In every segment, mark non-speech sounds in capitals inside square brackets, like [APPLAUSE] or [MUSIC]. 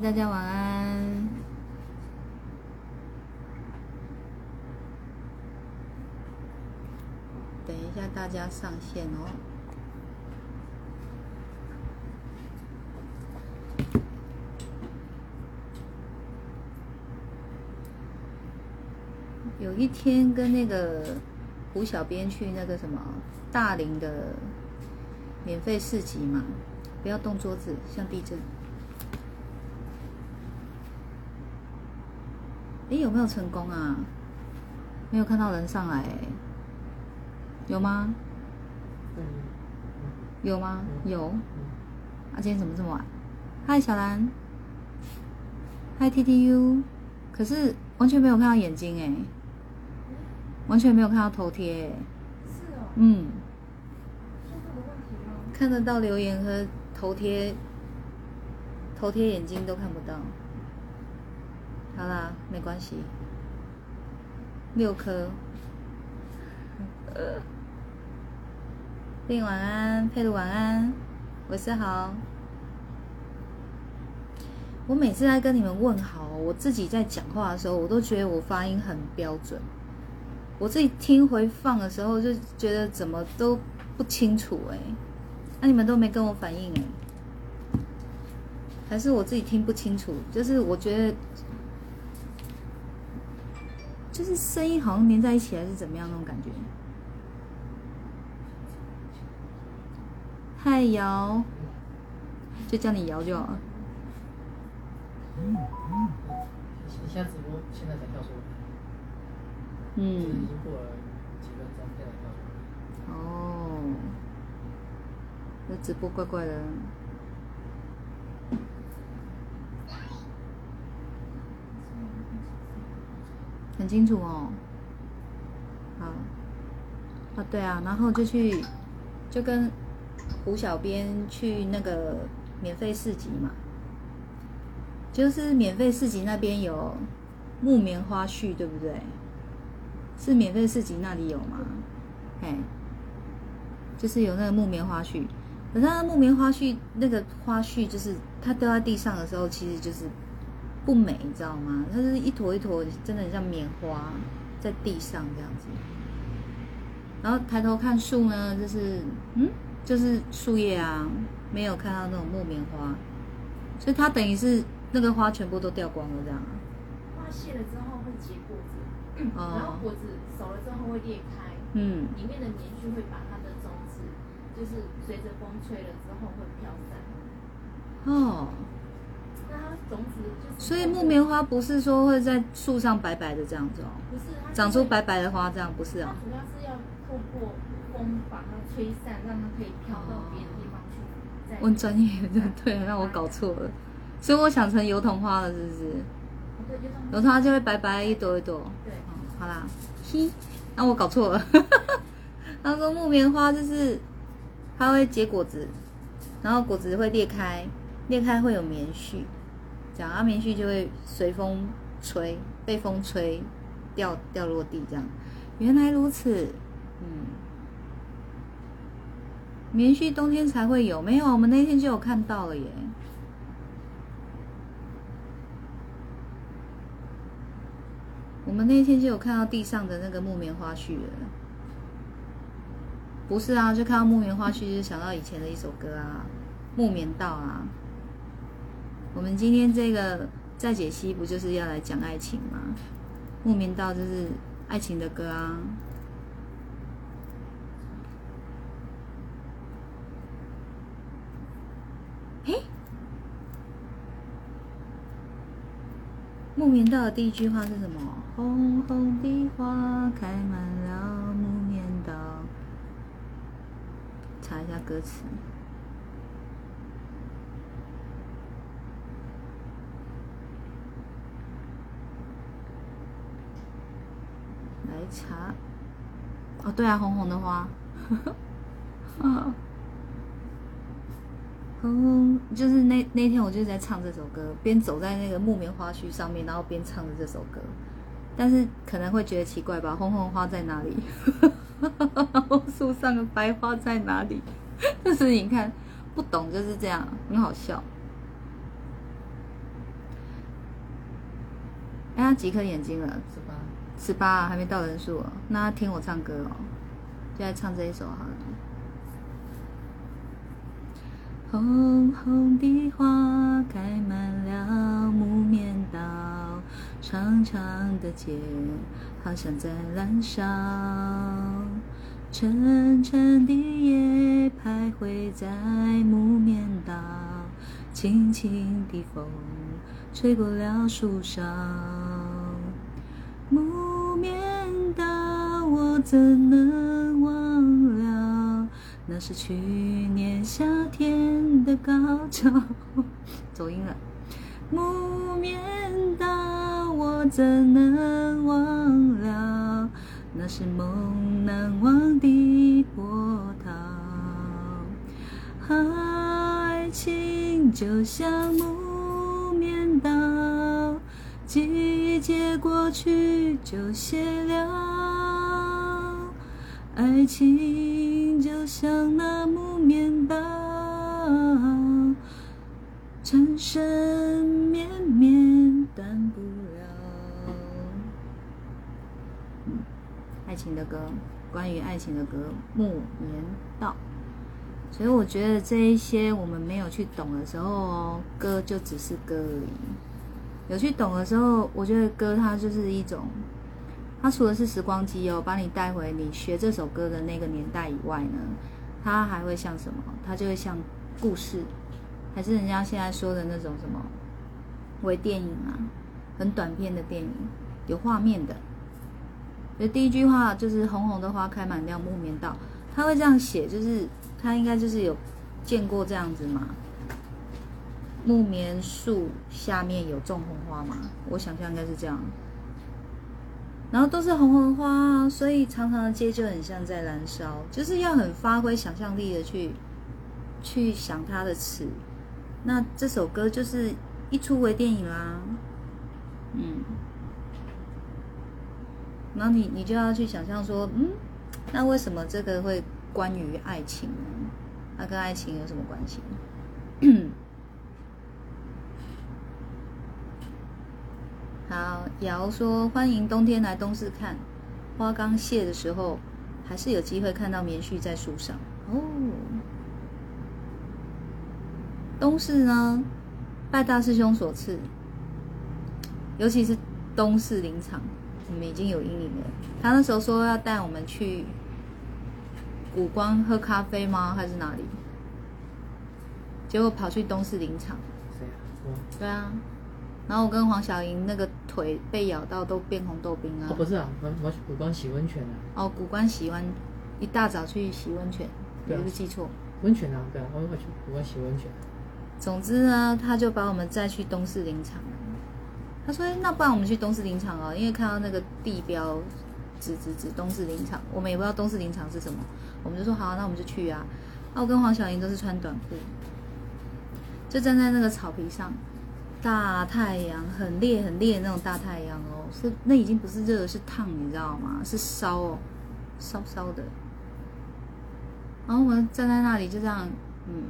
大家晚安。等一下，大家上线哦。有一天跟那个胡小编去那个什么大林的免费市集嘛，不要动桌子，像地震。哎，有没有成功啊？没有看到人上来，有吗？有吗？有。啊，今天怎么这么晚？嗨，小兰。嗨，T T U。可是完全没有看到眼睛哎，完全没有看到头贴。是哦。嗯。看得到留言和头贴，头贴眼睛都看不到。好啦，没关系。六颗。呃。令晚安，佩露晚安，我是好。我每次在跟你们问好，我自己在讲话的时候，我都觉得我发音很标准。我自己听回放的时候，就觉得怎么都不清楚哎。那你们都没跟我反应哎？还是我自己听不清楚？就是我觉得。就是声音好像连在一起，还是怎么样那种感觉？嗨，摇，就叫你摇就好了。你现在直播，现在才跳出来。嗯。已经过了几分钟，现在跳出来。哦。那直播怪怪的。很清楚哦，好，啊对啊，然后就去，就跟胡小编去那个免费市集嘛，就是免费市集那边有木棉花絮，对不对？是免费市集那里有吗？哎，就是有那个木棉花絮，可是那木棉花絮那个花絮，就是它掉在地上的时候，其实就是。不美，你知道吗？它是一坨一坨，真的很像棉花在地上这样子。然后抬头看树呢，就是嗯，就是树叶啊，没有看到那种木棉花，所以它等于是那个花全部都掉光了这样。花谢了之后会结果子，然后果子熟了之后会裂开，嗯，里面的棉絮会把它的种子，就是随着风吹了之后会飘散。哦。种子所以木棉花不是说会在树上白白的这样子哦，不是，长出白白的花这样不是啊？主要是要透过风把它吹散，让它可以飘到别的地方去。问专业的对，让我搞错了，所以我想成油桐花了，是不是？对，油桐花就会白白一朵一朵。对，好啦，嘿，那我搞错了。[LAUGHS] 他说木棉花就是它会结果子，然后果子会裂开，裂开会有棉絮。讲阿棉絮就会随风吹，被风吹掉掉落地，这样。原来如此，嗯。棉絮冬天才会有，没有？我们那天就有看到了耶。我们那天就有看到地上的那个木棉花絮了。不是啊，就看到木棉花絮，就想到以前的一首歌啊，《木棉道》啊。我们今天这个再解析，不就是要来讲爱情吗？木棉道就是爱情的歌啊。木棉道的第一句话是什么？红红的花开满了木棉道。查一下歌词。茶哦，对啊，红红的花，啊，[LAUGHS] 红就是那那天我就在唱这首歌，边走在那个木棉花絮上面，然后边唱着这首歌，但是可能会觉得奇怪吧，红红花在哪里？[LAUGHS] 树上的白花在哪里？[LAUGHS] 就是你看不懂就是这样，很好笑。哎，他几颗眼睛了？十八。十八，还没到人数哦。那听我唱歌哦，就来唱这一首好了。红红的花开满了木棉道，长长的街好像在燃烧，沉沉的夜徘徊在木棉道，轻轻的风吹过了树梢，怎能忘了？那是去年夏天的高潮，[LAUGHS] 走音了。木棉道，我怎能忘了？那是梦难忘的波涛。爱情就像木棉道，季节过去就谢了。爱情就像那木棉道，缠身绵绵断不了。爱情的歌，关于爱情的歌，木棉道。所以我觉得这一些我们没有去懂的时候，歌就只是歌而已。有去懂的时候，我觉得歌它就是一种。它除了是时光机哦，把你带回你学这首歌的那个年代以外呢，它还会像什么？它就会像故事，还是人家现在说的那种什么微电影啊，很短片的电影，有画面的。所以第一句话就是“红红的花开满了木棉道”，他会这样写，就是他应该就是有见过这样子嘛？木棉树下面有种红花嘛？我想象应该是这样。然后都是红红花，所以长长的街就很像在燃烧，就是要很发挥想象力的去去想它的词。那这首歌就是一出为电影啦，嗯，然后你你就要去想象说，嗯，那为什么这个会关于爱情呢？它跟爱情有什么关系？好，瑶说欢迎冬天来东市看花刚谢的时候，还是有机会看到棉絮在树上哦。东市呢，拜大师兄所赐，尤其是东市林场，我们已经有阴影了。他那时候说要带我们去古光喝咖啡吗？还是哪里？结果跑去东市林场。谁啊？对啊。然后我跟黄小莹那个腿被咬到都变红豆冰啊！哦，不是啊，我我古关洗温泉啊。哦，古关洗温，一大早去洗温泉，有没有记错？温泉啊，对啊，我会去古关洗温泉。总之呢，他就把我们再去东势林场。他说：“那不然我们去东势林场哦，因为看到那个地标，指指指东势林场，我们也不知道东势林场是什么，我们就说好，那我们就去啊。那我跟黄小莹都是穿短裤，就站在那个草皮上。”大太阳很烈很烈的那种大太阳哦，是那已经不是热是烫，你知道吗？是烧哦，烧烧的。然后我们站在那里就这样，嗯，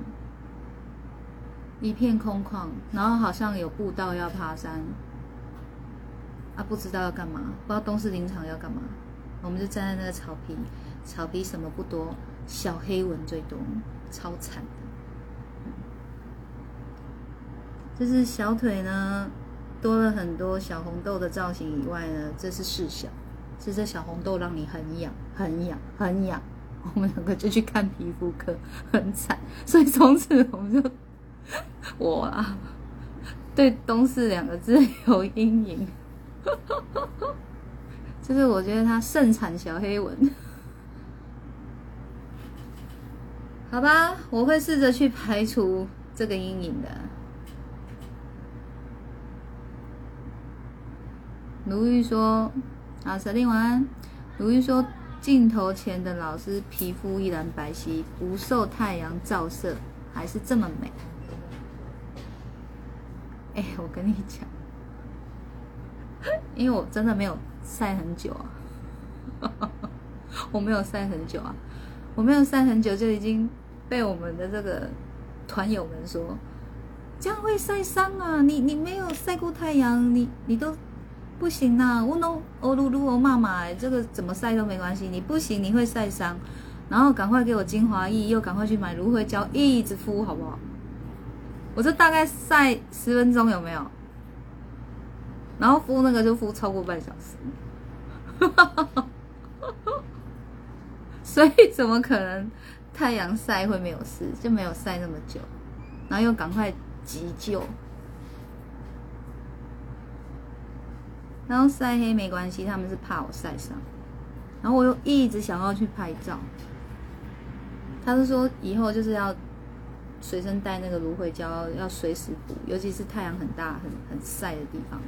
一片空旷，然后好像有步道要爬山，啊，不知道要干嘛，不知道东势林场要干嘛，我们就站在那个草皮，草皮什么不多，小黑蚊最多，超惨。就是小腿呢，多了很多小红豆的造型以外呢，这是事小，是这小红豆让你很痒、很痒、很痒。我们两个就去看皮肤科，很惨。所以从此我们就我啊，对“东四”两个字有阴影。就是我觉得它盛产小黑纹。好吧，我会试着去排除这个阴影的。如玉说：“啊，舍令晚安。”如玉说：“镜头前的老师皮肤依然白皙，不受太阳照射，还是这么美。”哎，我跟你讲，因为我真的没有晒很久啊，[LAUGHS] 我没有晒很久啊，我没有晒很久就已经被我们的这个团友们说这样会晒伤啊！你你没有晒过太阳，你你都。不行呐，我弄欧噜噜欧妈妈，这个怎么晒都没关系，你不行，你会晒伤。然后赶快给我精华液，又赶快去买芦荟胶，一直敷，好不好？我这大概晒十分钟，有没有？然后敷那个就敷超过半小时，[LAUGHS] 所以怎么可能太阳晒会没有事？就没有晒那么久，然后又赶快急救，然后晒黑没关系，他们是怕我晒伤，然后我又一直想要去拍照。他是说以后就是要随身带那个芦荟胶，要随时补，尤其是太阳很大、很很晒的地方。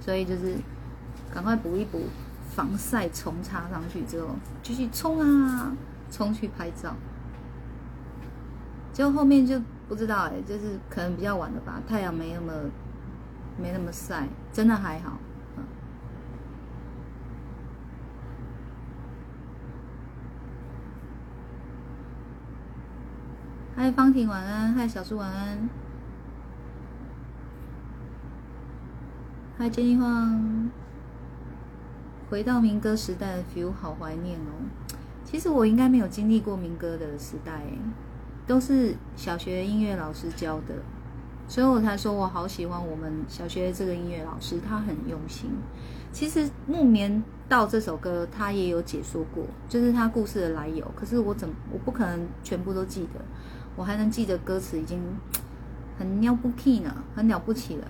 所以就是赶快补一补，防晒冲插上去之后，继续冲啊，冲去拍照。结果后面就不知道哎，就是可能比较晚了吧，太阳没那么没那么晒，真的还好。嗨，方婷晚安。嗨，小苏晚安。嗨，金一晃。回到民歌时代的 feel，好怀念哦。其实我应该没有经历过民歌的时代，都是小学音乐老师教的，所以我才说我好喜欢我们小学这个音乐老师，他很用心。其实《木棉道》这首歌他也有解说过，就是他故事的来由。可是我怎我不可能全部都记得。我还能记得歌词，已经很了不起呢，很了不起了。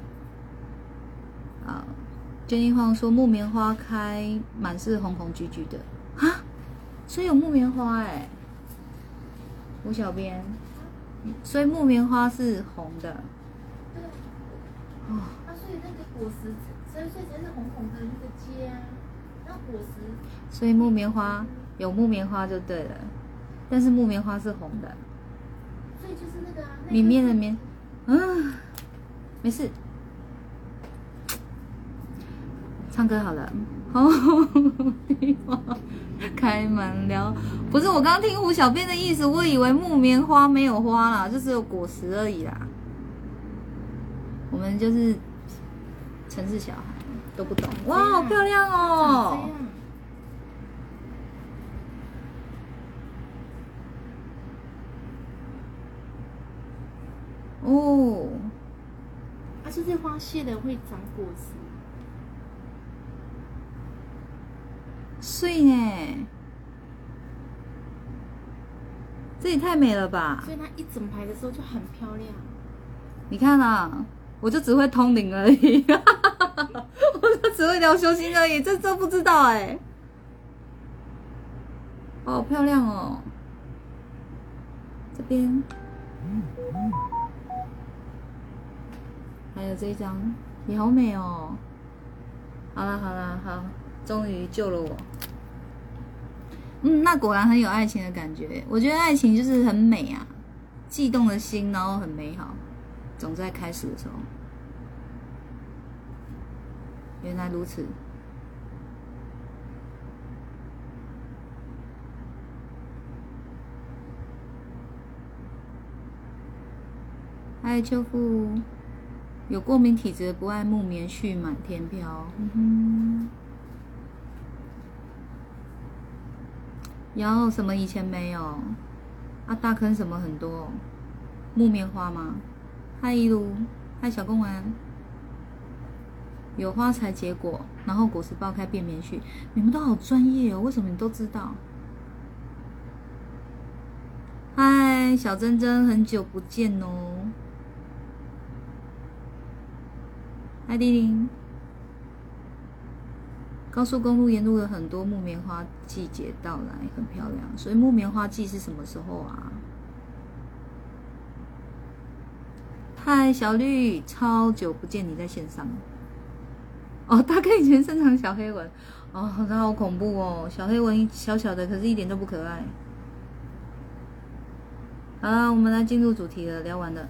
啊，娟妮晃说木棉花开满是红红橘橘的啊，所以有木棉花哎。吴小编，所以木棉花是红的。对。哦。啊，所以那个果实，所以所以才是红红的那个结啊，那果实。所以木棉花有木棉花就对了，但是木棉花是红的。所以就是那个里面的棉，嗯，没事，唱歌好了。哦，开门了，不是我刚刚听胡小编的意思，我以为木棉花没有花啦，就只有果实而已啦。我们就是城市小孩，都不懂。哇，好漂亮哦！哦，啊，是这花谢了会长果子，碎呢，这也太美了吧！所以它一整排的时候就很漂亮。你看啊，我就只会通灵而已，[LAUGHS] 我就只会聊修心而已，这这不知道哎，好漂亮哦，这边。还有这一张也好美哦！好了好了好，终于救了我。嗯，那果然很有爱情的感觉。我觉得爱情就是很美啊，悸动的心，然后很美好，总在开始的时候。原来如此。嗨，秋富。有过敏体质不爱木棉絮满天飘。有什么以前没有？啊，大坑什么很多？木棉花吗？嗨一路，嗨小公文。有花才结果，然后果实爆开变棉絮。你们都好专业哦，为什么你都知道？嗨，小珍珍，很久不见哦。嗨，丁丁。高速公路沿路有很多木棉花季节到来，很漂亮。所以木棉花季是什么时候啊？嗨，小绿，超久不见你在线上。哦，大概以前生长小黑文。哦，那好恐怖哦，小黑文小小的，可是一点都不可爱。好了，我们来进入主题了，聊完了。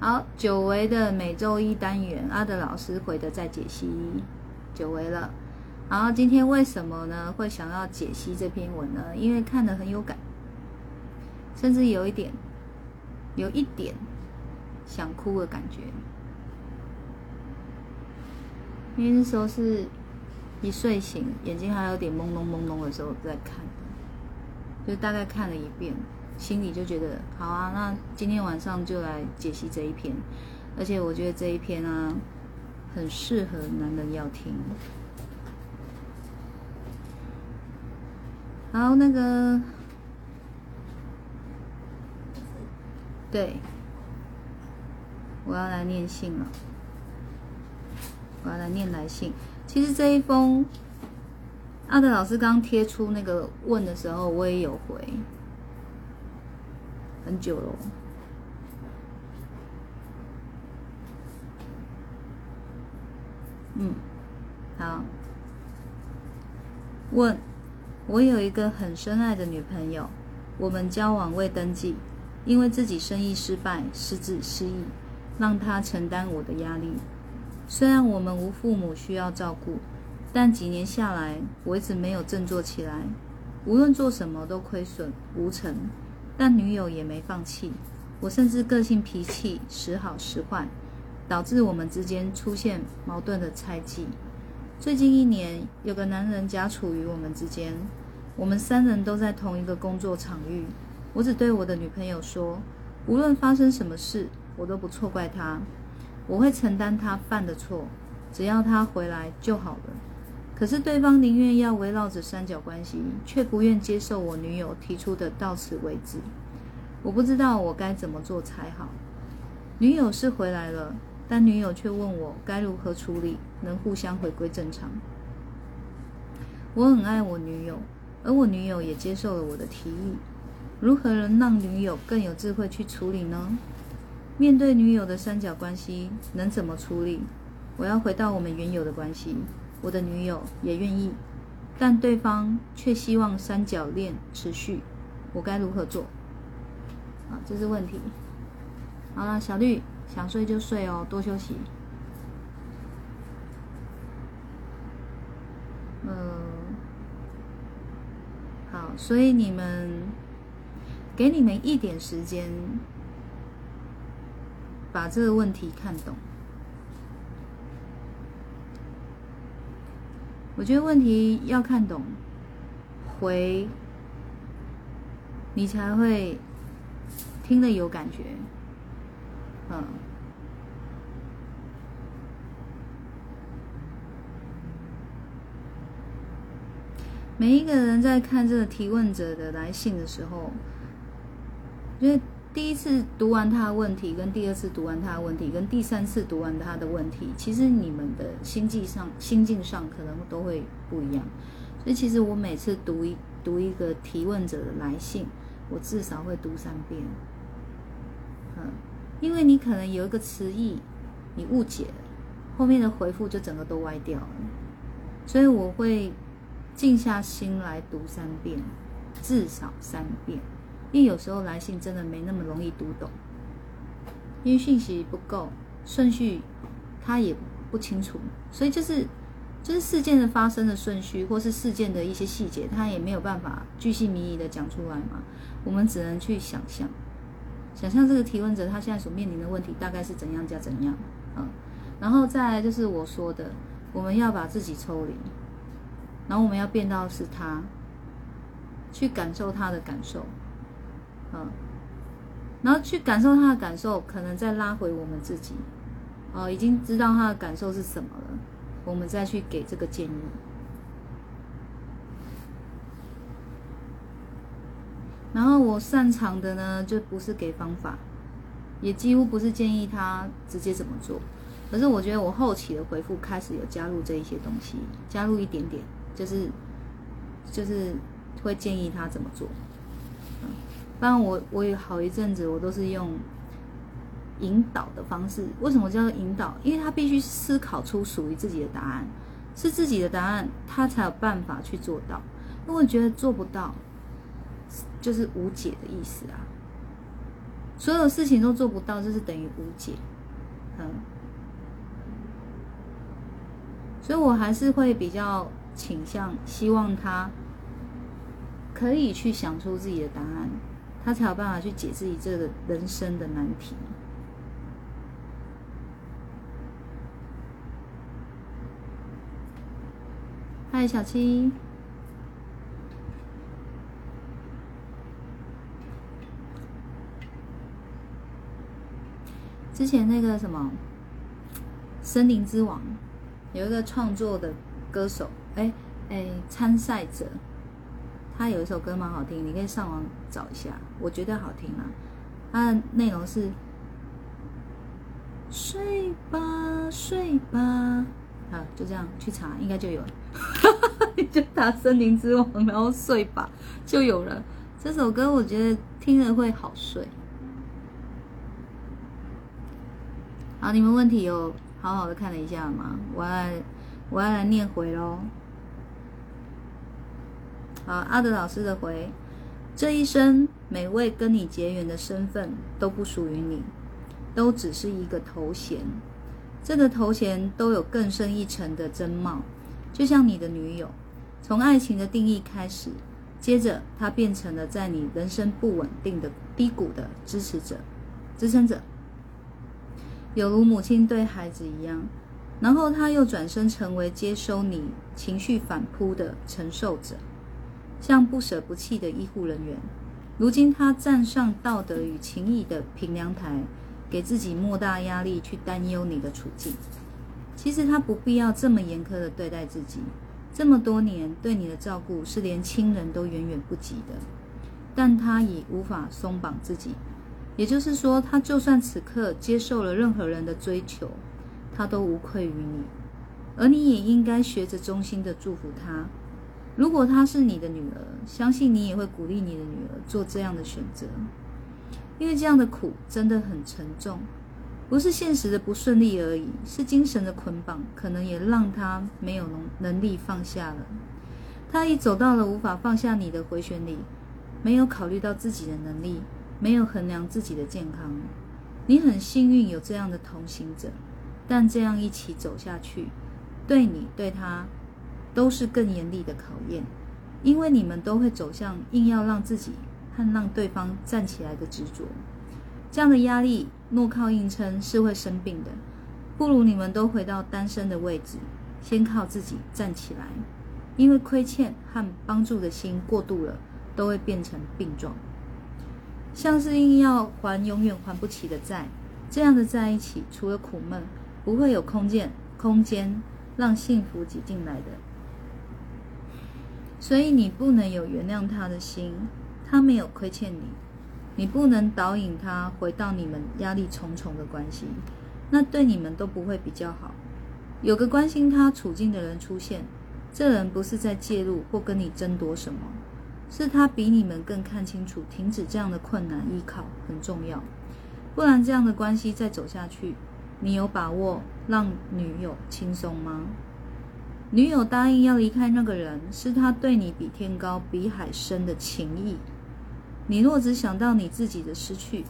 好，久违的每周一单元，阿德老师回的再解析，久违了。然后今天为什么呢？会想要解析这篇文呢？因为看的很有感，甚至有一点，有一点想哭的感觉。因为那时候是一睡醒，眼睛还有点朦胧朦胧的时候在看，就大概看了一遍，心里就觉得好啊，那今天晚上就来解析这一篇，而且我觉得这一篇啊，很适合男人要听。好，那个，对，我要来念信了。我要来念来信。其实这一封，阿德老师刚贴出那个问的时候，我也有回，很久了。嗯，好。问，我有一个很深爱的女朋友，我们交往未登记，因为自己生意失败，失智失忆，让他承担我的压力。虽然我们无父母需要照顾，但几年下来，我一直没有振作起来。无论做什么都亏损无成，但女友也没放弃。我甚至个性脾气时好时坏，导致我们之间出现矛盾的猜忌。最近一年，有个男人夹处于我们之间。我们三人都在同一个工作场域。我只对我的女朋友说，无论发生什么事，我都不错怪她。我会承担她犯的错，只要她回来就好了。可是对方宁愿要围绕着三角关系，却不愿接受我女友提出的到此为止。我不知道我该怎么做才好。女友是回来了，但女友却问我该如何处理，能互相回归正常。我很爱我女友，而我女友也接受了我的提议。如何能让女友更有智慧去处理呢？面对女友的三角关系，能怎么处理？我要回到我们原有的关系，我的女友也愿意，但对方却希望三角恋持续，我该如何做？啊，这是问题。好了，小绿想睡就睡哦，多休息。嗯，好，所以你们给你们一点时间。把这个问题看懂，我觉得问题要看懂，回你才会听得有感觉，嗯。每一个人在看这个提问者的来信的时候，因为。第一次读完他的问题，跟第二次读完他的问题，跟第三次读完他的问题，其实你们的心境上、心境上可能都会不一样。所以，其实我每次读一读一个提问者的来信，我至少会读三遍。嗯，因为你可能有一个词义你误解了，后面的回复就整个都歪掉了。所以，我会静下心来读三遍，至少三遍。因为有时候来信真的没那么容易读懂，因为讯息不够，顺序他也不清楚，所以就是就是事件的发生的顺序，或是事件的一些细节，他也没有办法巨细靡遗的讲出来嘛。我们只能去想象，想象这个提问者他现在所面临的问题大概是怎样加怎样啊，然后再来就是我说的，我们要把自己抽离，然后我们要变到是他，去感受他的感受。嗯，然后去感受他的感受，可能再拉回我们自己，哦，已经知道他的感受是什么了，我们再去给这个建议。然后我擅长的呢，就不是给方法，也几乎不是建议他直接怎么做，可是我觉得我后期的回复开始有加入这一些东西，加入一点点，就是就是会建议他怎么做。不然我我有好一阵子，我都是用引导的方式。为什么叫做引导？因为他必须思考出属于自己的答案，是自己的答案，他才有办法去做到。如果觉得做不到，就是无解的意思啊。所有事情都做不到，就是等于无解。嗯，所以我还是会比较倾向希望他可以去想出自己的答案。他才有办法去解自己这个人生的难题。嗨，小七。之前那个什么《森林之王》有一个创作的歌手，哎哎，参赛者，他有一首歌蛮好听，你可以上网找一下，我觉得好听啊。它的内容是：睡吧，睡吧，好，就这样去查，应该就有了。[LAUGHS] 就打《森林之王》，然后睡吧，就有了。这首歌我觉得听了会好睡。好，你们问题有好好的看了一下吗？我要我要来念回喽。好，阿德老师的回：这一生每位跟你结缘的身份都不属于你，都只是一个头衔。这个头衔都有更深一层的真貌，就像你的女友，从爱情的定义开始，接着她变成了在你人生不稳定的低谷的支持者、支撑者。有如母亲对孩子一样，然后他又转身成为接收你情绪反扑的承受者，像不舍不弃的医护人员。如今他站上道德与情义的平凉台，给自己莫大压力去担忧你的处境。其实他不必要这么严苛的对待自己，这么多年对你的照顾是连亲人都远远不及的，但他已无法松绑自己。也就是说，他就算此刻接受了任何人的追求，他都无愧于你，而你也应该学着衷心的祝福他。如果她是你的女儿，相信你也会鼓励你的女儿做这样的选择，因为这样的苦真的很沉重，不是现实的不顺利而已，是精神的捆绑，可能也让她没有能能力放下了。她已走到了无法放下你的回旋里，没有考虑到自己的能力。没有衡量自己的健康，你很幸运有这样的同行者，但这样一起走下去，对你对他都是更严厉的考验，因为你们都会走向硬要让自己和让对方站起来的执着。这样的压力，若靠硬撑是会生病的，不如你们都回到单身的位置，先靠自己站起来，因为亏欠和帮助的心过度了，都会变成病状。像是硬要还永远还不起的债，这样的在一起，除了苦闷，不会有空间空间让幸福挤进来的。所以你不能有原谅他的心，他没有亏欠你，你不能导引他回到你们压力重重的关系，那对你们都不会比较好。有个关心他处境的人出现，这人不是在介入或跟你争夺什么。是他比你们更看清楚，停止这样的困难依靠很重要，不然这样的关系再走下去，你有把握让女友轻松吗？女友答应要离开那个人，是他对你比天高、比海深的情谊。你若只想到你自己的失去，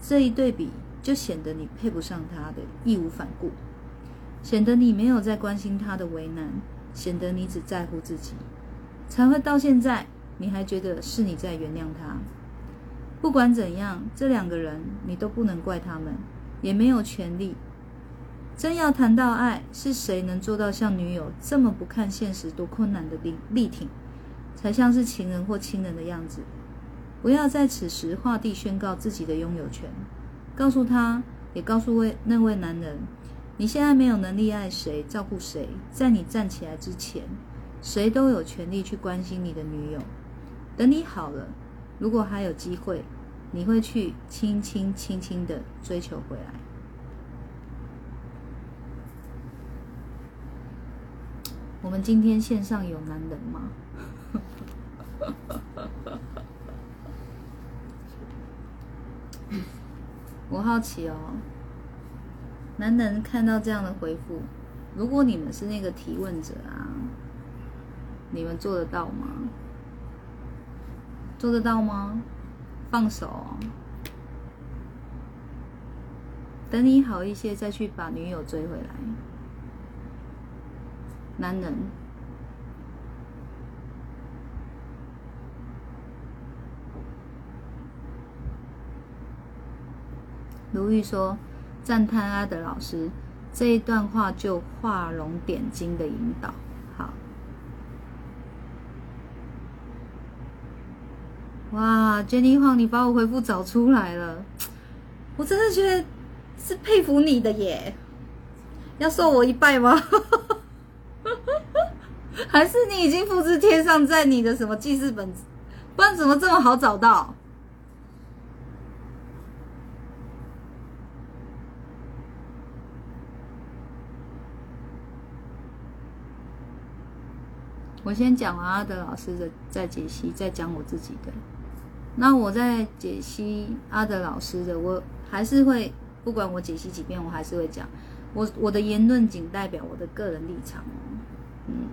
这一对比就显得你配不上他的义无反顾，显得你没有在关心他的为难，显得你只在乎自己，才会到现在。你还觉得是你在原谅他？不管怎样，这两个人你都不能怪他们，也没有权利。真要谈到爱，是谁能做到像女友这么不看现实多困难的力力挺，才像是情人或亲人的样子？不要在此时画地宣告自己的拥有权，告诉他，也告诉位那位男人，你现在没有能力爱谁、照顾谁，在你站起来之前，谁都有权利去关心你的女友。等你好了，如果还有机会，你会去轻轻轻轻的追求回来。我们今天线上有男人吗？[LAUGHS] 我好奇哦，男人看到这样的回复，如果你们是那个提问者啊，你们做得到吗？做得到吗？放手，等你好一些再去把女友追回来。男人，如玉说：“赞叹阿德老师这一段话，就画龙点睛的引导。”好，哇，Jenny 黄，你把我回复找出来了，我真的觉得是佩服你的耶，要受我一拜吗？还是你已经复制贴上在你的什么记事本？不然怎么这么好找到？我先讲完阿德老师的，再解析，再讲我自己的。那我在解析阿德老师的，我还是会不管我解析几遍，我还是会讲我我的言论仅代表我的个人立场。嗯。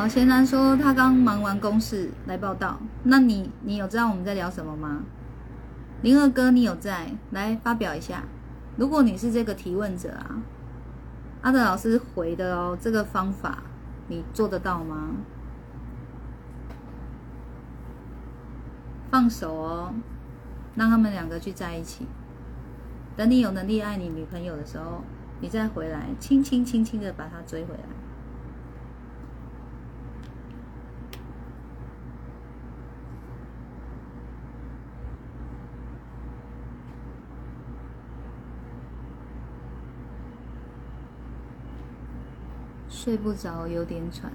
好，贤男说他刚忙完公事来报道。那你你有知道我们在聊什么吗？林二哥，你有在来发表一下？如果你是这个提问者啊，阿德老师回的哦，这个方法你做得到吗？放手哦，让他们两个去在一起。等你有能力爱你女朋友的时候，你再回来，轻轻轻轻的把她追回来。睡不着，有点喘，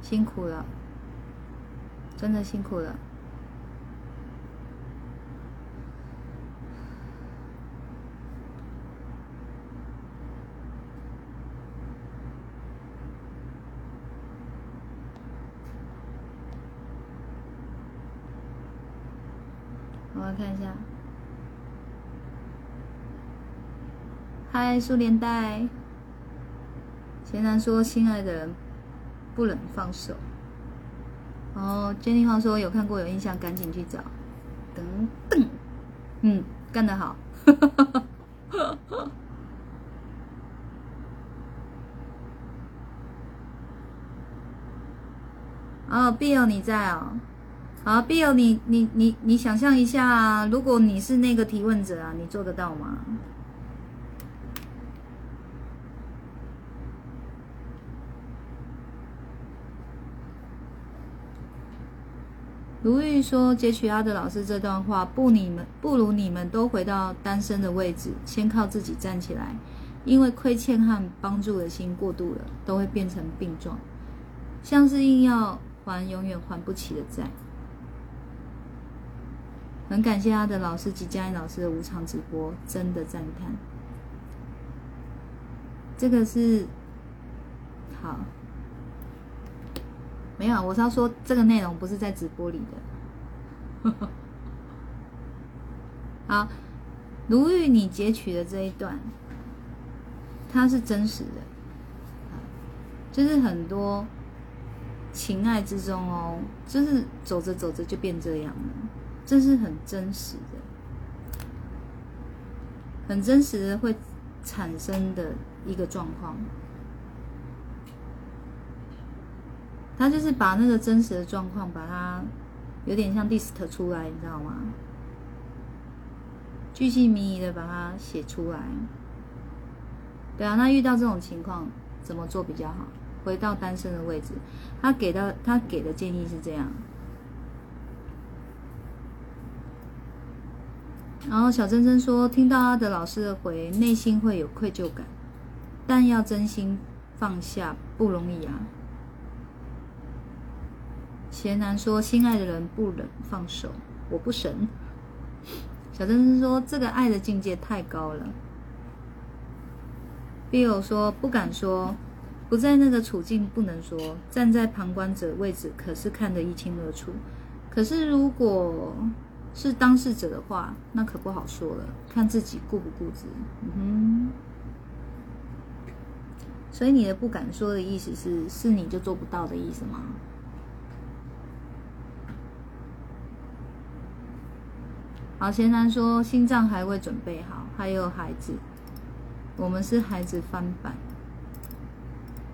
辛苦了，真的辛苦了。我看一下，嗨，苏连带。贤男说：“心爱的人不能放手。”哦，Jenny 话说：“有看过有印象，赶紧去找。”等等，嗯，干得好。[LAUGHS] 哦，Bill 你在哦。好，Bill 你你你你想象一下，如果你是那个提问者啊，你做得到吗？如玉说：“截取阿德老师这段话，不，你们不如你们都回到单身的位置，先靠自己站起来。因为亏欠和帮助的心过度了，都会变成病状，像是硬要还永远还不起的债。”很感谢阿德老师及嘉音老师的无偿直播，真的赞叹。这个是好。没有，我是要说这个内容不是在直播里的。[LAUGHS] 好，如玉，你截取的这一段，它是真实的，就是很多情爱之中哦，就是走着走着就变这样了，这是很真实的，很真实的会产生的一个状况。他就是把那个真实的状况，把它有点像 dist 出来，你知道吗？巨细靡遗的把它写出来。对啊，那遇到这种情况怎么做比较好？回到单身的位置，他给的他给的建议是这样。然后小珍珍说，听到阿德老师的回，内心会有愧疚感，但要真心放下不容易啊。贤男说：“心爱的人不能放手，我不神。”小珍珍说：“这个爱的境界太高了。”Bill 说：“不敢说，不在那个处境不能说，站在旁观者位置可是看得一清二楚。可是如果是当事者的话，那可不好说了，看自己固不固执。”嗯哼。所以你的不敢说的意思是，是你就做不到的意思吗？好，贤男说心脏还未准备好，还有孩子，我们是孩子翻版，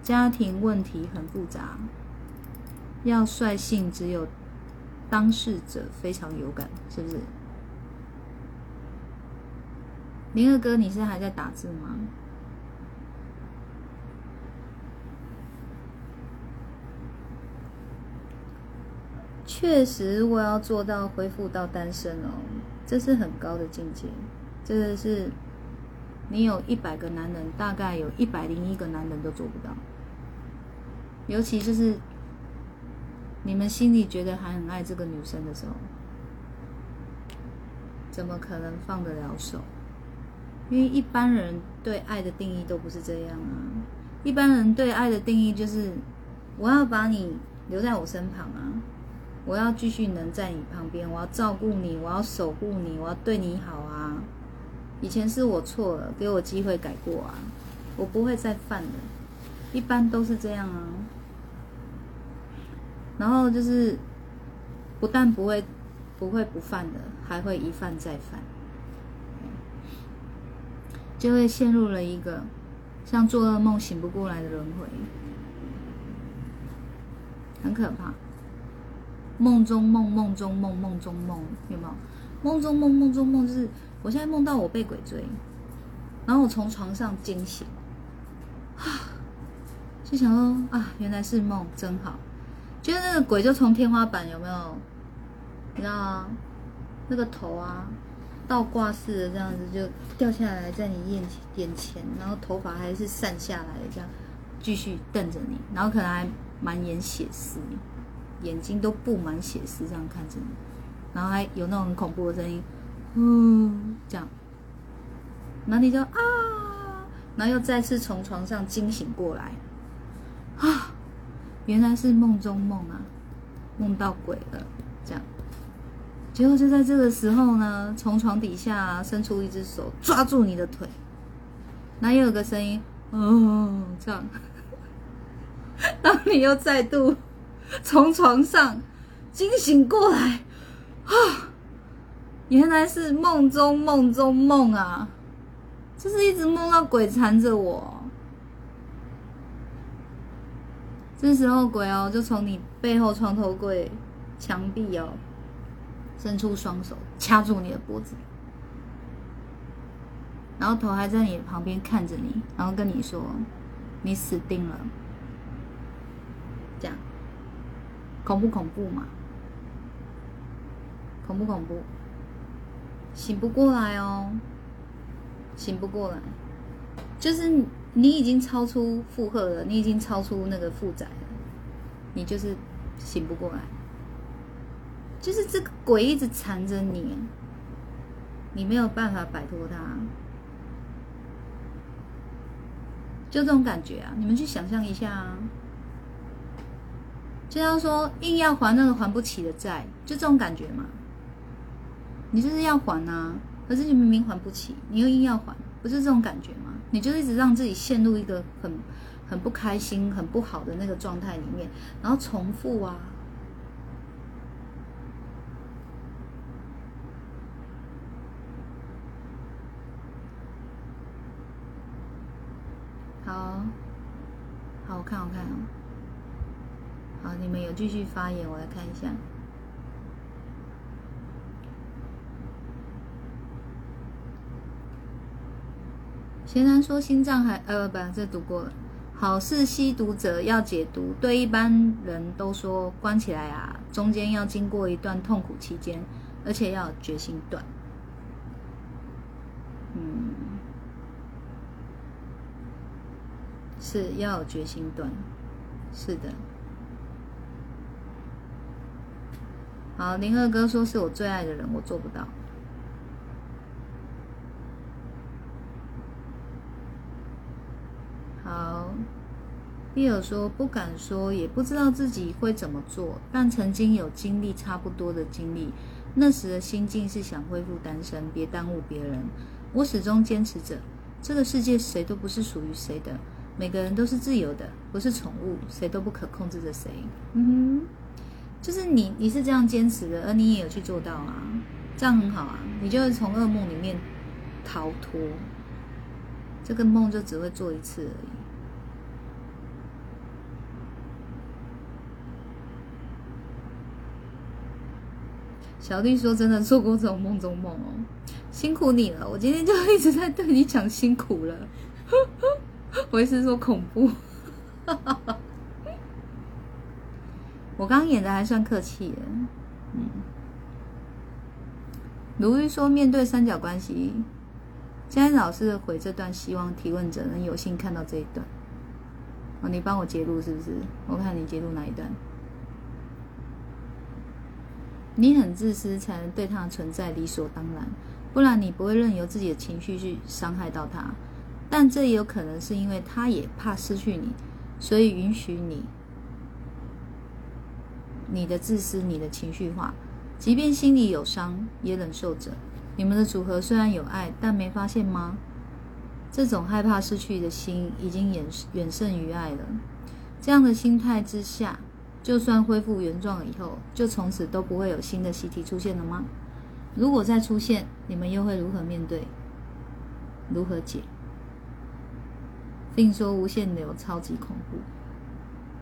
家庭问题很复杂，要率性，只有当事者非常有感，是不是？林二哥，你是还在打字吗？确实，我要做到恢复到单身哦，这是很高的境界。这个是，你有一百个男人，大概有一百零一个男人都做不到。尤其就是你们心里觉得还很爱这个女生的时候，怎么可能放得了手？因为一般人对爱的定义都不是这样啊。一般人对爱的定义就是，我要把你留在我身旁啊，我要继续能在你旁边，我要照顾你，我要守护你，我要对你好啊。以前是我错了，给我机会改过啊，我不会再犯的。一般都是这样啊。然后就是，不但不会不会不犯的，还会一犯再犯。就会陷入了一个像做噩梦醒不过来的轮回，很可怕。梦中梦，梦中梦，梦中梦，有没有？梦中梦，梦中梦，就是我现在梦到我被鬼追，然后我从床上惊醒，啊，就想说啊，原来是梦，真好。就是那个鬼就从天花板有没有？你知道吗？那个头啊。倒挂式的这样子就掉下来在你眼眼前，然后头发还是散下来的这样，继续瞪着你，然后可能还满眼血丝，眼睛都布满血丝这样看着你，然后还有那种很恐怖的声音，嗯，这样，然后你就啊，然后又再次从床上惊醒过来，啊，原来是梦中梦啊，梦到鬼了，这样。结果就在这个时候呢，从床底下伸出一只手抓住你的腿，那又有个声音，哦，这样。[LAUGHS] 当你又再度从床上惊醒过来，啊，原来是梦中梦中梦啊，就是一直梦到鬼缠着我。这时候鬼哦，就从你背后床头柜墙壁哦。伸出双手掐住你的脖子，然后头还在你旁边看着你，然后跟你说：“你死定了。”这样恐不恐怖嘛？恐不恐怖？醒不过来哦，醒不过来，就是你已经超出负荷了，你已经超出那个负载了，你就是醒不过来。就是这个鬼一直缠着你，你没有办法摆脱它，就这种感觉啊！你们去想象一下啊，就像说硬要还那个还不起的债，就这种感觉嘛。你就是要还啊，可是你明明还不起，你又硬要还，不是这种感觉吗？你就一直让自己陷入一个很很不开心、很不好的那个状态里面，然后重复啊。好，好，我看，我看，好，你们有继续发言，我来看一下。贤男说心脏还呃不，这读过了。好事吸毒者要解毒，对一般人都说关起来啊，中间要经过一段痛苦期间，而且要决心断。嗯。是要有决心断，是的。好，林二哥说是我最爱的人，我做不到。好，利尔说不敢说，也不知道自己会怎么做，但曾经有经历差不多的经历，那时的心境是想恢复单身，别耽误别人。我始终坚持着，这个世界谁都不是属于谁的。每个人都是自由的，不是宠物，谁都不可控制着谁。嗯哼，就是你，你是这样坚持的，而你也有去做到啊，这样很好啊。你就会从噩梦里面逃脱，这个梦就只会做一次而已。小弟说：“真的做过这种梦中梦哦。”辛苦你了，我今天就一直在对你讲辛苦了。[LAUGHS] 我是说恐怖。我刚演的还算客气的，嗯。卢玉说：“面对三角关系，今天老师回这段，希望提问者能有幸看到这一段。哦，你帮我截录是不是？我看你截录哪一段？你很自私，才能对他的存在理所当然，不然你不会任由自己的情绪去伤害到他。但这也有可能是因为他也怕失去你，所以允许你你的自私，你的情绪化。”即便心里有伤，也忍受着。你们的组合虽然有爱，但没发现吗？这种害怕失去的心，已经远远胜于爱了。这样的心态之下，就算恢复原状以后，就从此都不会有新的习题出现了吗？如果再出现，你们又会如何面对？如何解？并说无限流超级恐怖。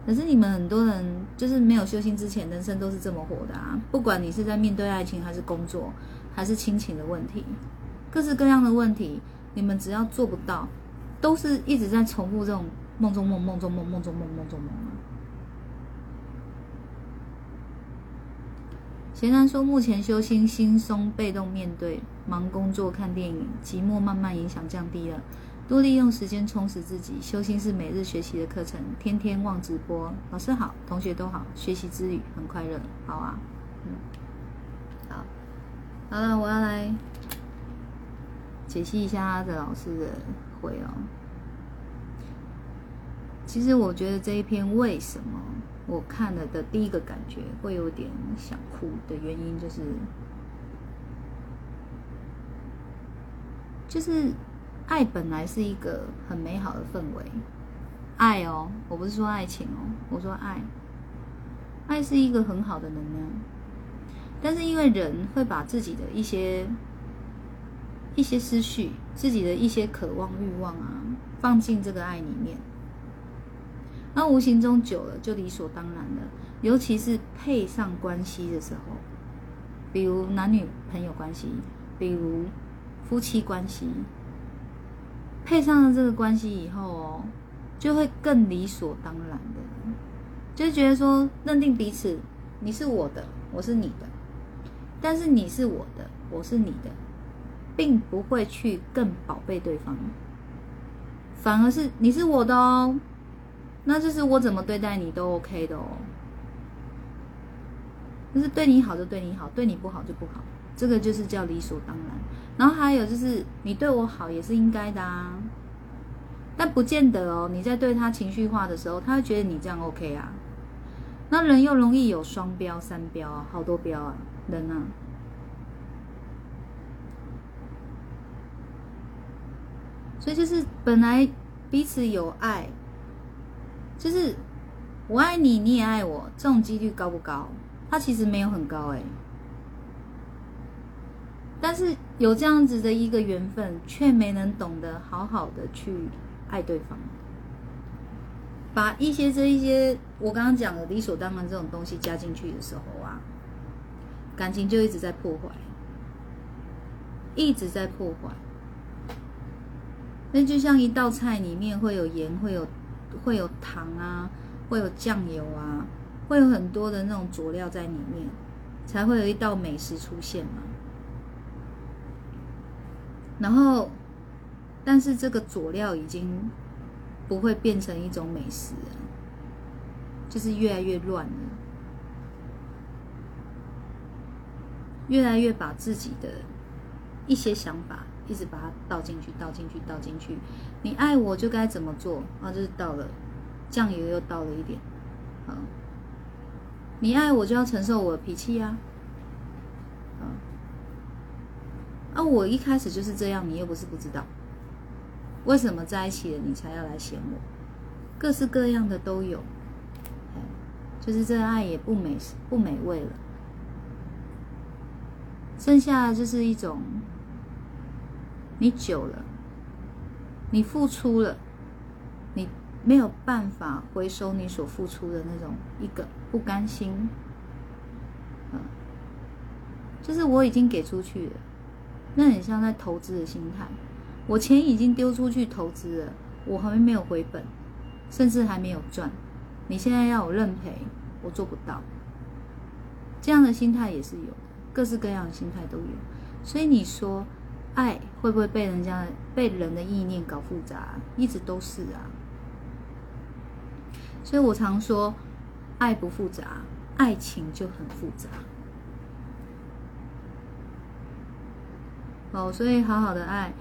可是你们很多人就是没有修心之前，人生都是这么活的啊！不管你是在面对爱情，还是工作，还是亲情的问题，各式各样的问题，你们只要做不到，都是一直在重复这种梦中梦、梦中梦、梦中梦、梦中梦啊。贤然说，目前修心轻松、被动面对，忙工作、看电影，寂寞慢慢影响降低了。多利用时间充实自己，修心是每日学习的课程，天天望直播。老师好，同学都好，学习之旅很快乐，好啊，嗯，好，好了，我要来解析一下他的老师的回哦。其实我觉得这一篇为什么我看了的第一个感觉会有点想哭的原因，就是就是。爱本来是一个很美好的氛围，爱哦，我不是说爱情哦，我说爱，爱是一个很好的能量，但是因为人会把自己的一些一些思绪、自己的一些渴望、欲望啊，放进这个爱里面，那无形中久了就理所当然了，尤其是配上关系的时候，比如男女朋友关系，比如夫妻关系。配上了这个关系以后哦，就会更理所当然的，就是觉得说认定彼此，你是我的，我是你的，但是你是我的，我是你的，并不会去更宝贝对方，反而是你是我的哦，那就是我怎么对待你都 OK 的哦，就是对你好就对你好，对你不好就不好。这个就是叫理所当然，然后还有就是你对我好也是应该的啊，但不见得哦。你在对他情绪化的时候，他会觉得你这样 OK 啊。那人又容易有双标、三标啊，好多标啊，人啊。所以就是本来彼此有爱，就是我爱你，你也爱我，这种几率高不高？它其实没有很高哎。但是有这样子的一个缘分，却没能懂得好好的去爱对方，把一些这一些我刚刚讲的理所当然这种东西加进去的时候啊，感情就一直在破坏，一直在破坏。那就像一道菜里面会有盐，会有会有糖啊，会有酱油啊，会有很多的那种佐料在里面，才会有一道美食出现嘛。然后，但是这个佐料已经不会变成一种美食，就是越来越乱了，越来越把自己的一些想法一直把它倒进去，倒进去，倒进去。你爱我就该怎么做啊？就是倒了酱油又倒了一点，啊，你爱我就要承受我的脾气呀。啊我一开始就是这样，你又不是不知道，为什么在一起了你才要来嫌我？各式各样的都有，就是这爱也不美不美味了，剩下就是一种，你久了，你付出了，你没有办法回收你所付出的那种一个不甘心，嗯，就是我已经给出去了。那很像在投资的心态。我钱已经丢出去投资了，我还没有回本，甚至还没有赚。你现在要我认赔，我做不到。这样的心态也是有，各式各样的心态都有。所以你说，爱会不会被人家被人的意念搞复杂？一直都是啊。所以我常说，爱不复杂，爱情就很复杂。哦，所以好好的爱。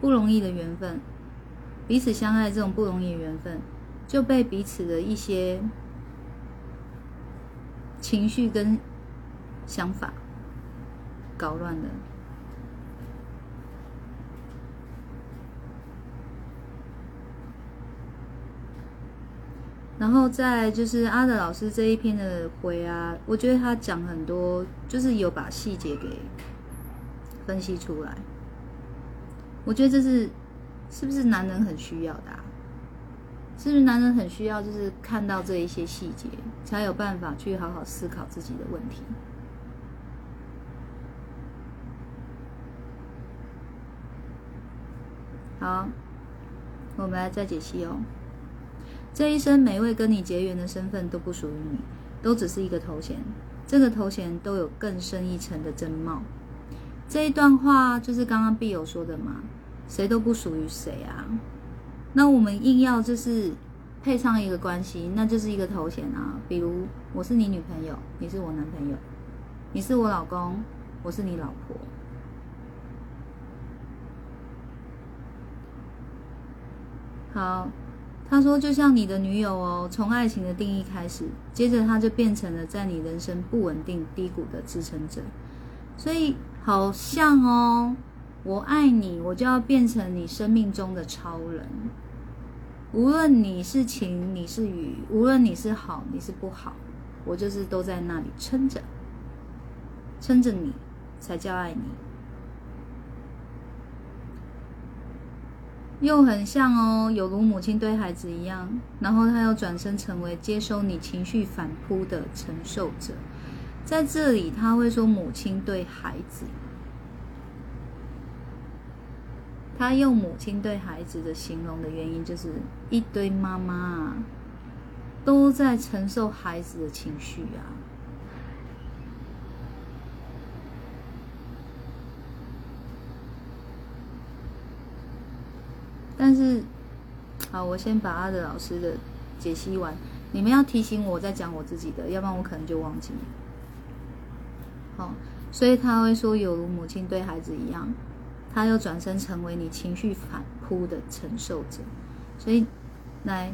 不容易的缘分，彼此相爱这种不容易的缘分，就被彼此的一些情绪跟想法搞乱了。然后再就是阿德老师这一篇的回啊，我觉得他讲很多，就是有把细节给分析出来。我觉得这是是不是男人很需要的？是不是男人很需要，就是看到这一些细节，才有办法去好好思考自己的问题。好，我们来再解析哦。这一生每位跟你结缘的身份都不属于你，都只是一个头衔，这个头衔都有更深一层的真貌。这一段话就是刚刚必友说的嘛，谁都不属于谁啊。那我们硬要就是配上一个关系，那就是一个头衔啊。比如我是你女朋友，你是我男朋友；你是我老公，我是你老婆。好，他说就像你的女友哦，从爱情的定义开始，接着他就变成了在你人生不稳定低谷的支撑者，所以。好像哦，我爱你，我就要变成你生命中的超人。无论你是晴，你是雨，无论你是好，你是不好，我就是都在那里撑着，撑着你，才叫爱你。又很像哦，有如母亲对孩子一样，然后他又转身成为接收你情绪反扑的承受者。在这里，他会说母亲对孩子，他用母亲对孩子的形容的原因，就是一堆妈妈都在承受孩子的情绪啊。但是，好，我先把阿德老师的解析完，你们要提醒我再讲我自己的，要不然我可能就忘记了。所以他会说，有如母亲对孩子一样，他又转身成为你情绪反扑的承受者。所以，来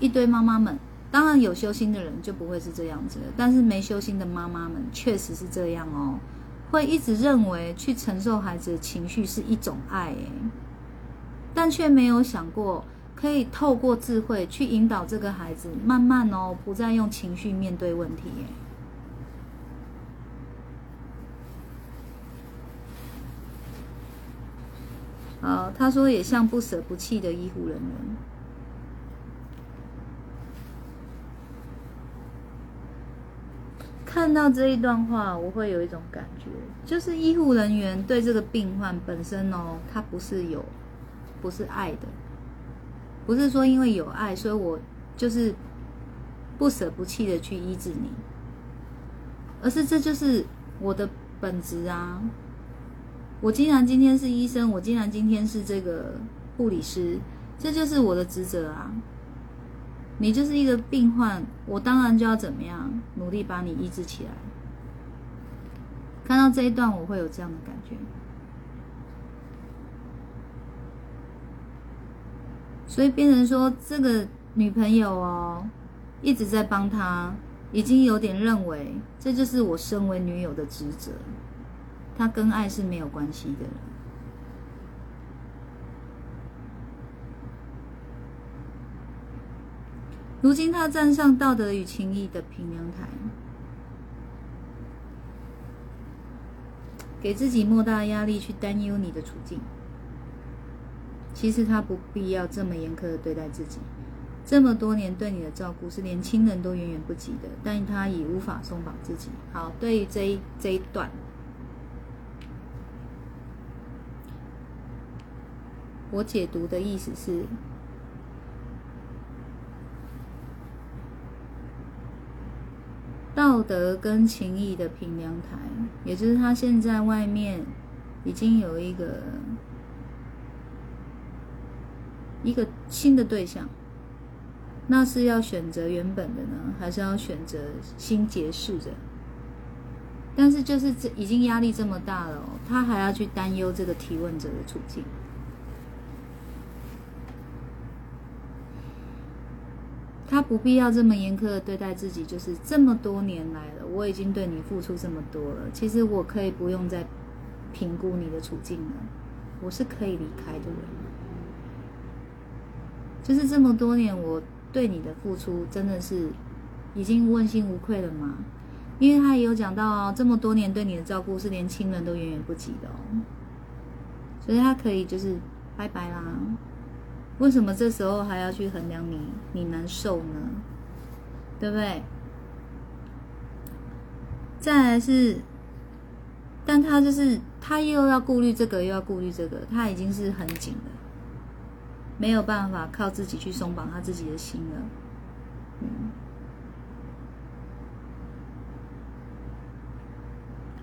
一堆妈妈们，当然有修心的人就不会是这样子，但是没修心的妈妈们确实是这样哦，会一直认为去承受孩子的情绪是一种爱，诶，但却没有想过可以透过智慧去引导这个孩子，慢慢哦，不再用情绪面对问题，诶。啊，他说也像不舍不弃的医护人员。看到这一段话，我会有一种感觉，就是医护人员对这个病患本身哦，他不是有，不是爱的，不是说因为有爱，所以我就是不舍不弃的去医治你，而是这就是我的本质啊。我既然今天是医生，我既然今天是这个护理师，这就是我的职责啊！你就是一个病患，我当然就要怎么样努力把你医治起来。看到这一段，我会有这样的感觉。所以变成说，这个女朋友哦，一直在帮他，已经有点认为这就是我身为女友的职责。他跟爱是没有关系的。如今他站上道德与情义的平阳台，给自己莫大压力去担忧你的处境。其实他不必要这么严苛的对待自己。这么多年对你的照顾是连亲人都远远不及的，但他已无法松绑自己。好，对于这一这一段。我解读的意思是，道德跟情谊的平凉台，也就是他现在外面已经有一个一个新的对象，那是要选择原本的呢，还是要选择新结识的？但是就是这已经压力这么大了，他还要去担忧这个提问者的处境。他不必要这么严苛的对待自己，就是这么多年来了，我已经对你付出这么多了，其实我可以不用再评估你的处境了，我是可以离开的人。就是这么多年我对你的付出，真的是已经问心无愧了吗？因为他也有讲到哦，这么多年对你的照顾是连亲人都远远不及的哦，所以他可以就是拜拜啦。为什么这时候还要去衡量你你难受呢？对不对？再来是，但他就是他又要顾虑这个，又要顾虑这个，他已经是很紧了，没有办法靠自己去松绑他自己的心了。嗯，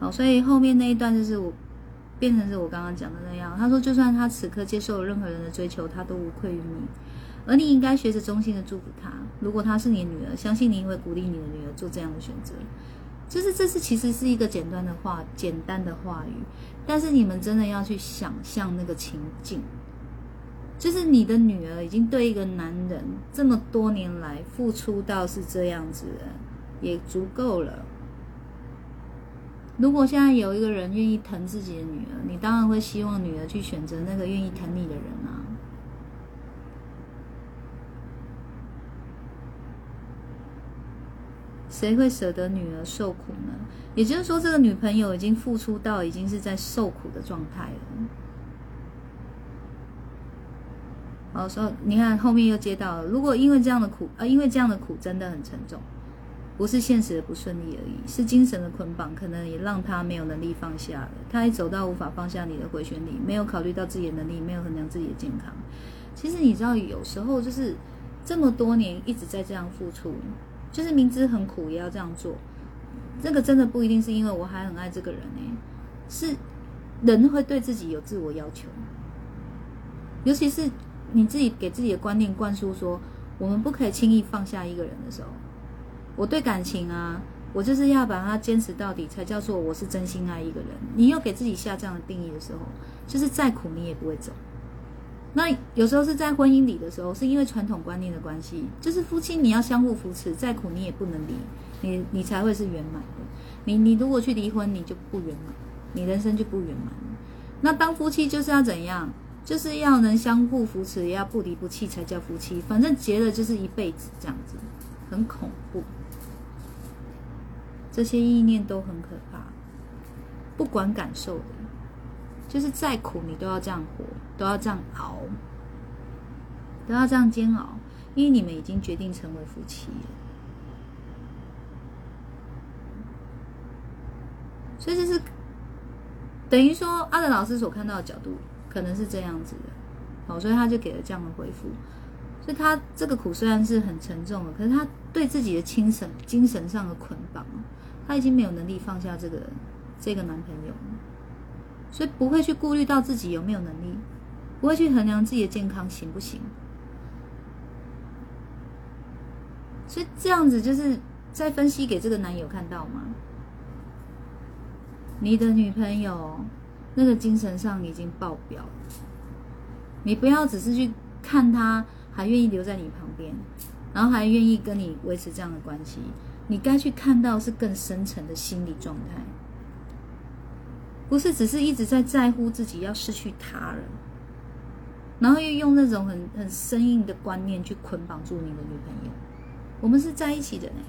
好，所以后面那一段就是我。变成是我刚刚讲的那样。他说，就算他此刻接受了任何人的追求，他都无愧于你，而你应该学着衷心的祝福他。如果他是你女儿，相信你会鼓励你的女儿做这样的选择。就是这是其实是一个简单的话，简单的话语，但是你们真的要去想象那个情境，就是你的女儿已经对一个男人这么多年来付出到是这样子，也足够了。如果现在有一个人愿意疼自己的女儿，你当然会希望女儿去选择那个愿意疼你的人啊。谁会舍得女儿受苦呢？也就是说，这个女朋友已经付出到已经是在受苦的状态了。好，说你看后面又接到了，如果因为这样的苦，呃，因为这样的苦真的很沉重。不是现实的不顺利而已，是精神的捆绑，可能也让他没有能力放下了。他还走到无法放下你的回旋里，没有考虑到自己的能力，没有衡量自己的健康。其实你知道，有时候就是这么多年一直在这样付出，就是明知很苦也要这样做。这个真的不一定是因为我还很爱这个人呢，是人会对自己有自我要求，尤其是你自己给自己的观念灌输说，我们不可以轻易放下一个人的时候。我对感情啊，我就是要把它坚持到底，才叫做我是真心爱一个人。你又给自己下这样的定义的时候，就是再苦你也不会走。那有时候是在婚姻里的时候，是因为传统观念的关系，就是夫妻你要相互扶持，再苦你也不能离，你你才会是圆满的。你你如果去离婚，你就不圆满，你人生就不圆满。那当夫妻就是要怎样？就是要能相互扶持，也要不离不弃，才叫夫妻。反正结了就是一辈子这样子，很恐怖。这些意念都很可怕，不管感受的，就是再苦你都要这样活，都要这样熬，都要这样煎熬，因为你们已经决定成为夫妻了。所以这是等于说阿德老师所看到的角度可能是这样子的，好，所以他就给了这样的回复。所以他这个苦虽然是很沉重的，可是他对自己的精神精神上的捆绑。他已经没有能力放下这个这个男朋友，所以不会去顾虑到自己有没有能力，不会去衡量自己的健康行不行。所以这样子就是在分析给这个男友看到吗？你的女朋友那个精神上已经爆表了，你不要只是去看他还愿意留在你旁边，然后还愿意跟你维持这样的关系。你该去看到是更深层的心理状态，不是只是一直在在乎自己要失去他人，然后又用那种很很生硬的观念去捆绑住你的女朋友。我们是在一起的呢，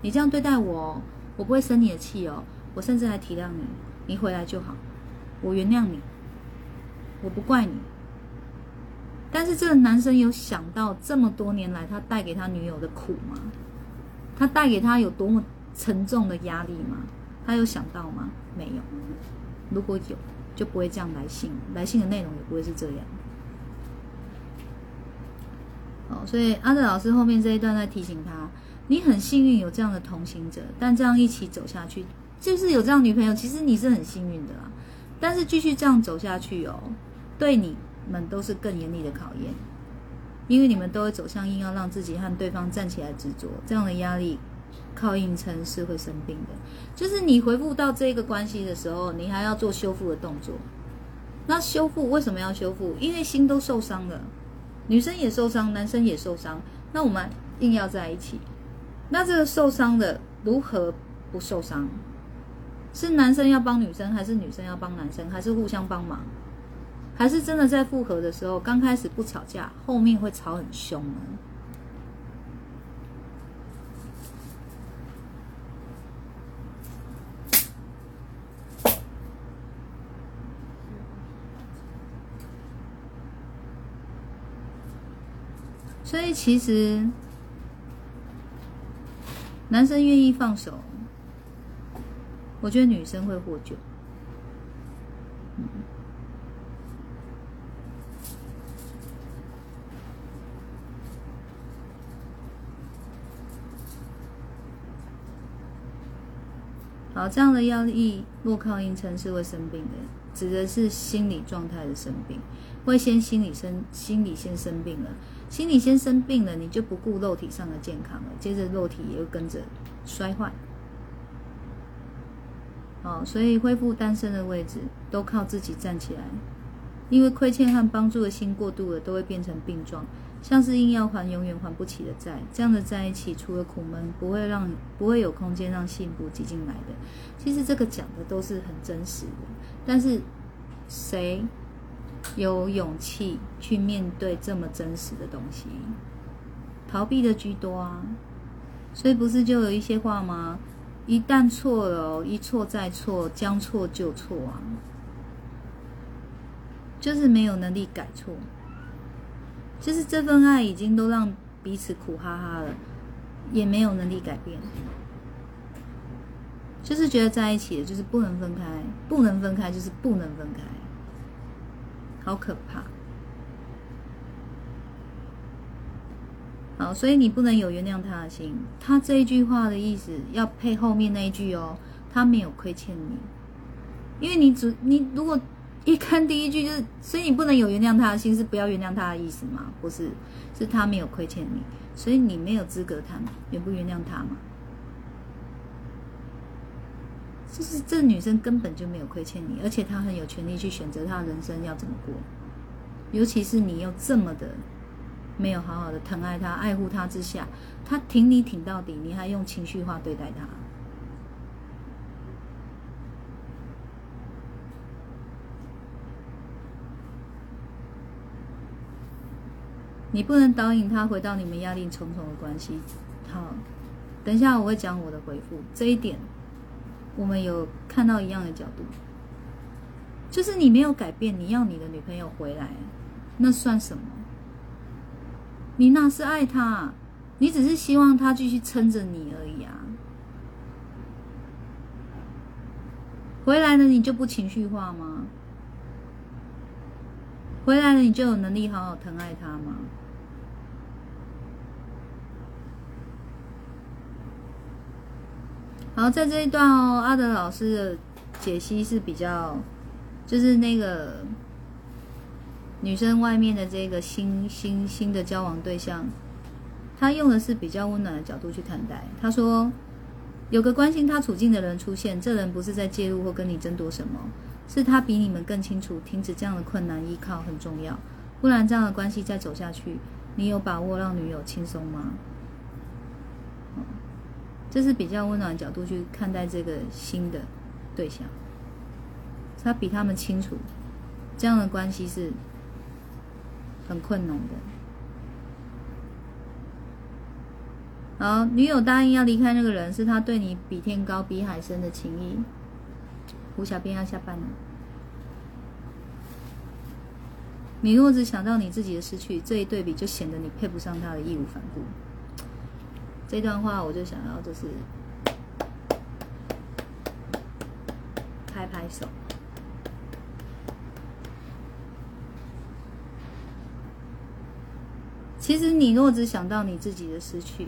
你这样对待我，我不会生你的气哦，我甚至还体谅你，你回来就好，我原谅你，我不怪你。但是这个男生有想到这么多年来他带给他女友的苦吗？他带给他有多么沉重的压力吗？他有想到吗？没有。如果有，就不会这样来信，来信的内容也不会是这样。哦，所以阿德老师后面这一段在提醒他，你很幸运有这样的同行者，但这样一起走下去，就是有这样女朋友，其实你是很幸运的啦。但是继续这样走下去哦，对你们都是更严厉的考验，因为你们都会走向硬要让自己和对方站起来执着，这样的压力靠硬撑是会生病的。就是你回复到这个关系的时候，你还要做修复的动作。那修复为什么要修复？因为心都受伤了，女生也受伤，男生也受伤。那我们硬要在一起，那这个受伤的如何不受伤？是男生要帮女生，还是女生要帮男生，还是互相帮忙？还是真的在复合的时候，刚开始不吵架，后面会吵很凶呢？所以其实，男生愿意放手，我觉得女生会获救。好，这样的压力若靠硬撑是会生病的，指的是心理状态的生病，会先心理生心理先生病了。心理先生病了，你就不顾肉体上的健康了，接着肉体也会跟着摔坏。哦，所以恢复单身的位置都靠自己站起来，因为亏欠和帮助的心过度了，都会变成病状，像是硬要还永远还不起的债。这样的在一起，除了苦闷，不会让不会有空间让幸福挤进来的。其实这个讲的都是很真实的，但是谁？有勇气去面对这么真实的东西，逃避的居多啊，所以不是就有一些话吗？一旦错了，一错再错，将错就错啊，就是没有能力改错，就是这份爱已经都让彼此苦哈哈了，也没有能力改变，就是觉得在一起就是不能分开，不能分开就是不能分开。好可怕！好，所以你不能有原谅他的心。他这一句话的意思要配后面那一句哦，他没有亏欠你，因为你只你如果一看第一句就是，所以你不能有原谅他的心，是不要原谅他的意思吗？不是，是他没有亏欠你，所以你没有资格谈原不原谅他嘛。就是这女生根本就没有亏欠你，而且她很有权利去选择她的人生要怎么过。尤其是你又这么的没有好好的疼爱她、爱护她之下，她挺你挺到底，你还用情绪化对待她。你不能导引他回到你们压力重重的关系。好，等一下我会讲我的回复这一点。我们有看到一样的角度，就是你没有改变，你要你的女朋友回来，那算什么？你那是爱她，你只是希望她继续撑着你而已啊。回来了你就不情绪化吗？回来了你就有能力好好疼爱她吗？好，在这一段哦，阿德老师的解析是比较，就是那个女生外面的这个新新新的交往对象，他用的是比较温暖的角度去看待。他说，有个关心他处境的人出现，这人不是在介入或跟你争夺什么，是他比你们更清楚，停止这样的困难依靠很重要，不然这样的关系再走下去，你有把握让女友轻松吗？这是比较温暖的角度去看待这个新的对象，他比他们清楚，这样的关系是很困难的。好，女友答应要离开那个人，是他对你比天高比海深的情谊。胡小编要下班了，你若只想到你自己的失去，这一对比就显得你配不上他的义无反顾。这段话我就想要，就是拍拍手。其实你若只想到你自己的失去，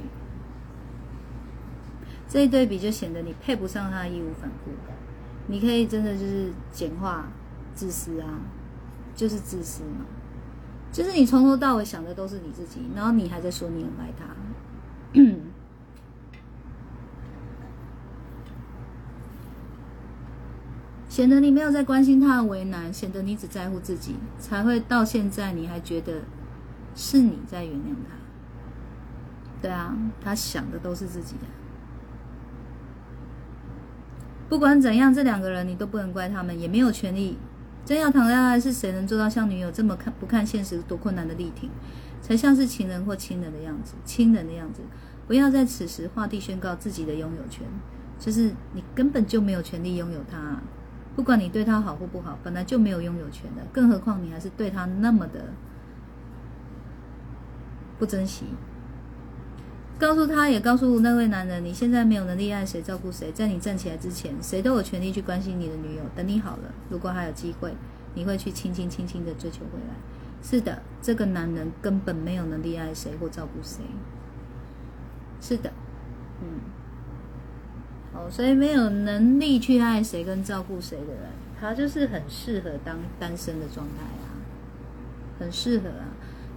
这一对比就显得你配不上他义无反顾。你可以真的就是简化自私啊，就是自私嘛，就是你从头到尾想的都是你自己，然后你还在说你很爱他。显得你没有在关心他的为难，显得你只在乎自己，才会到现在你还觉得是你在原谅他。对啊，他想的都是自己的。不管怎样，这两个人你都不能怪他们，也没有权利。真要谈恋爱，是谁能做到像女友这么看不看现实多困难的力挺，才像是情人或亲人的样子，亲人的样子。不要在此时画地宣告自己的拥有权，就是你根本就没有权利拥有他。不管你对他好或不好，本来就没有拥有权的，更何况你还是对他那么的不珍惜。告诉他，也告诉那位男人，你现在没有能力爱谁、照顾谁，在你站起来之前，谁都有权利去关心你的女友。等你好了，如果还有机会，你会去轻轻、轻轻的追求回来。是的，这个男人根本没有能力爱谁或照顾谁。是的，嗯。哦，所以没有能力去爱谁跟照顾谁的人，他就是很适合当单身的状态啊，很适合啊，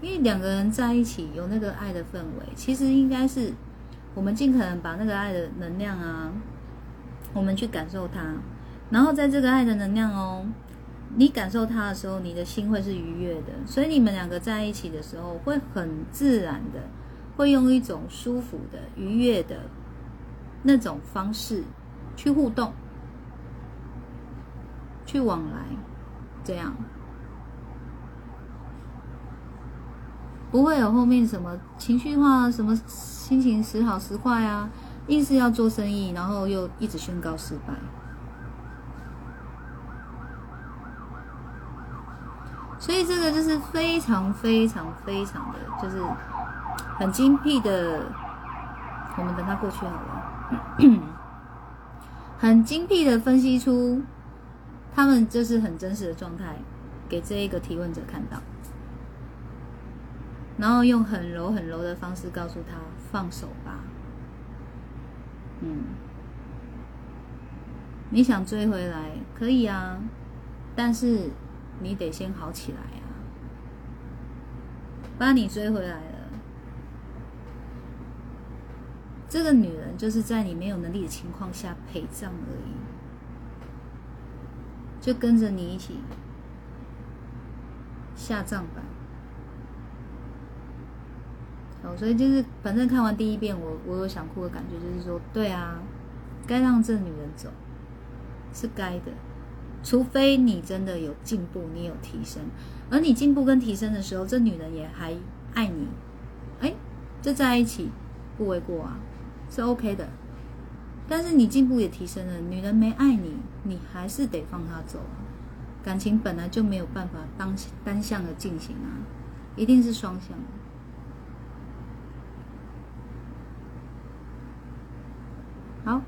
因为两个人在一起有那个爱的氛围，其实应该是我们尽可能把那个爱的能量啊，我们去感受它，然后在这个爱的能量哦，你感受它的时候，你的心会是愉悦的，所以你们两个在一起的时候，会很自然的，会用一种舒服的、愉悦的。那种方式去互动、去往来，这样不会有后面什么情绪化、什么心情时好时坏啊，硬是要做生意，然后又一直宣告失败。所以这个就是非常非常非常的就是很精辟的。我们等它过去好了。[COUGHS] 很精辟的分析出，他们就是很真实的状态，给这一个提问者看到，然后用很柔很柔的方式告诉他放手吧。嗯，你想追回来可以啊，但是你得先好起来啊，把你追回来。这个女人就是在你没有能力的情况下陪葬而已，就跟着你一起下葬吧。好，所以就是反正看完第一遍，我我有想哭的感觉，就是说，对啊，该让这女人走，是该的，除非你真的有进步，你有提升，而你进步跟提升的时候，这女人也还爱你，哎，就在一起不为过啊。是 OK 的，但是你进步也提升了，女人没爱你，你还是得放她走。感情本来就没有办法单单向的进行啊，一定是双向。好，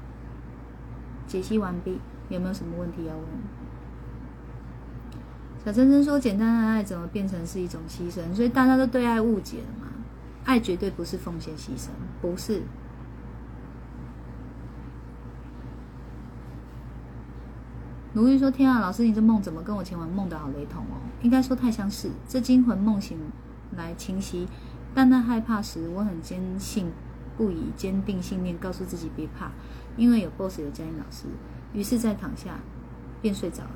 解析完毕，有没有什么问题要问？小珍珍说：“简单的爱怎么变成是一种牺牲？所以大家都对爱误解了嘛？爱绝对不是奉献牺牲，不是。”鲁豫说：“天啊，老师，你这梦怎么跟我前晚梦的好雷同哦？应该说太相似。这惊魂梦醒来清晰，但那害怕时，我很坚信不疑，坚定信念，告诉自己别怕，因为有 boss 有佳音老师。于是再躺下，便睡着了，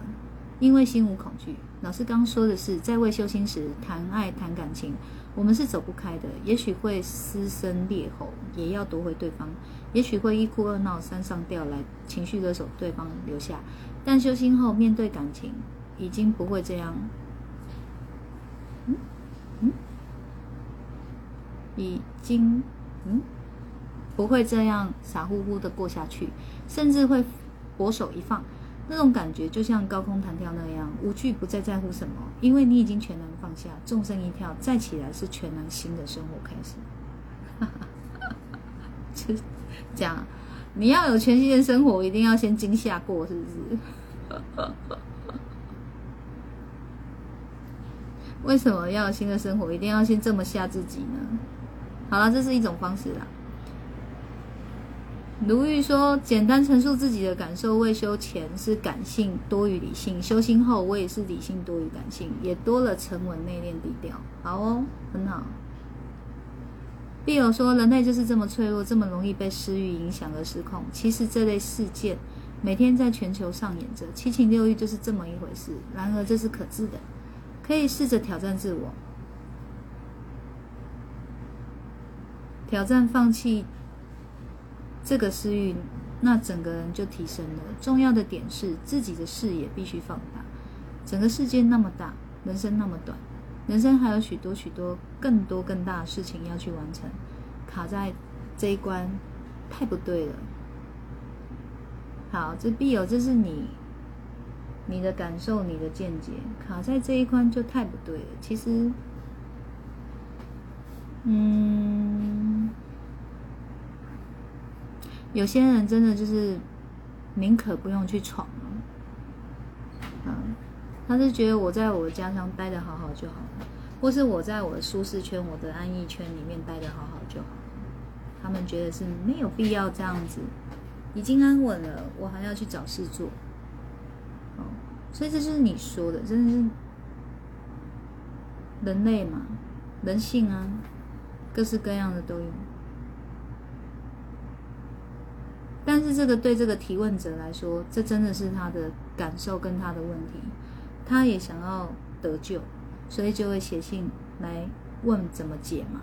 因为心无恐惧。老师刚说的是，在未修心时谈爱谈感情，我们是走不开的，也许会嘶声裂吼，也要夺回对方；也许会一哭二闹三上吊来情绪勒索对方留下。”但修心后，面对感情，已经不会这样，嗯？嗯，已经？嗯，不会这样傻乎乎的过下去，甚至会薄手一放，那种感觉就像高空弹跳那样，无惧不再在乎什么，因为你已经全能放下，纵身一跳，再起来是全能新的生活开始，哈哈，就这样。你要有全新的生活，一定要先惊吓过，是不是？[LAUGHS] 为什么要新的生活？一定要先这么吓自己呢？好了，这是一种方式啦。卢玉说：“简单陈述自己的感受，未修前是感性多于理性，修心后我也是理性多于感性，也多了沉稳内敛低调。好哦，很好。”必有说：“人类就是这么脆弱，这么容易被私欲影响而失控。其实这类事件每天在全球上演着，七情六欲就是这么一回事。然而这是可治的，可以试着挑战自我，挑战放弃。”这个私欲，那整个人就提升了。重要的点是，自己的视野必须放大。整个世界那么大，人生那么短，人生还有许多许多更多更大的事情要去完成。卡在这一关，太不对了。好，这必有，这是你你的感受，你的见解。卡在这一关就太不对了。其实，嗯。有些人真的就是宁可不用去闯，嗯，他是觉得我在我的家乡待的好好就好了，或是我在我的舒适圈、我的安逸圈里面待的好好就好他们觉得是没有必要这样子，已经安稳了，我还要去找事做。哦，所以这就是你说的，真的是人类嘛，人性啊，各式各样的都有。但是这个对这个提问者来说，这真的是他的感受跟他的问题，他也想要得救，所以就会写信来问怎么解嘛。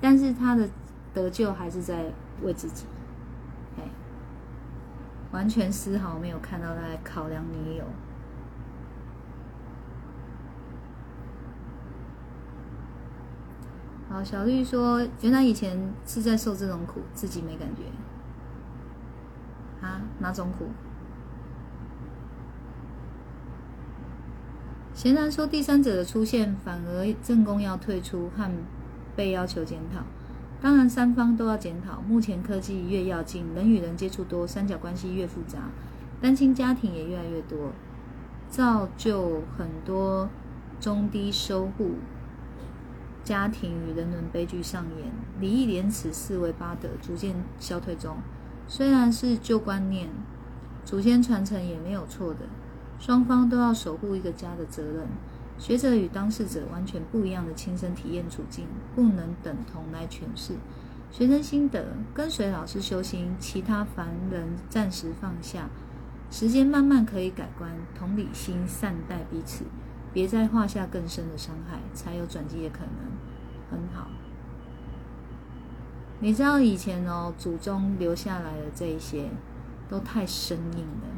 但是他的得救还是在为自己，哎，完全丝毫没有看到他在考量女友。好，小绿说，原来以前是在受这种苦，自己没感觉。啊，哪种苦？显然说，第三者的出现反而正宫要退出和被要求检讨。当然，三方都要检讨。目前科技越要进，人与人接触多，三角关系越复杂，单亲家庭也越来越多，造就很多中低收入家庭与人伦悲剧上演。礼义廉耻四维八德逐渐消退中。虽然是旧观念，祖先传承也没有错的。双方都要守护一个家的责任。学者与当事者完全不一样的亲身体验处境，不能等同来诠释。学生心得：跟随老师修心，其他凡人暂时放下，时间慢慢可以改观。同理心，善待彼此，别再画下更深的伤害，才有转机的可能。很好。你知道以前哦，祖宗留下来的这一些，都太生硬了，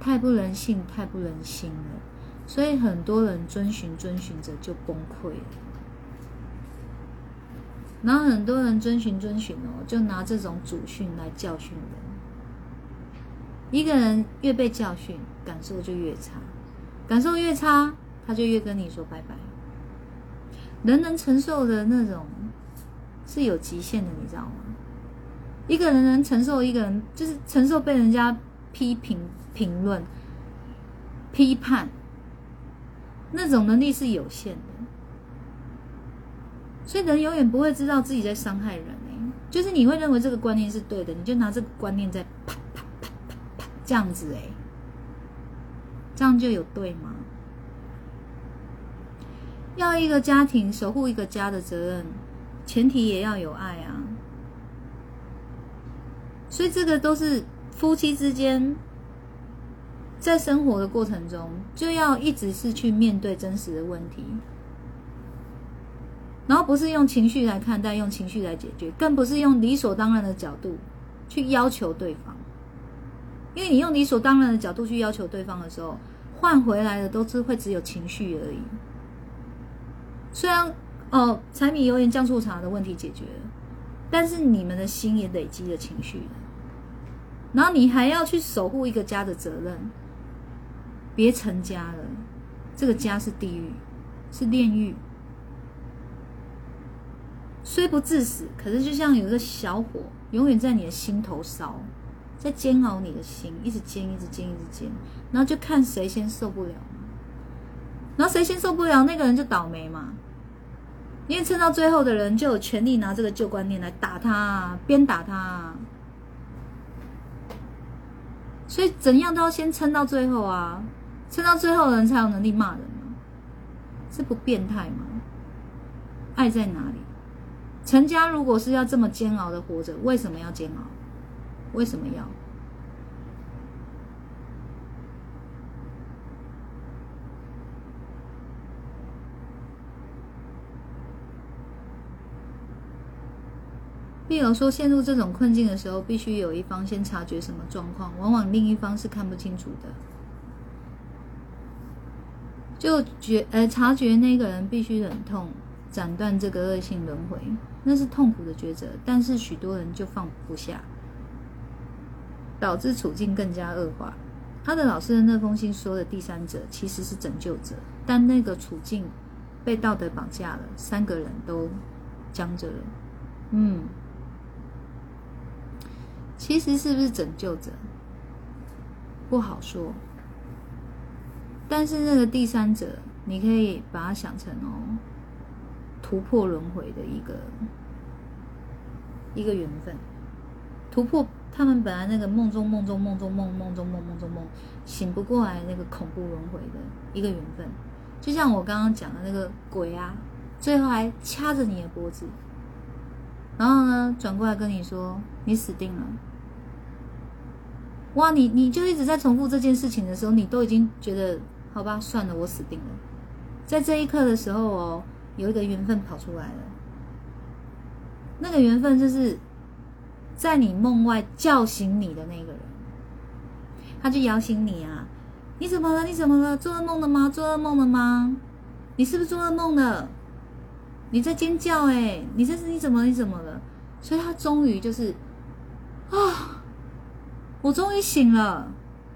太不人性，太不人心了，所以很多人遵循遵循着就崩溃了。然后很多人遵循遵循哦，就拿这种祖训来教训人。一个人越被教训，感受就越差，感受越差，他就越跟你说拜拜。人能承受的那种。是有极限的，你知道吗？一个人能承受一个人，就是承受被人家批评、评论、批判，那种能力是有限的。所以人永远不会知道自己在伤害人诶，就是你会认为这个观念是对的，你就拿这个观念在啪啪啪啪啪这样子诶，这样就有对吗？要一个家庭守护一个家的责任。前提也要有爱啊，所以这个都是夫妻之间在生活的过程中，就要一直是去面对真实的问题，然后不是用情绪来看待，用情绪来解决，更不是用理所当然的角度去要求对方，因为你用理所当然的角度去要求对方的时候，换回来的都是会只有情绪而已，虽然。哦，柴米油盐酱醋茶的问题解决了，但是你们的心也累积了情绪了，然后你还要去守护一个家的责任，别成家了，这个家是地狱，是炼狱，虽不致死，可是就像有一个小火，永远在你的心头烧，在煎熬你的心，一直煎，一直煎，一直煎，然后就看谁先受不了。然后谁先受不了，那个人就倒霉嘛。因为撑到最后的人就有权利拿这个旧观念来打他，鞭打他。所以怎样都要先撑到最后啊！撑到最后的人才有能力骂人嘛，这不变态吗？爱在哪里？陈家如果是要这么煎熬的活着，为什么要煎熬？为什么要？例如说，陷入这种困境的时候，必须有一方先察觉什么状况，往往另一方是看不清楚的。就觉呃，察觉那个人必须忍痛斩断这个恶性轮回，那是痛苦的抉择。但是许多人就放不下，导致处境更加恶化。他的老师的那封信说的第三者其实是拯救者，但那个处境被道德绑架了，三个人都僵着了。嗯。其实是不是拯救者不好说，但是那个第三者，你可以把它想成哦，突破轮回的一个一个缘分，突破他们本来那个梦中梦中梦中梦梦中梦梦中梦醒不过来那个恐怖轮回的一个缘分，就像我刚刚讲的那个鬼啊，最后还掐着你的脖子，然后呢转过来跟你说你死定了。哇，你你就一直在重复这件事情的时候，你都已经觉得好吧，算了，我死定了。在这一刻的时候哦，有一个缘分跑出来了。那个缘分就是在你梦外叫醒你的那个人，他就摇醒你啊！你怎么了？你怎么了？做噩梦了吗？做噩梦了吗？你是不是做噩梦了？你在尖叫哎！你这是你怎么？你怎么了？所以他终于就是啊。我终于醒了，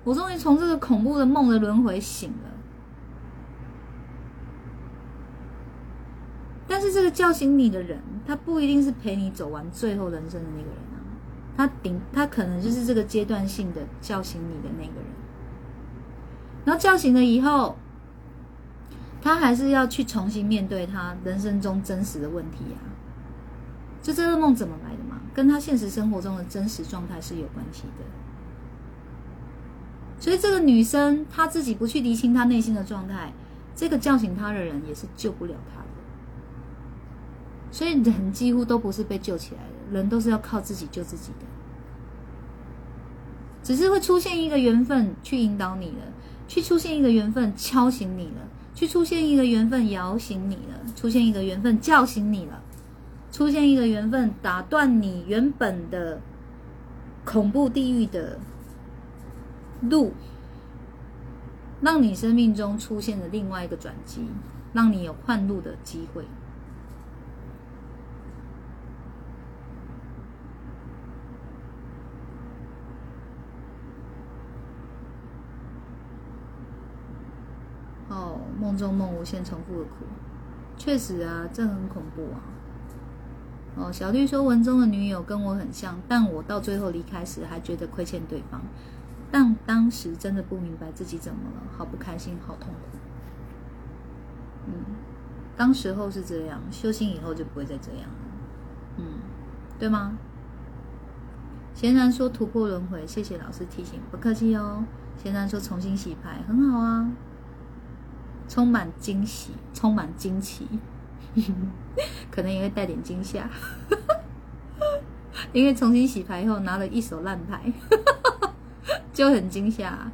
我终于从这个恐怖的梦的轮回醒了。但是这个叫醒你的人，他不一定是陪你走完最后人生的那个人啊，他顶他可能就是这个阶段性的叫醒你的那个人。然后叫醒了以后，他还是要去重新面对他人生中真实的问题啊。就这个梦怎么来的嘛，跟他现实生活中的真实状态是有关系的。所以这个女生她自己不去厘清她内心的状态，这个叫醒她的人也是救不了她的。所以人几乎都不是被救起来的，人都是要靠自己救自己的。只是会出现一个缘分去引导你了，去出现一个缘分敲醒你了，去出现一个缘分摇醒你了，出现一个缘分叫醒你了，出现一个缘分打断你原本的恐怖地狱的。路，让你生命中出现了另外一个转机，让你有换路的机会。哦，梦中梦无限重复的苦，确实啊，这很恐怖啊。哦，小绿说文中的女友跟我很像，但我到最后离开时还觉得亏欠对方。但当时真的不明白自己怎么了，好不开心，好痛苦。嗯，当时候是这样，修行以后就不会再这样了。嗯，对吗？贤然说突破轮回，谢谢老师提醒，不客气哦。贤然说重新洗牌，很好啊，充满惊喜，充满惊奇，[LAUGHS] 可能也会带点惊吓，[LAUGHS] 因为重新洗牌以后拿了一手烂牌。[LAUGHS] 就很惊吓。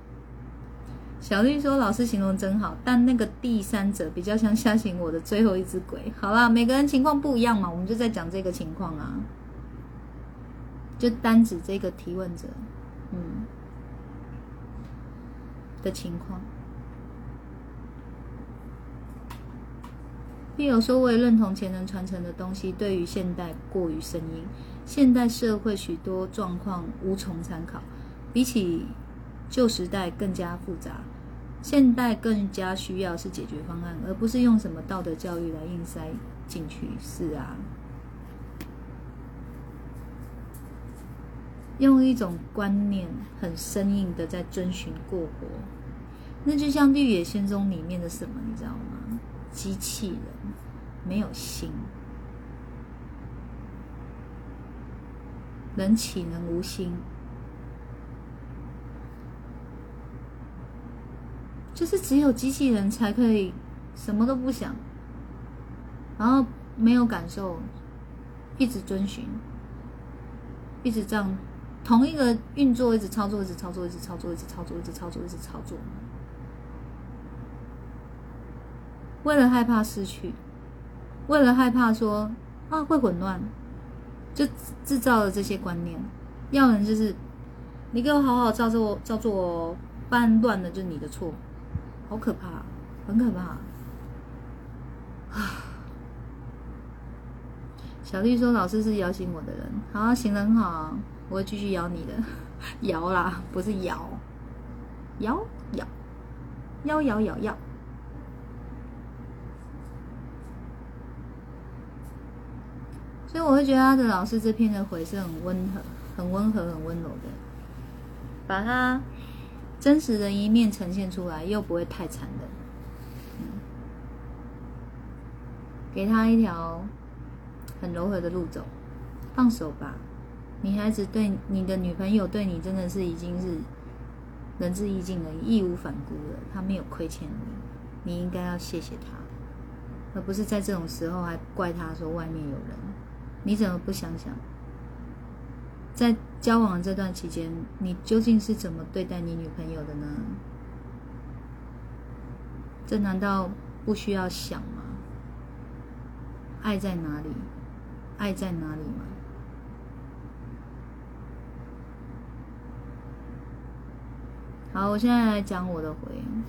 小绿说：“老师形容真好，但那个第三者比较像吓醒我的最后一只鬼。”好啦，每个人情况不一样嘛，我们就在讲这个情况啊，就单指这个提问者，嗯的情况。并有说：“我也认同前人传承的东西，对于现代过于生硬，现代社会许多状况无从参考。”比起旧时代更加复杂，现代更加需要是解决方案，而不是用什么道德教育来硬塞进去。是啊，用一种观念很生硬的在遵循过活，那就像《绿野仙踪》里面的什么，你知道吗？机器人没有心，人岂能无心？就是只有机器人才可以什么都不想，然后没有感受，一直遵循，一直这样同一个运作，一直操作，一直操作，一直操作，一直操作，一直操作，一直操作。为了害怕失去，为了害怕说啊会混乱，就制造了这些观念，要人就是你给我好好照做照做哦，不然乱了就是你的错。好可怕，很可怕啊！[SIGHS] 小绿说：“老师是摇醒我的人，好，醒得很好，我会继续摇你的，[LAUGHS] 摇啦，不是摇，摇摇，摇摇摇摇。”所以我会觉得他的老师这篇的回是很温和、很温和、很温柔的，把他。真实的一面呈现出来，又不会太残忍。给他一条很柔和的路走，放手吧。女孩子对你的女朋友对你真的是已经是仁至义尽了，义无反顾了。她没有亏欠你，你应该要谢谢她，而不是在这种时候还怪她说外面有人。你怎么不想想？在交往这段期间，你究竟是怎么对待你女朋友的呢？这难道不需要想吗？爱在哪里？爱在哪里吗？好，我现在来讲我的回应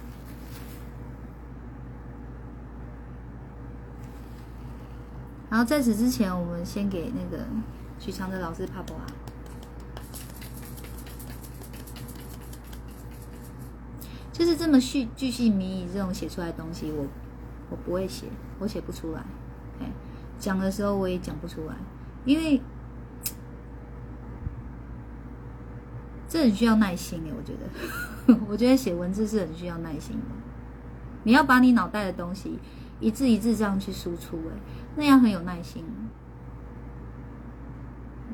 然后在此之前，我们先给那个许常的老师帕博啊。就是这么细巨细靡遗这种写出来的东西，我我不会写，我写不出来。哎，讲的时候我也讲不出来，因为这很需要耐心哎，我觉得，[LAUGHS] 我觉得写文字是很需要耐心的。你要把你脑袋的东西一字一字这样去输出，哎，那样很有耐心。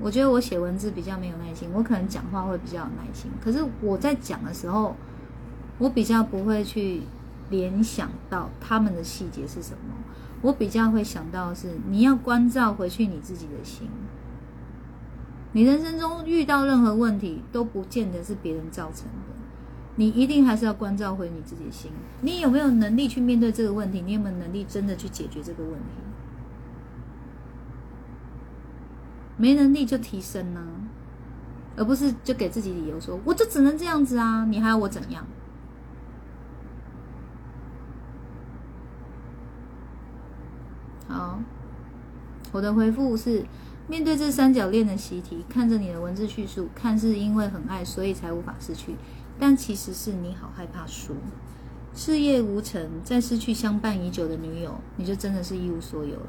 我觉得我写文字比较没有耐心，我可能讲话会比较有耐心，可是我在讲的时候。我比较不会去联想到他们的细节是什么，我比较会想到是你要关照回去你自己的心。你人生中遇到任何问题都不见得是别人造成的，你一定还是要关照回你自己心。你有没有能力去面对这个问题？你有没有能力真的去解决这个问题？没能力就提升呢，而不是就给自己理由说我就只能这样子啊，你还要我怎样？好，我的回复是：面对这三角恋的习题，看着你的文字叙述，看似因为很爱，所以才无法失去，但其实是你好害怕输，事业无成，再失去相伴已久的女友，你就真的是一无所有了。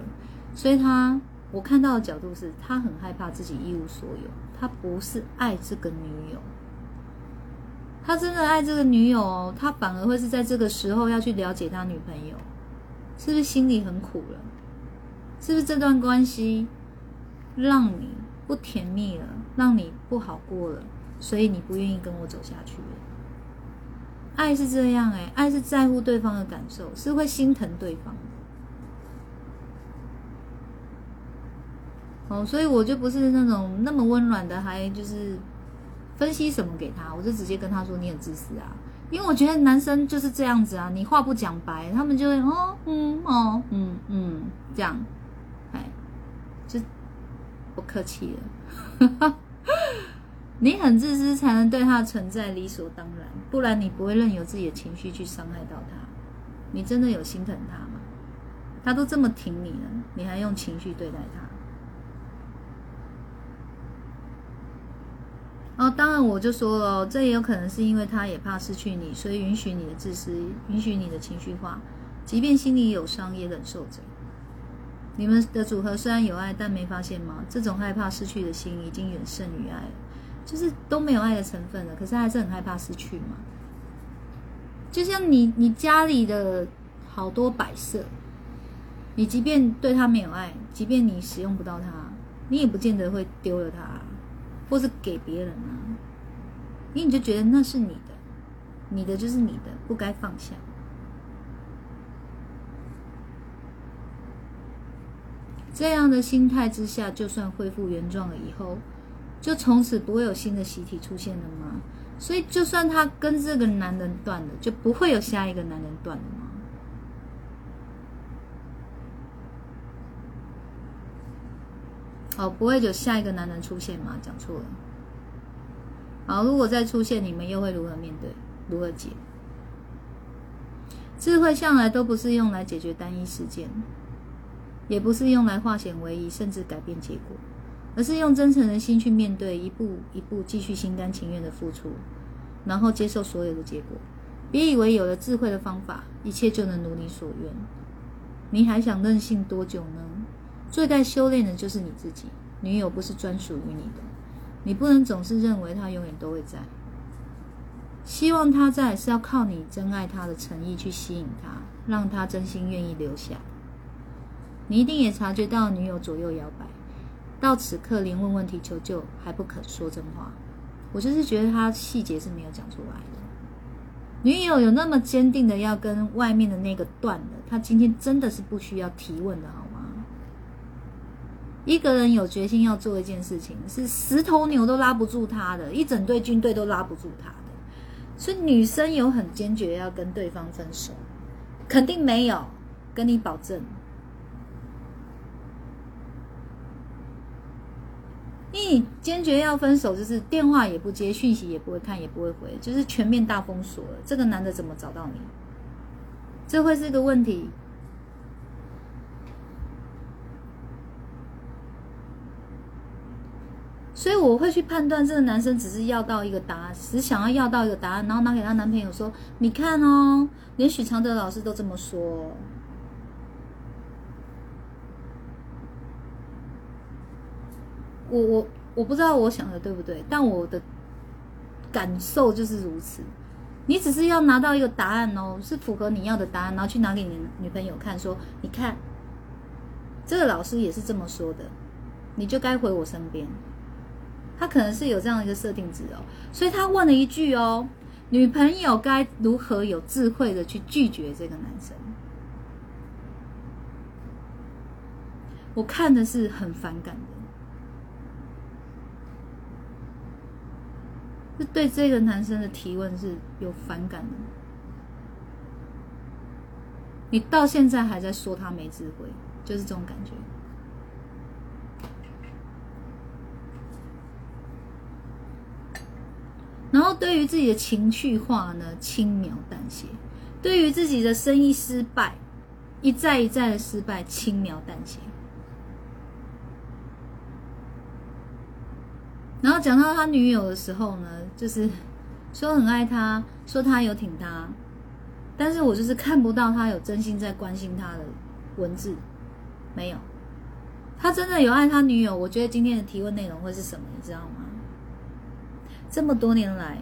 所以他，我看到的角度是他很害怕自己一无所有，他不是爱这个女友，他真的爱这个女友，他反而会是在这个时候要去了解他女朋友，是不是心里很苦了？是不是这段关系让你不甜蜜了，让你不好过了，所以你不愿意跟我走下去了？爱是这样哎，爱是在乎对方的感受，是会心疼对方。哦，所以我就不是那种那么温暖的，还就是分析什么给他，我就直接跟他说你很自私啊，因为我觉得男生就是这样子啊，你话不讲白，他们就会哦嗯哦嗯嗯这样。哎，就不客气了，[LAUGHS] 你很自私才能对他的存在理所当然，不然你不会任由自己的情绪去伤害到他。你真的有心疼他吗？他都这么挺你了，你还用情绪对待他？哦，当然我就说了，这也有可能是因为他也怕失去你，所以允许你的自私，允许你的情绪化，即便心里有伤也忍受着。你们的组合虽然有爱，但没发现吗？这种害怕失去的心已经远胜于爱了，就是都没有爱的成分了。可是还是很害怕失去嘛。就像你你家里的好多摆设，你即便对他没有爱，即便你使用不到它，你也不见得会丢了它，或是给别人啊，因为你就觉得那是你的，你的就是你的，不该放下。这样的心态之下，就算恢复原状了以后，就从此不会有新的习题出现了吗？所以，就算他跟这个男人断了，就不会有下一个男人断了吗？哦，不会有下一个男人出现吗？讲错了。好，如果再出现，你们又会如何面对？如何解？智慧向来都不是用来解决单一事件。也不是用来化险为夷，甚至改变结果，而是用真诚的心去面对，一步一步继续心甘情愿的付出，然后接受所有的结果。别以为有了智慧的方法，一切就能如你所愿。你还想任性多久呢？最该修炼的就是你自己。女友不是专属于你的，你不能总是认为她永远都会在。希望她在，是要靠你真爱她的诚意去吸引她，让她真心愿意留下。你一定也察觉到女友左右摇摆，到此刻连问问题求救还不肯说真话。我就是觉得他细节是没有讲出来的。女友有那么坚定的要跟外面的那个断了，他今天真的是不需要提问的好吗？一个人有决心要做一件事情，是十头牛都拉不住他的，一整队军队都拉不住他的。所以女生有很坚决要跟对方分手，肯定没有，跟你保证。你坚决要分手，就是电话也不接，讯息也不会看，也不会回，就是全面大封锁了。这个男的怎么找到你？这会是个问题。所以我会去判断，这个男生只是要到一个答案，只想要要到一个答案，然后拿给他男朋友说：“你看哦，连许常德老师都这么说。”我我我不知道我想的对不对，但我的感受就是如此。你只是要拿到一个答案哦，是符合你要的答案，然后去拿给你女朋友看，说你看，这个老师也是这么说的，你就该回我身边。他可能是有这样一个设定值哦，所以他问了一句哦，女朋友该如何有智慧的去拒绝这个男生？我看的是很反感的。是对这个男生的提问是有反感的。你到现在还在说他没智慧，就是这种感觉。然后对于自己的情绪化呢，轻描淡写；对于自己的生意失败，一再一再的失败，轻描淡写。然后讲到他女友的时候呢，就是说很爱他，说他有挺他，但是我就是看不到他有真心在关心他的文字，没有。他真的有爱他女友，我觉得今天的提问内容会是什么，你知道吗？这么多年来，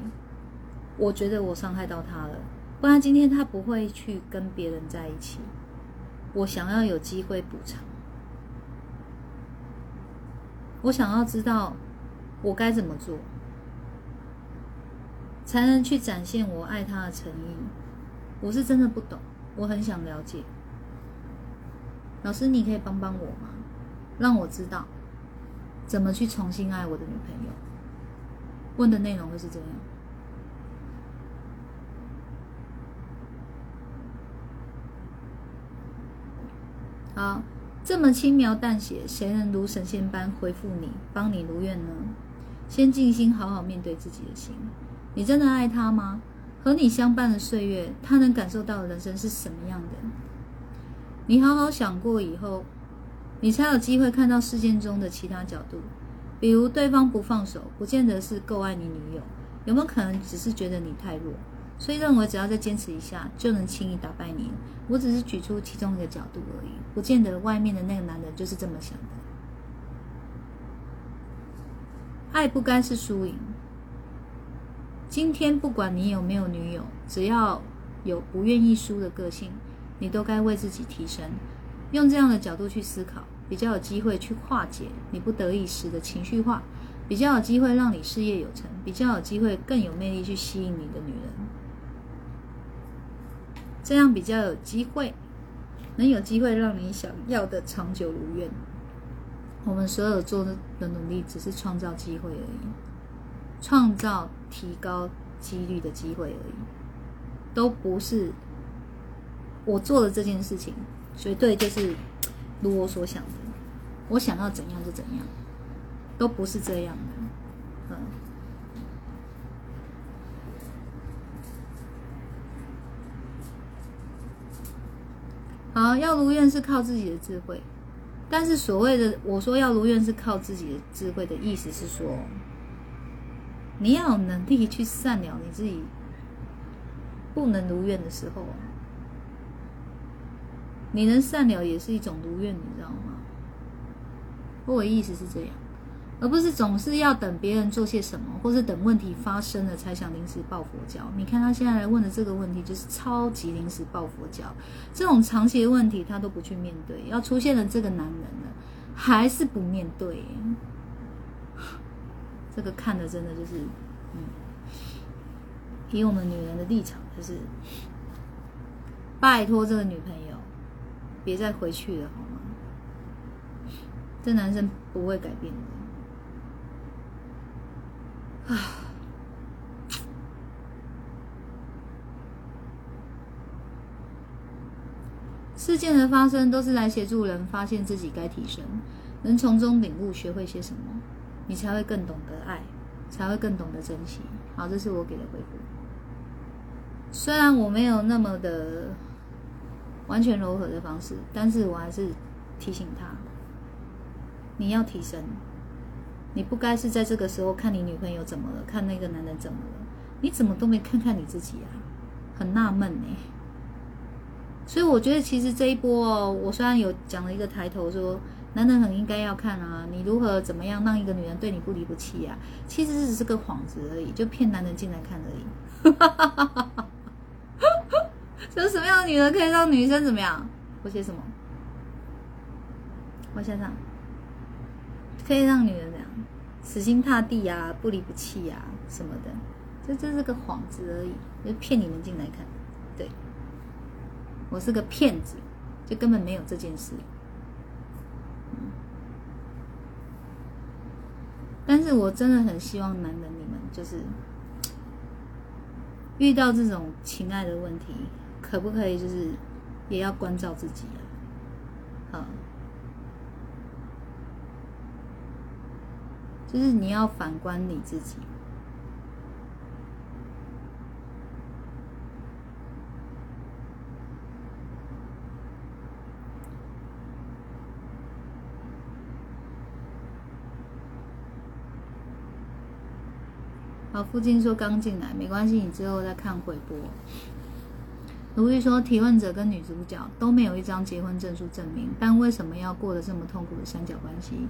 我觉得我伤害到他了，不然今天他不会去跟别人在一起。我想要有机会补偿，我想要知道。我该怎么做，才能去展现我爱他的诚意？我是真的不懂，我很想了解。老师，你可以帮帮我吗？让我知道怎么去重新爱我的女朋友。问的内容会是这样。好，这么轻描淡写，谁能如神仙般回复你，帮你如愿呢？先静心，好好面对自己的心。你真的爱他吗？和你相伴的岁月，他能感受到人生是什么样的？你好好想过以后，你才有机会看到事件中的其他角度。比如，对方不放手，不见得是够爱你女友，有没有可能只是觉得你太弱，所以认为只要再坚持一下，就能轻易打败你？我只是举出其中一个角度而已，不见得外面的那个男人就是这么想的。爱不该是输赢。今天不管你有没有女友，只要有不愿意输的个性，你都该为自己提升。用这样的角度去思考，比较有机会去化解你不得已时的情绪化，比较有机会让你事业有成，比较有机会更有魅力去吸引你的女人。这样比较有机会，能有机会让你想要的长久如愿。我们所有做的努力，只是创造机会而已，创造提高几率的机会而已，都不是我做的这件事情。绝对就是如我所想的，我想要怎样就怎样，都不是这样的。嗯，好，要如愿是靠自己的智慧，但是所谓的我说要如愿是靠自己的智慧的意思是说，你要有能力去善了你自己不能如愿的时候。你能善了也是一种如愿，你知道吗？我的意思是这样，而不是总是要等别人做些什么，或是等问题发生了才想临时抱佛脚。你看他现在来问的这个问题，就是超级临时抱佛脚。这种长期的问题他都不去面对，要出现了这个男人了，还是不面对。[LAUGHS] 这个看的真的就是，嗯，以我们女人的立场，就是拜托这个女朋友。别再回去了，好吗？这男生不会改变的。啊！事件的发生都是来协助人发现自己该提升，能从中领悟、学会些什么，你才会更懂得爱，才会更懂得珍惜。好，这是我给的回复。虽然我没有那么的。完全柔和的方式，但是我还是提醒他，你要提升，你不该是在这个时候看你女朋友怎么了，看那个男人怎么了，你怎么都没看看你自己啊？很纳闷呢。所以我觉得其实这一波哦，我虽然有讲了一个抬头说，男人很应该要看啊，你如何怎么样让一个女人对你不离不弃啊？其实只是个幌子而已，就骗男人进来看而已。[LAUGHS] 有什么样的女人可以让女生怎么样？我写什么？我想想，可以让女人？死心塌地呀，不离不弃呀，什么的，这这是个幌子而已，就骗你们进来看。对，我是个骗子，就根本没有这件事。嗯但是我真的很希望男人你们就是遇到这种情爱的问题。可不可以就是也要关照自己啊？好，就是你要反观你自己。好，附近说刚进来，没关系，你之后再看回播。如玉说：“提问者跟女主角都没有一张结婚证书证明，但为什么要过得这么痛苦的三角关系？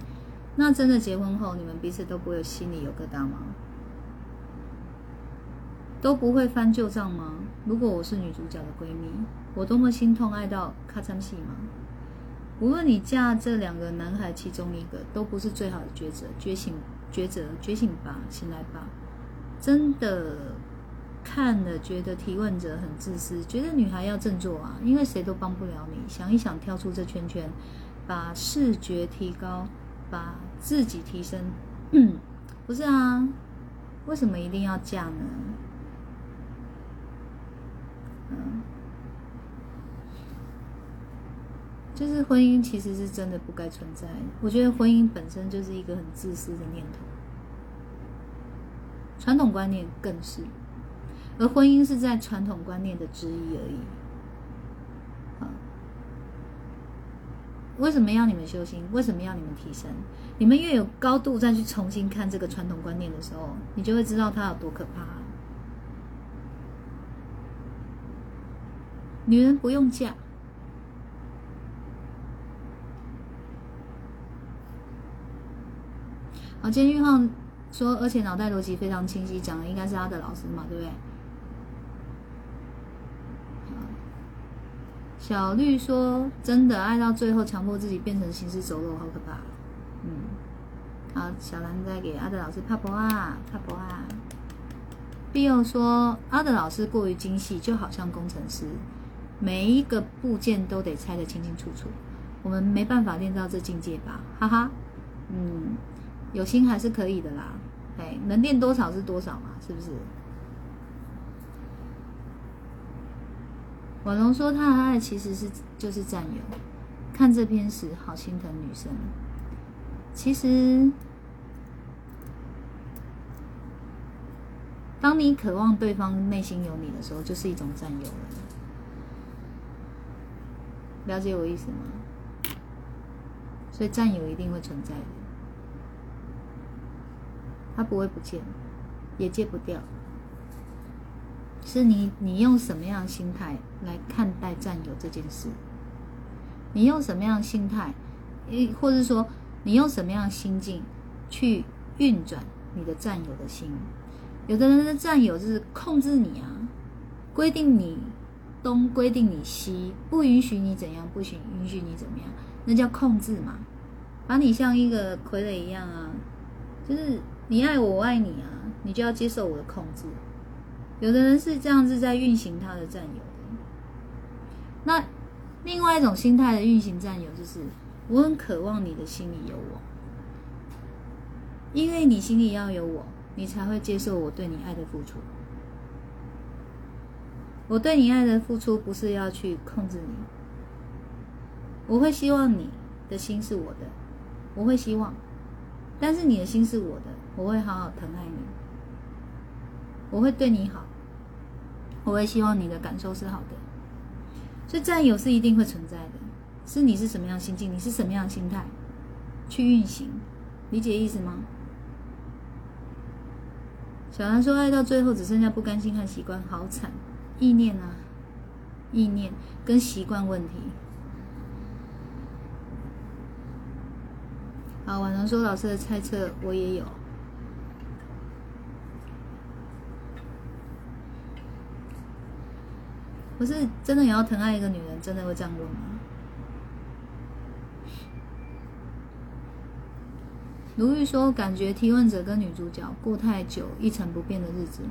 那真的结婚后，你们彼此都不会心里有疙瘩吗？都不会翻旧账吗？如果我是女主角的闺蜜，我多么心痛，爱到咔嚓戏吗？无论你嫁这两个男孩其中一个，都不是最好的抉择。觉醒，抉择，觉醒吧，醒来吧，真的。”看了觉得提问者很自私，觉得女孩要振作啊，因为谁都帮不了你。想一想，跳出这圈圈，把视觉提高，把自己提升。[CLEARS THROAT] 不是啊，为什么一定要嫁呢？嗯，就是婚姻其实是真的不该存在。我觉得婚姻本身就是一个很自私的念头，传统观念更是。而婚姻是在传统观念的之一而已。为什么要你们修心？为什么要你们提升？你们越有高度再去重新看这个传统观念的时候，你就会知道它有多可怕。女人不用嫁。好，今天玉浩说，而且脑袋逻辑非常清晰，讲的应该是他的老师嘛，对不对？小绿说：“真的爱到最后，强迫自己变成行尸走肉，好可怕。”嗯，好，小兰再给阿德老师帕博啊，帕博啊。必佑说：“阿德老师过于精细，就好像工程师，每一个部件都得拆得清清楚楚。我们没办法练到这境界吧？哈哈，嗯，有心还是可以的啦。哎，能练多少是多少嘛，是不是？”婉容说：“他的爱其实是就是占有。看这篇时，好心疼女生。其实。”当你渴望对方内心有你的时候，就是一种占有了。了解我意思吗？所以占有一定会存在的，它不会不见，也戒不掉。是你，你用什么样的心态来看待占有这件事？你用什么样的心态，诶或者说你用什么样的心境去运转你的占有的心？有的人的占有就是控制你啊，规定你东，规定你西，不允许你怎样，不许允许你怎么样，那叫控制嘛，把你像一个傀儡一样啊，就是你爱我，我爱你啊，你就要接受我的控制。有的人是这样子在运行他的占有的，那另外一种心态的运行占有就是，我很渴望你的心里有我，因为你心里要有我。你才会接受我对你爱的付出。我对你爱的付出不是要去控制你，我会希望你的心是我的，我会希望，但是你的心是我的，我会好好疼爱你，我会对你好，我会希望你的感受是好的。所以占有是一定会存在的，是你是什么样心境，你是什么样心态去运行，理解意思吗？小兰说：“爱到最后只剩下不甘心和习惯，好惨！意念啊，意念跟习惯问题。”好，婉容说：“老师的猜测我也有。”不是真的也要疼爱一个女人，真的会这样问吗？卢玉说：“感觉提问者跟女主角过太久一成不变的日子，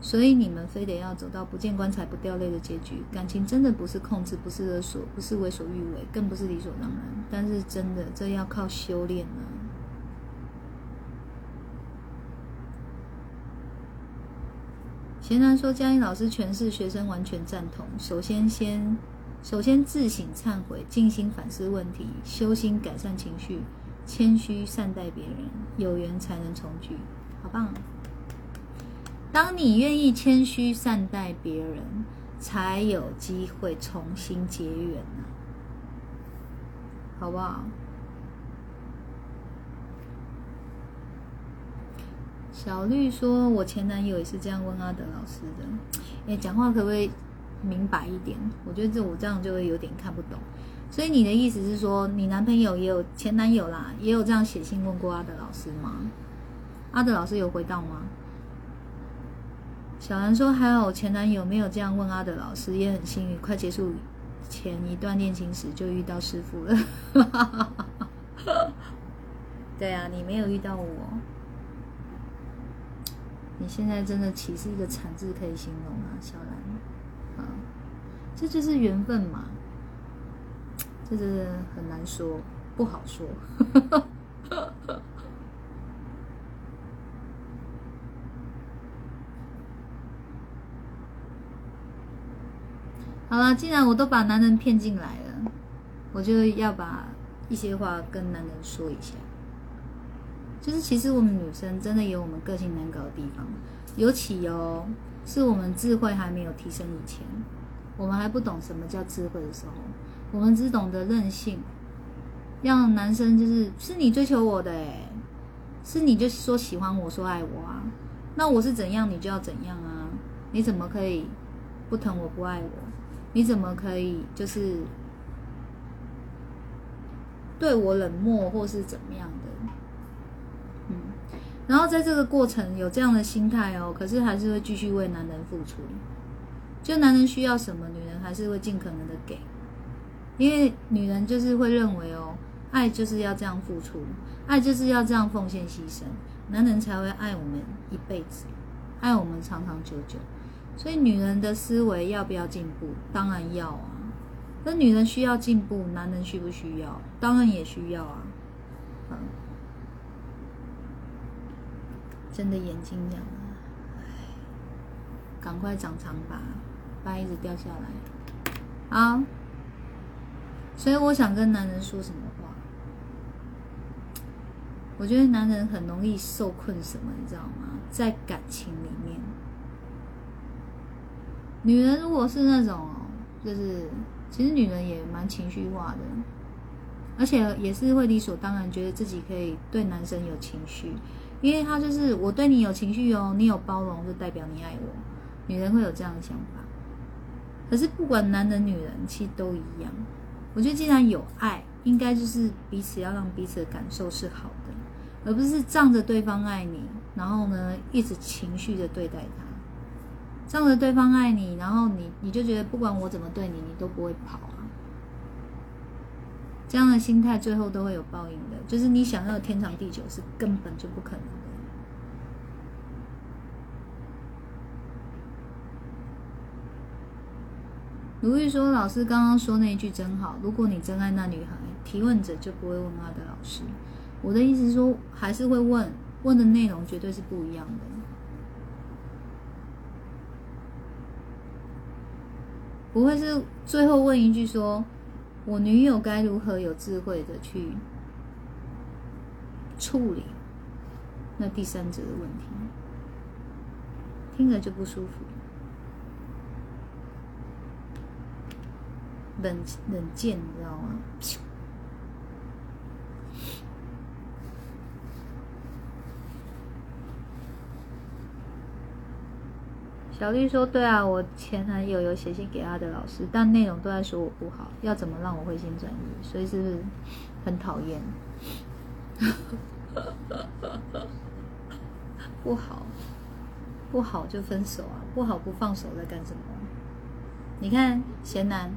所以你们非得要走到不见棺材不掉泪的结局。感情真的不是控制，不是勒索，不是为所欲为，更不是理所当然。但是真的，这要靠修炼呢。”前南说：“嘉音老师诠释，学生完全赞同。首先，先首先自省忏悔，静心反思问题，修心改善情绪。”谦虚善待别人，有缘才能重聚，好棒！当你愿意谦虚善待别人，才有机会重新结缘呢，好不好？小绿说：“我前男友也是这样问阿德老师的。”哎，讲话可不可以明白一点？我觉得这我这样就会有点看不懂。所以你的意思是说，你男朋友也有前男友啦，也有这样写信问过阿德老师吗？阿德老师有回答吗？小兰说，还有前男友没有这样问阿德老师，也很幸运，快结束前一段恋情时就遇到师傅了。[LAUGHS] 对啊，你没有遇到我，你现在真的岂是一个惨字可以形容啊，小兰？啊，这就是缘分嘛。这真的很难说，不好说。[LAUGHS] 好了，既然我都把男人骗进来了，我就要把一些话跟男人说一下。就是其实我们女生真的有我们个性难搞的地方，尤其哦，是我们智慧还没有提升以前，我们还不懂什么叫智慧的时候。我们只懂得任性，让男生就是是你追求我的哎，是你就说喜欢我说爱我啊，那我是怎样你就要怎样啊？你怎么可以不疼我不爱我？你怎么可以就是对我冷漠或是怎么样？然后在这个过程有这样的心态哦，可是还是会继续为男人付出，就男人需要什么，女人还是会尽可能的给。因为女人就是会认为哦，爱就是要这样付出，爱就是要这样奉献牺牲，男人才会爱我们一辈子，爱我们长长久久。所以女人的思维要不要进步？当然要啊。那女人需要进步，男人需不需要？当然也需要啊。嗯，真的眼睛痒啊！唉，赶快长长吧，不然一直掉下来。好，所以我想跟男人说什么话？我觉得男人很容易受困，什么你知道吗？在感情里面。女人如果是那种，就是其实女人也蛮情绪化的，而且也是会理所当然觉得自己可以对男生有情绪，因为他就是我对你有情绪哦，你有包容就代表你爱我。女人会有这样的想法，可是不管男人女人，其实都一样。我觉得既然有爱，应该就是彼此要让彼此的感受是好的，而不是仗着对方爱你，然后呢一直情绪的对待他。仗着对方爱你，然后你你就觉得不管我怎么对你，你都不会跑。这样的心态最后都会有报应的，就是你想要天长地久是根本就不可能的。如玉说：“老师刚刚说那一句真好，如果你真爱那女孩，提问者就不会问他的老师。我的意思是说，还是会问，问的内容绝对是不一样的。”不会是最后问一句说：“我女友该如何有智慧的去处理那第三者的问题？”听着就不舒服，冷冷剑，你知道吗？小绿说：“对啊，我前男友有写信给他的老师，但内容都在说我不好，要怎么让我回心转意？所以是不是很讨厌？不好，不好就分手啊！不好不放手在干什么？你看贤男，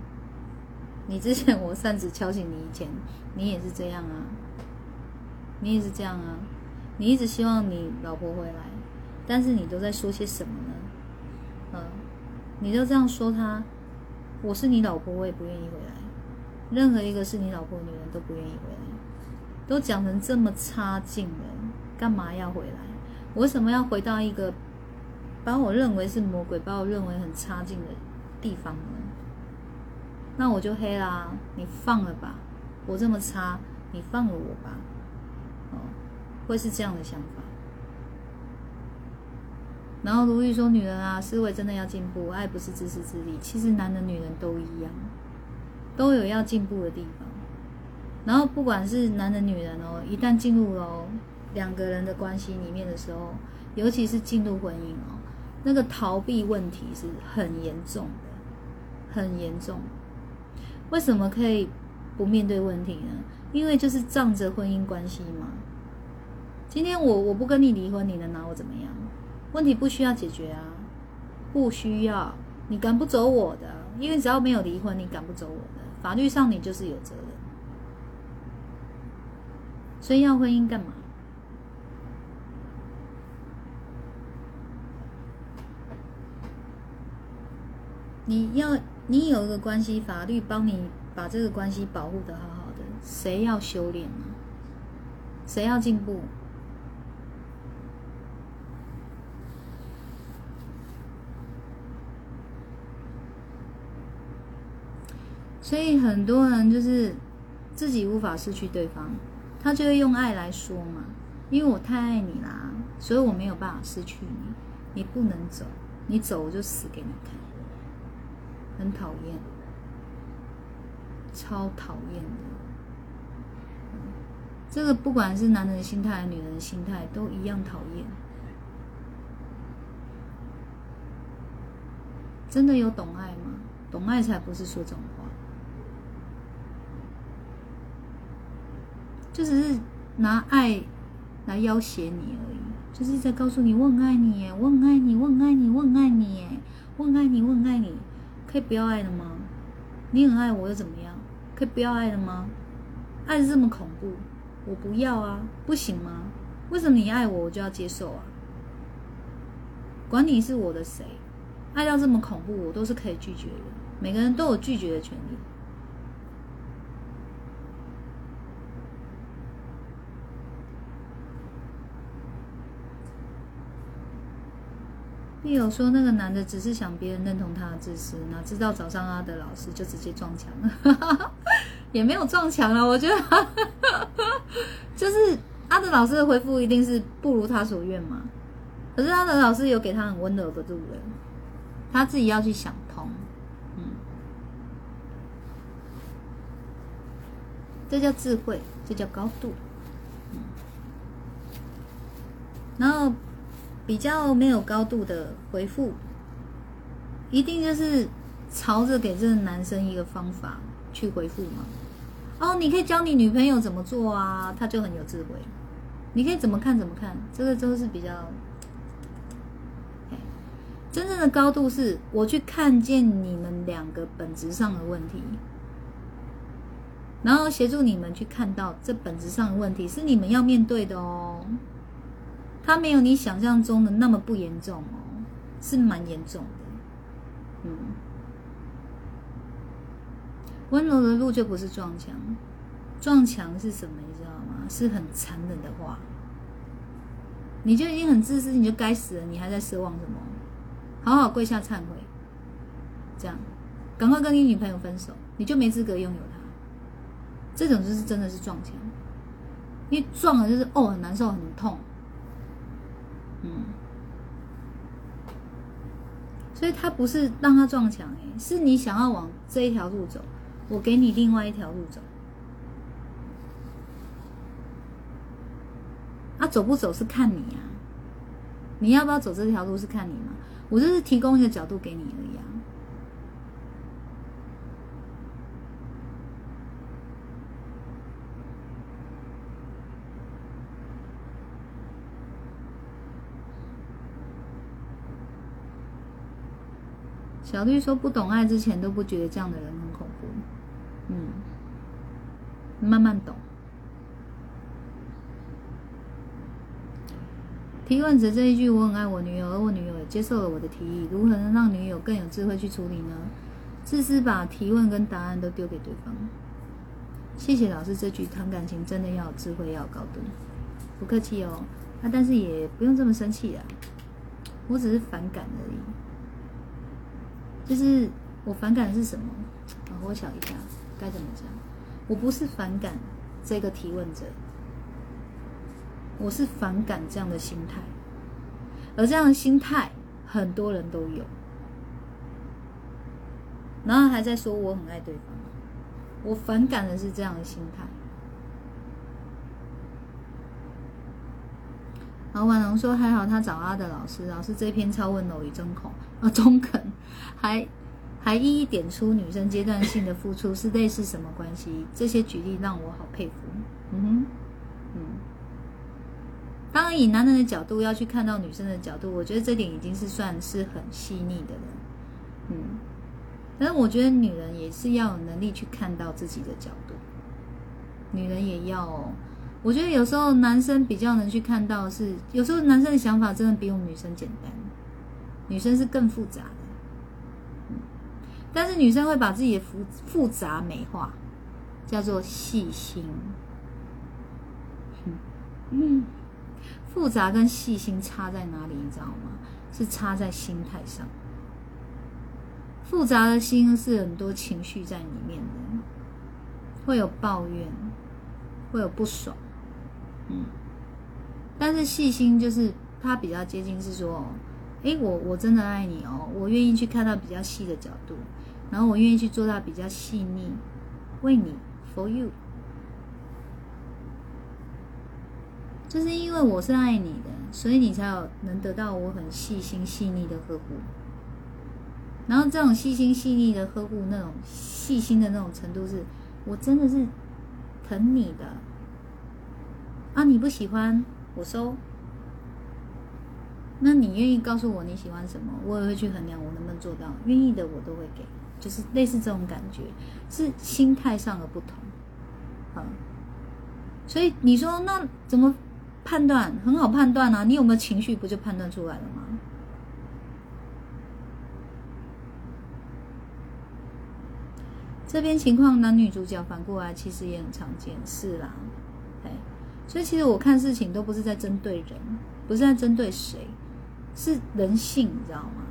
你之前我擅自敲醒你以前，你也是这样啊，你也是这样啊，你一直希望你老婆回来，但是你都在说些什么呢？”你就这样说他，我是你老婆，我也不愿意回来。任何一个是你老婆的女人都不愿意回来，都讲成这么差劲了，干嘛要回来？我为什么要回到一个把我认为是魔鬼，把我认为很差劲的地方呢？那我就黑啦，你放了吧，我这么差，你放了我吧。哦，会是这样的想法。然后如玉说：“女人啊，思维真的要进步，爱不是自私自利。其实男人、女人都一样，都有要进步的地方。然后不管是男人、女人哦，一旦进入了两个人的关系里面的时候，尤其是进入婚姻哦，那个逃避问题是很严重的，很严重。为什么可以不面对问题呢？因为就是仗着婚姻关系嘛。今天我我不跟你离婚，你能拿我怎么样？”问题不需要解决啊，不需要，你赶不走我的，因为只要没有离婚，你赶不走我的，法律上你就是有责任。所以要婚姻干嘛？你要你有一个关系，法律帮你把这个关系保护的好好的，谁要修炼呢？谁要进步？所以很多人就是自己无法失去对方，他就会用爱来说嘛。因为我太爱你啦，所以我没有办法失去你。你不能走，你走我就死给你看。很讨厌，超讨厌的。这个不管是男人的心态还是女人的心态，都一样讨厌。真的有懂爱吗？懂爱才不是说这种话。就只是拿爱来要挟你而已，就是在告诉你我很爱你，我很爱你，我很爱你，我很爱你，我很爱你，我很爱你，可以不要爱了吗？你很爱我又怎么样？可以不要爱了吗？爱是这么恐怖，我不要啊，不行吗？为什么你爱我，我就要接受啊？管你是我的谁，爱到这么恐怖，我都是可以拒绝的。每个人都有拒绝的权利。有说那个男的只是想别人认同他的自私，哪知道找上阿德老师就直接撞墙了，[LAUGHS] 也没有撞墙了。我觉得就是阿德老师的回复一定是不如他所愿嘛。可是阿德老师有给他很温柔的路人，他自己要去想通。嗯，这叫智慧，这叫高度。嗯，然后。比较没有高度的回复，一定就是朝着给这个男生一个方法去回复吗？哦，你可以教你女朋友怎么做啊，他就很有智慧。你可以怎么看怎么看，这个都是比较真正的高度，是我去看见你们两个本质上的问题，然后协助你们去看到这本质上的问题是你们要面对的哦。他没有你想象中的那么不严重哦，是蛮严重的。嗯，温柔的路就不是撞墙，撞墙是什么？你知道吗？是很残忍的话。你就已经很自私，你就该死了，你还在奢望什么？好好跪下忏悔，这样，赶快跟你女朋友分手，你就没资格拥有她。这种就是真的是撞墙，因为撞了就是哦，很难受，很痛。嗯，所以他不是让他撞墙，哎，是你想要往这一条路走，我给你另外一条路走。啊，走不走是看你啊，你要不要走这条路是看你嘛，我就是提供一个角度给你而已。小绿说：“不懂爱之前都不觉得这样的人很恐怖，嗯，慢慢懂。”提问者这一句：“我很爱我女友，而我女友也接受了我的提议，如何能让女友更有智慧去处理呢？”自私把提问跟答案都丢给对方。谢谢老师这句谈感情真的要有智慧，要有高度。不客气哦，啊，但是也不用这么生气啊，我只是反感而已。就是我反感的是什么？我想一下该怎么讲。我不是反感这个提问者，我是反感这样的心态。而这样的心态，很多人都有。然后还在说我很爱对方，我反感的是这样的心态。然后婉容说还好他找阿德老师，老师这篇超温柔与中肯啊中肯。还还一一点出女生阶段性的付出是类似什么关系？这些举例让我好佩服。嗯哼，嗯。当然，以男人的角度要去看到女生的角度，我觉得这点已经是算是很细腻的了。嗯，但是我觉得女人也是要有能力去看到自己的角度。女人也要，哦，我觉得有时候男生比较能去看到是，有时候男生的想法真的比我们女生简单，女生是更复杂的。但是女生会把自己的复复杂美化，叫做细心。嗯，复杂跟细心差在哪里？你知道吗？是差在心态上。复杂的心是很多情绪在里面的，会有抱怨，会有不爽。嗯，但是细心就是它比较接近，是说，哎，我我真的爱你哦，我愿意去看到比较细的角度。然后我愿意去做到比较细腻，为你，for you，就是因为我是爱你的，所以你才有能得到我很细心细腻的呵护。然后这种细心细腻的呵护，那种细心的那种程度，是我真的是疼你的。啊，你不喜欢我收，那你愿意告诉我你喜欢什么，我也会去衡量我能不能做到。愿意的我都会给。就是类似这种感觉，是心态上的不同，嗯，所以你说那怎么判断？很好判断啊，你有没有情绪，不就判断出来了吗？这边情况男女主角反过来其实也很常见，是啦，哎，所以其实我看事情都不是在针对人，不是在针对谁，是人性，你知道吗？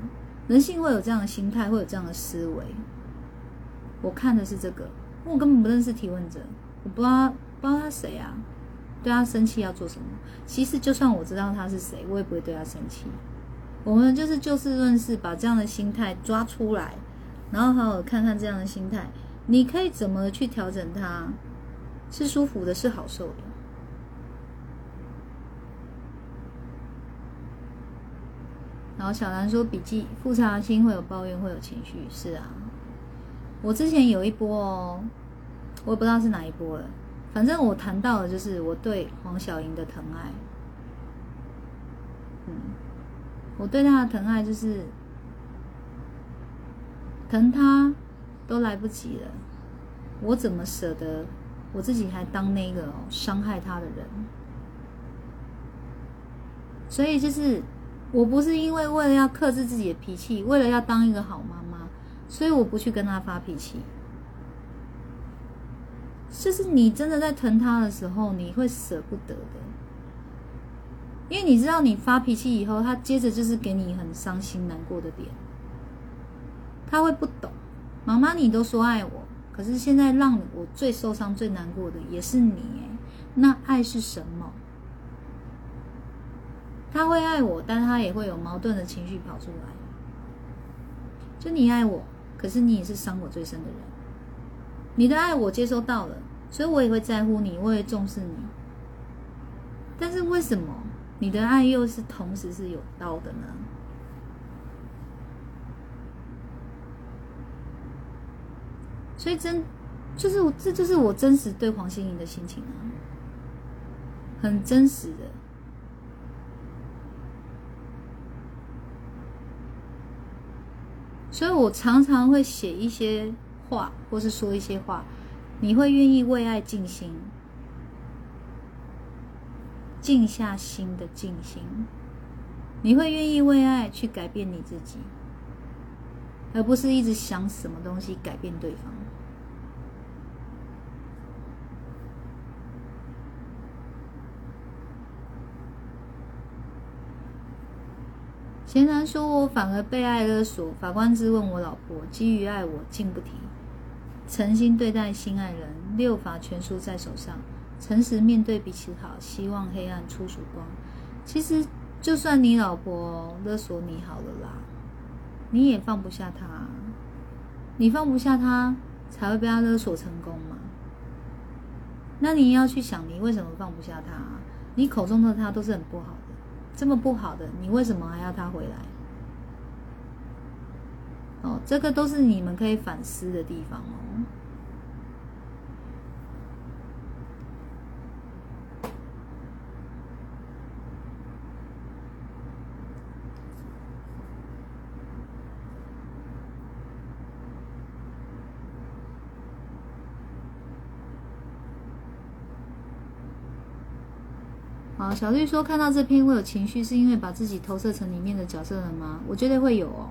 人性会有这样的心态，会有这样的思维。我看的是这个，我根本不认识提问者，我不知道不知道他谁啊，对他生气要做什么？其实就算我知道他是谁，我也不会对他生气。我们就是就事论事，把这样的心态抓出来，然后好好看看这样的心态。你可以怎么去调整它？是舒服的，是好受的。然后小兰说：“笔记复查心会有抱怨，会有情绪。”是啊，我之前有一波哦，我也不知道是哪一波了。反正我谈到的就是我对黄小莹的疼爱。嗯，我对她的疼爱就是疼她。都来不及了，我怎么舍得我自己还当那个伤害他的人？所以就是我不是因为为了要克制自己的脾气，为了要当一个好妈妈，所以我不去跟他发脾气。就是你真的在疼他的时候，你会舍不得的，因为你知道你发脾气以后，他接着就是给你很伤心难过的点，他会不懂。妈妈，你都说爱我，可是现在让我最受伤、最难过的也是你哎。那爱是什么？他会爱我，但他也会有矛盾的情绪跑出来。就你爱我，可是你也是伤我最深的人。你的爱我接收到了，所以我也会在乎你，我也重视你。但是为什么你的爱又是同时是有刀的呢？所以真，就是我，这就是我真实对黄心颖的心情啊，很真实的。所以我常常会写一些话，或是说一些话，你会愿意为爱静心，静下心的静心，你会愿意为爱去改变你自己，而不是一直想什么东西改变对方。贤男说：“我反而被爱勒索。”法官质问我老婆：“基于爱，我竟不提。诚心对待心爱人，六法全书在手上，诚实面对彼此好，希望黑暗出曙光。其实，就算你老婆勒索你好了啦，你也放不下他。你放不下他，才会被他勒索成功嘛。那你要去想，你为什么放不下他？你口中的他都是很不好。”这么不好的，你为什么还要他回来？哦，这个都是你们可以反思的地方哦。好，小绿说看到这篇会有情绪，是因为把自己投射成里面的角色了吗？我觉得会有哦，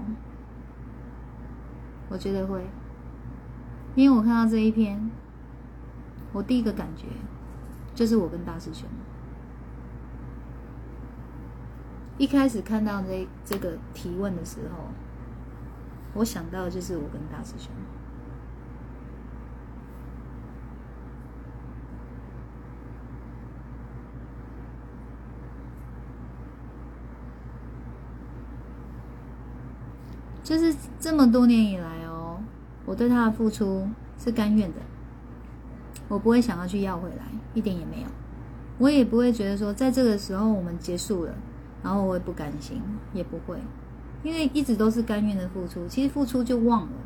我觉得会，因为我看到这一篇，我第一个感觉就是我跟大师兄，一开始看到这这个提问的时候，我想到的就是我跟大师兄。就是这么多年以来哦，我对他的付出是甘愿的，我不会想要去要回来，一点也没有。我也不会觉得说，在这个时候我们结束了，然后我也不甘心，也不会，因为一直都是甘愿的付出。其实付出就忘了，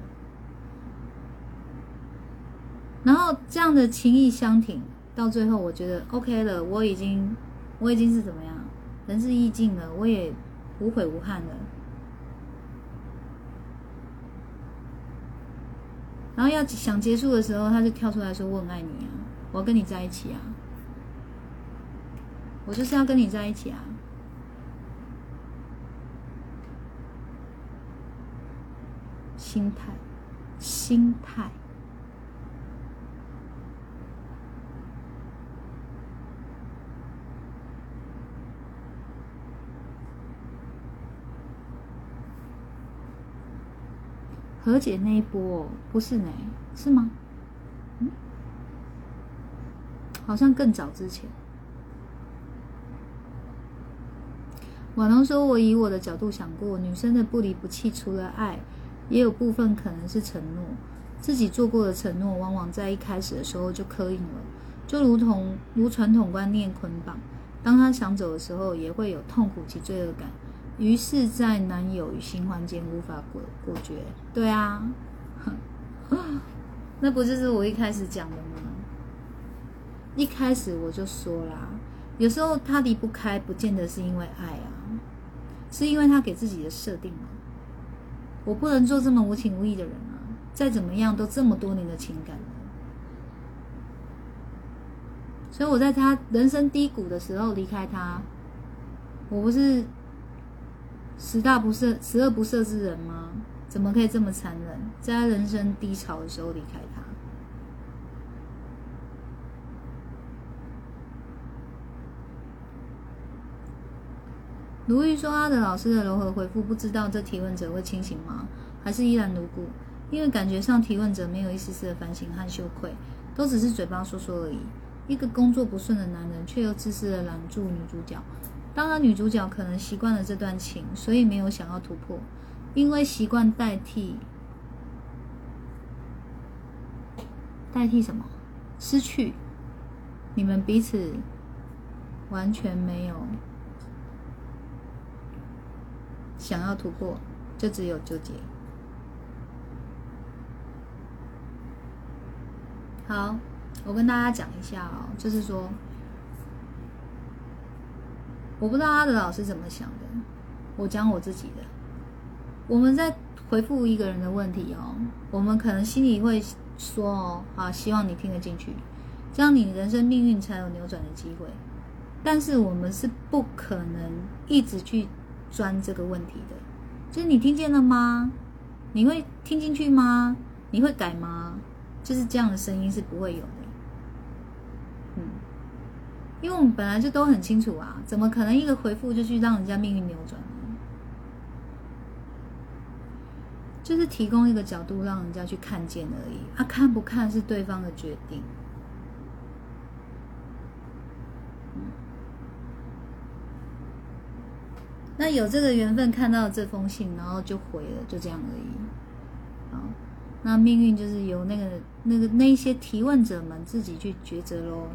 然后这样的情谊相挺，到最后我觉得 OK 了，我已经我已经是怎么样，仁至义尽了，我也无悔无憾了。然后要想结束的时候，他就跳出来说：“我很爱你啊，我要跟你在一起啊，我就是要跟你在一起啊。”心态，心态。和解那一波不是呢？是吗？嗯，好像更早之前。婉龙说：“我以我的角度想过，女生的不离不弃，除了爱，也有部分可能是承诺。自己做过的承诺，往往在一开始的时候就刻印了，就如同如传统观念捆绑。当他想走的时候，也会有痛苦及罪恶感。”于是，在男友与新欢间无法果果决。对啊，[LAUGHS] 那不就是我一开始讲的吗？一开始我就说啦，有时候他离不开，不见得是因为爱啊，是因为他给自己的设定啊。我不能做这么无情无义的人啊！再怎么样，都这么多年的情感了。所以我在他人生低谷的时候离开他，我不是。十大不赦、十恶不赦之人吗？怎么可以这么残忍，在他人生低潮的时候离开他？卢玉说：“阿德老师的柔和回复，不知道这提问者会清醒吗？还是依然如故？因为感觉上提问者没有一丝丝的反省和羞愧，都只是嘴巴说说而已。一个工作不顺的男人，却又自私的揽住女主角。”当然，女主角可能习惯了这段情，所以没有想要突破，因为习惯代替，代替什么？失去。你们彼此完全没有想要突破，就只有纠结。好，我跟大家讲一下哦，就是说。我不知道阿德老师怎么想的，我讲我自己的。我们在回复一个人的问题哦，我们可能心里会说哦，啊，希望你听得进去，这样你人生命运才有扭转的机会。但是我们是不可能一直去钻这个问题的，就是你听见了吗？你会听进去吗？你会改吗？就是这样的声音是不会有的。因为我们本来就都很清楚啊，怎么可能一个回复就去让人家命运扭转呢？就是提供一个角度让人家去看见而已，啊，看不看是对方的决定。那有这个缘分看到这封信，然后就回了，就这样而已。好，那命运就是由那个那个那些提问者们自己去抉择喽。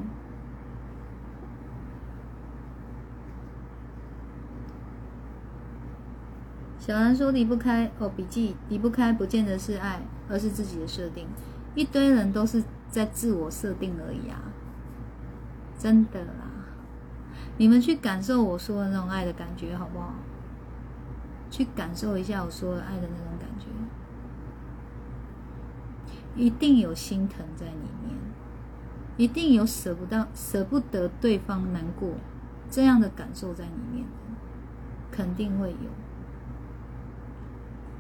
小兰说：“离不开哦，笔记离不开，不见得是爱，而是自己的设定。一堆人都是在自我设定而已啊，真的啦。你们去感受我说的那种爱的感觉，好不好？去感受一下我说的爱的那种感觉，一定有心疼在里面，一定有舍不得、舍不得对方难过这样的感受在里面，肯定会有。”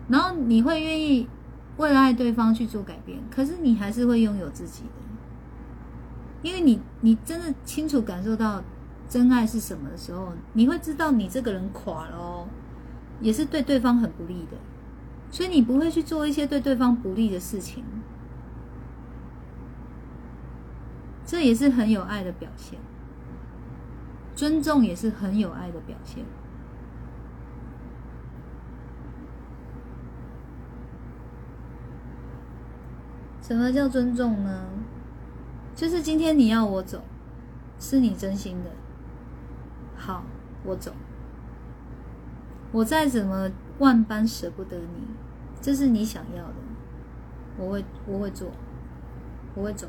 然后你会愿意为了爱对方去做改变，可是你还是会拥有自己的，因为你你真的清楚感受到真爱是什么的时候，你会知道你这个人垮了哦，也是对对方很不利的，所以你不会去做一些对对方不利的事情，这也是很有爱的表现，尊重也是很有爱的表现。什么叫尊重呢？就是今天你要我走，是你真心的。好，我走。我再怎么万般舍不得你，这是你想要的，我会我会做，我会走。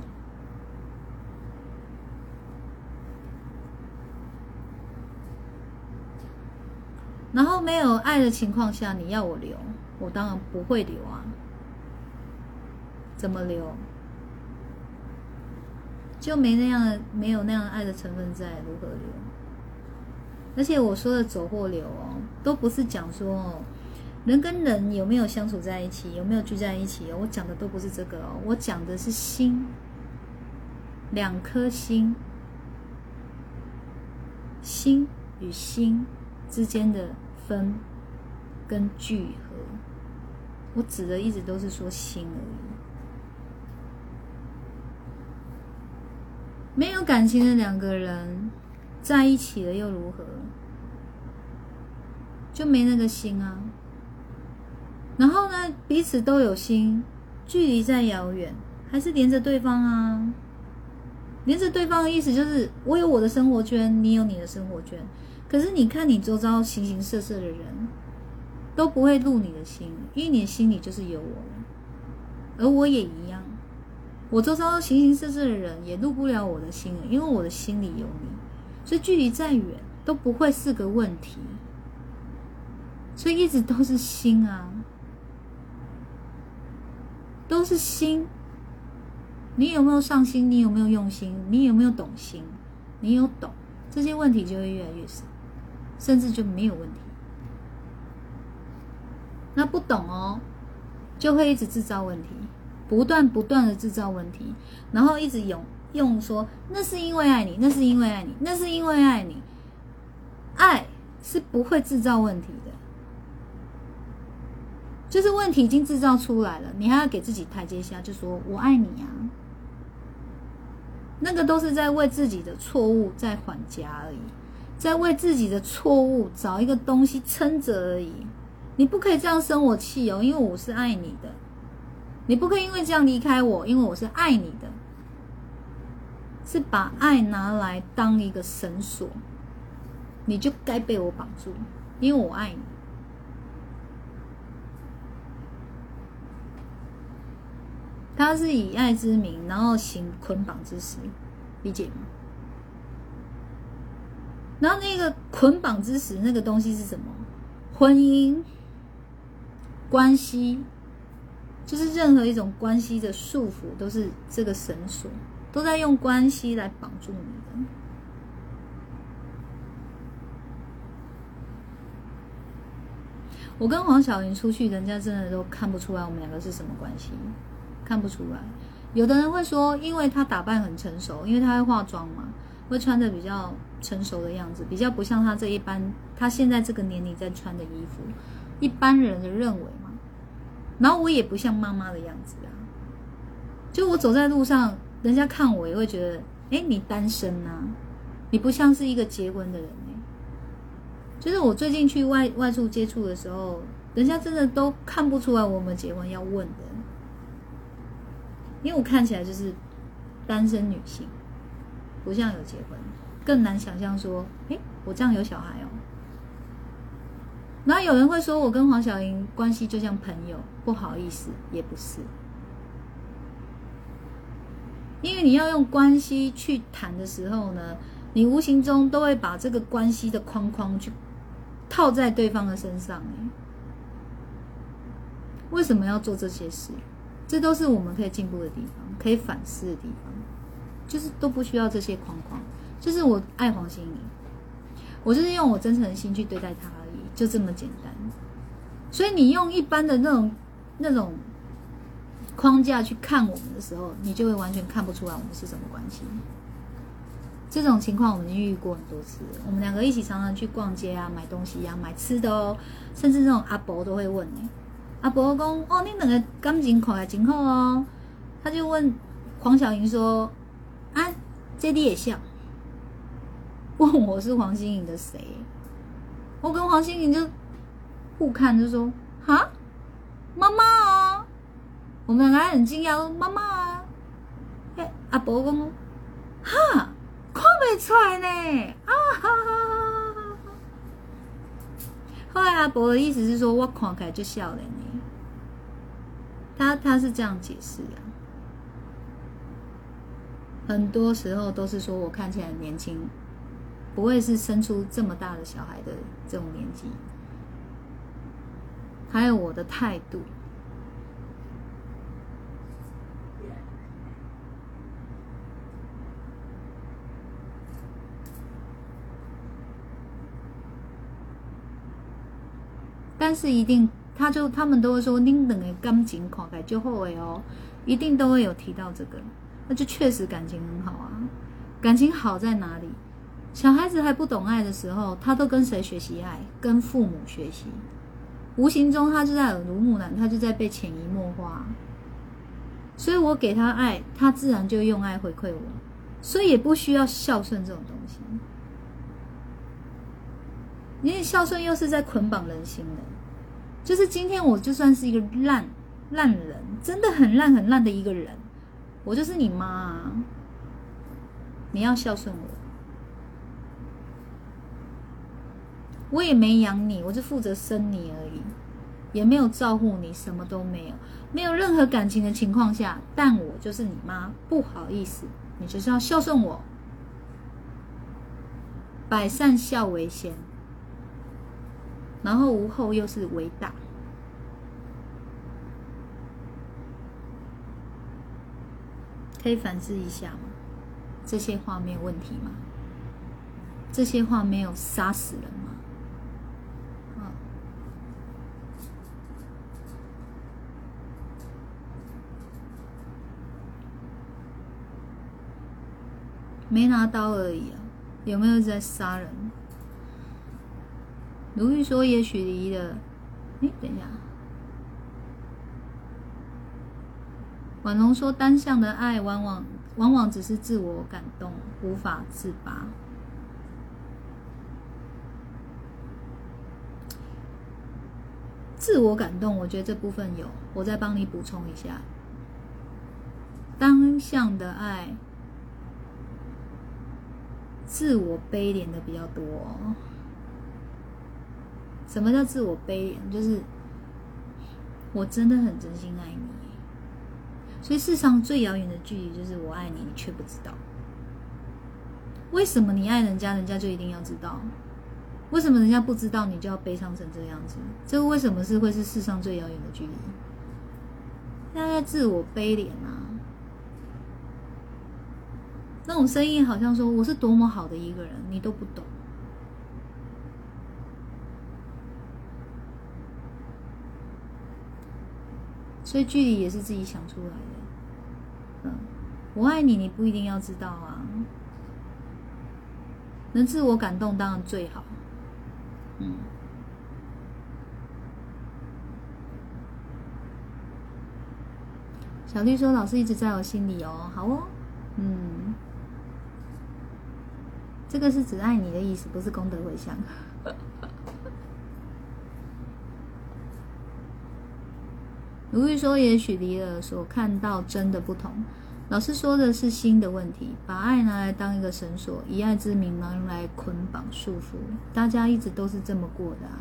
然后没有爱的情况下，你要我留，我当然不会留啊。怎么留？就没那样，没有那样爱的成分在，如何留？而且我说的走或留哦，都不是讲说哦，人跟人有没有相处在一起，有没有聚在一起哦，我讲的都不是这个哦，我讲的是心，两颗心，心与心之间的分跟聚合，我指的一直都是说心而已。没有感情的两个人在一起了又如何？就没那个心啊。然后呢，彼此都有心，距离再遥远，还是连着对方啊。连着对方的意思就是，我有我的生活圈，你有你的生活圈。可是你看你周遭形形色色的人，都不会入你的心，因为你的心里就是有我了，而我也一样。我周遭形形色色的人也入不了我的心，因为我的心里有你，所以距离再远都不会是个问题。所以一直都是心啊，都是心。你有没有上心？你有没有用心？你有没有懂心？你有懂，这些问题就会越来越少，甚至就没有问题。那不懂哦，就会一直制造问题。不断不断的制造问题，然后一直用用说那是因为爱你，那是因为爱你，那是因为爱你。爱是不会制造问题的，就是问题已经制造出来了，你还要给自己台阶下，就说我爱你啊。那个都是在为自己的错误在缓颊而已，在为自己的错误找一个东西撑着而已。你不可以这样生我气哦，因为我是爱你的。你不可以因为这样离开我，因为我是爱你的，是把爱拿来当一个绳索，你就该被我绑住，因为我爱你。他是以爱之名，然后行捆绑之实，理解吗？然后那个捆绑之实，那个东西是什么？婚姻关系。就是任何一种关系的束缚，都是这个绳索，都在用关系来绑住你的。我跟黄晓玲出去，人家真的都看不出来我们两个是什么关系，看不出来。有的人会说，因为她打扮很成熟，因为她会化妆嘛，会穿的比较成熟的样子，比较不像她这一般，她现在这个年龄在穿的衣服，一般人的认为嘛。然后我也不像妈妈的样子啊，就我走在路上，人家看我也会觉得，哎，你单身呐，你不像是一个结婚的人哎。就是我最近去外外处接触的时候，人家真的都看不出来我们结婚要问的，因为我看起来就是单身女性，不像有结婚，更难想象说，哎，我这样有小孩哦。然后有人会说，我跟黄晓莹关系就像朋友，不好意思，也不是，因为你要用关系去谈的时候呢，你无形中都会把这个关系的框框去套在对方的身上。为什么要做这些事？这都是我们可以进步的地方，可以反思的地方，就是都不需要这些框框。就是我爱黄心怡，我就是用我真诚的心去对待他。就这么简单，所以你用一般的那种那种框架去看我们的时候，你就会完全看不出来我们是什么关系。这种情况我们已经遇过很多次，我们两个一起常常去逛街啊，买东西啊，买吃的哦，甚至那种阿伯都会问呢。阿伯讲：“哦，你两个感情看来真好哦。”他就问黄小莹说：“啊，这你也笑？” [LAUGHS] 问我是黄心颖的谁？我跟黄心颖就互看，就说：“哈，妈妈啊！”我们两个很惊讶，妈妈啊！”哎，阿伯讲：“哈，看不出来呢！”啊哈哈！后来阿伯的意思是说：“我看起来就笑了呢。”他他是这样解释的。很多时候都是说我看起来年轻。不会是生出这么大的小孩的人这种年纪，还有我的态度，但是一定，他就他们都会说，恁等的感情好改就好诶哦，一定都会有提到这个，那就确实感情很好啊，感情好在哪里？小孩子还不懂爱的时候，他都跟谁学习爱？跟父母学习，无形中他就在耳濡目染，他就在被潜移默化。所以我给他爱，他自然就用爱回馈我，所以也不需要孝顺这种东西。因为孝顺又是在捆绑人心的，就是今天我就算是一个烂烂人，真的很烂很烂的一个人，我就是你妈，你要孝顺我，我也没养你，我就负责生你而已，也没有照顾你，什么都没有，没有任何感情的情况下，但我就是你妈，不好意思，你就是要孝顺我，百善孝为先。然后无后又是为大，可以反思一下吗？这些话没有问题吗？这些话没有杀死人吗？没拿刀而已啊，有没有在杀人？如玉说：“也许离了。”哎，等一下。婉容说：“单向的爱往往往往只是自我感动，无法自拔。自我感动，我觉得这部分有，我再帮你补充一下。单向的爱，自我悲怜的比较多。”什么叫自我卑怜？就是我真的很真心爱你，所以世上最遥远的距离就是我爱你，你却不知道。为什么你爱人家，人家就一定要知道？为什么人家不知道，你就要悲伤成这样子？这个为什么是会是世上最遥远的距离？现在自我卑怜啊！那种声音好像说我是多么好的一个人，你都不懂。所以距离也是自己想出来的。嗯，我爱你，你不一定要知道啊。能自我感动当然最好。嗯。小绿说：“老师一直在我心里哦，好哦。”嗯，这个是只爱你的意思，不是功德回向。[LAUGHS] 如玉说：“也许离了所看到真的不同。老师说的是心的问题，把爱拿来当一个绳索，以爱之名拿来捆绑束缚。大家一直都是这么过的啊，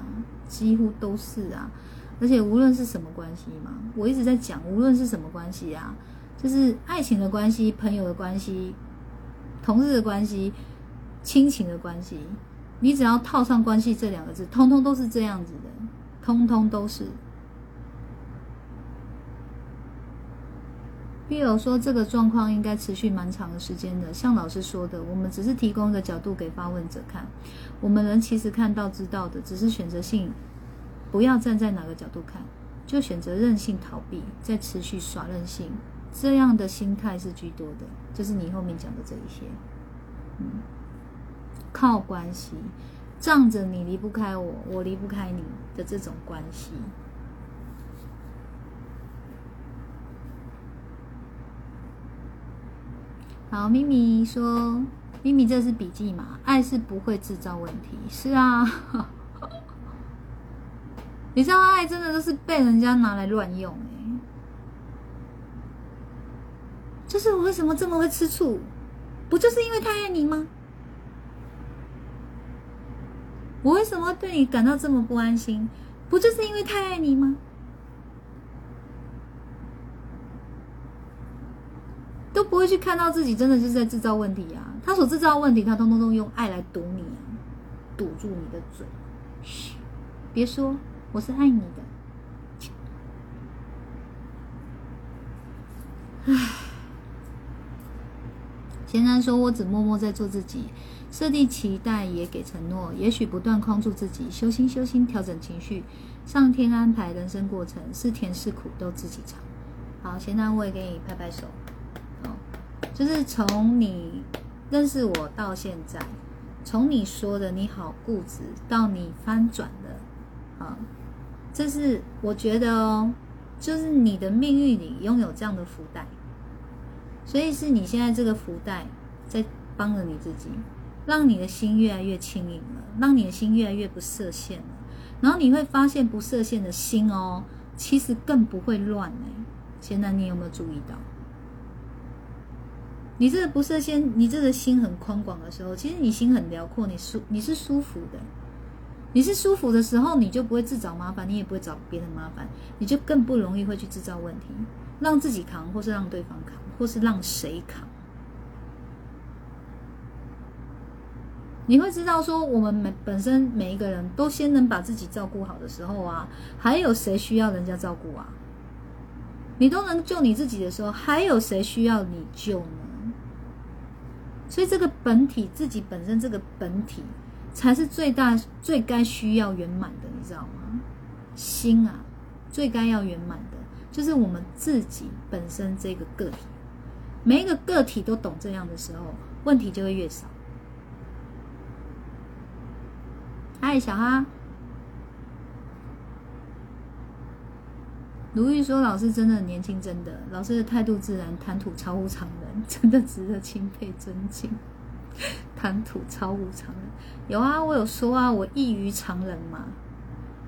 几乎都是啊。而且无论是什么关系嘛，我一直在讲，无论是什么关系啊，就是爱情的关系、朋友的关系、同事的关系、亲情的关系，你只要套上‘关系’这两个字，通通都是这样子的，通通都是。”比友说，这个状况应该持续蛮长的时间的。像老师说的，我们只是提供一个角度给发问者看。我们人其实看到、知道的，只是选择性，不要站在哪个角度看，就选择任性逃避，再持续耍任性，这样的心态是居多的。就是你后面讲的这一些，嗯，靠关系，仗着你离不开我，我离不开你的这种关系。好，咪咪说：“咪咪，这是笔记嘛？爱是不会制造问题，是啊。[LAUGHS] 你知道，爱真的都是被人家拿来乱用哎。就是我为什么这么会吃醋？不就是因为太爱你吗？我为什么对你感到这么不安心？不就是因为太爱你吗？”都不会去看到自己真的是在制造问题啊！他所制造的问题，他通通都用爱来堵你啊，堵住你的嘴。嘘，别说，我是爱你的。唉，[SIGHS] 贤男说：“我只默默在做自己，设定期待也给承诺，也许不断框住自己，修心修心，调整情绪，上天安排人生过程，是甜是苦都自己尝。”好，贤男我也给你拍拍手。哦，就是从你认识我到现在，从你说的你好固执，到你翻转的，啊，这是我觉得哦，就是你的命运里拥有这样的福袋。所以是你现在这个福袋在帮着你自己，让你的心越来越轻盈了，让你的心越来越不设限了。然后你会发现不设限的心哦，其实更不会乱哎。现在你有没有注意到？你这个不设限，你这个心很宽广的时候，其实你心很辽阔，你舒你是舒服的。你是舒服的时候，你就不会自找麻烦，你也不会找别人麻烦，你就更不容易会去制造问题，让自己扛，或是让对方扛。或是让谁扛？你会知道说，我们每本身每一个人都先能把自己照顾好的时候啊，还有谁需要人家照顾啊？你都能救你自己的时候，还有谁需要你救呢？所以这个本体自己本身这个本体，才是最大最该需要圆满的，你知道吗？心啊，最该要圆满的，就是我们自己本身这个个体。每一个个体都懂这样的时候，问题就会越少。嗨，小哈，如玉说：“老师真的很年轻，真的，老师的态度自然，谈吐超乎常人，[LAUGHS] 真的值得钦佩尊敬。谈吐超乎常人，有啊，我有说啊，我异于常人嘛，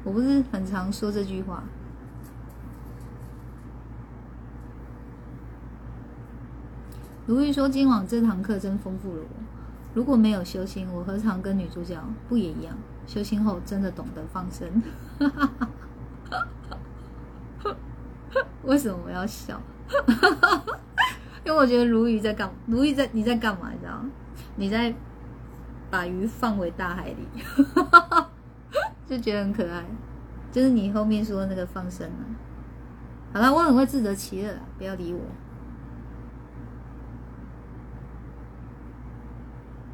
我不是很常说这句话。”如玉说：“今晚这堂课真丰富了我。如果没有修心，我何尝跟女主角不也一样？修心后真的懂得放生。[LAUGHS] 为什么我要笑？[LAUGHS] 因为我觉得如鱼在干，如鱼在你在干嘛？你知道吗？你在把鱼放回大海里，[LAUGHS] 就觉得很可爱。就是你后面说那个放生啊。好了，我很会自得其乐，不要理我。”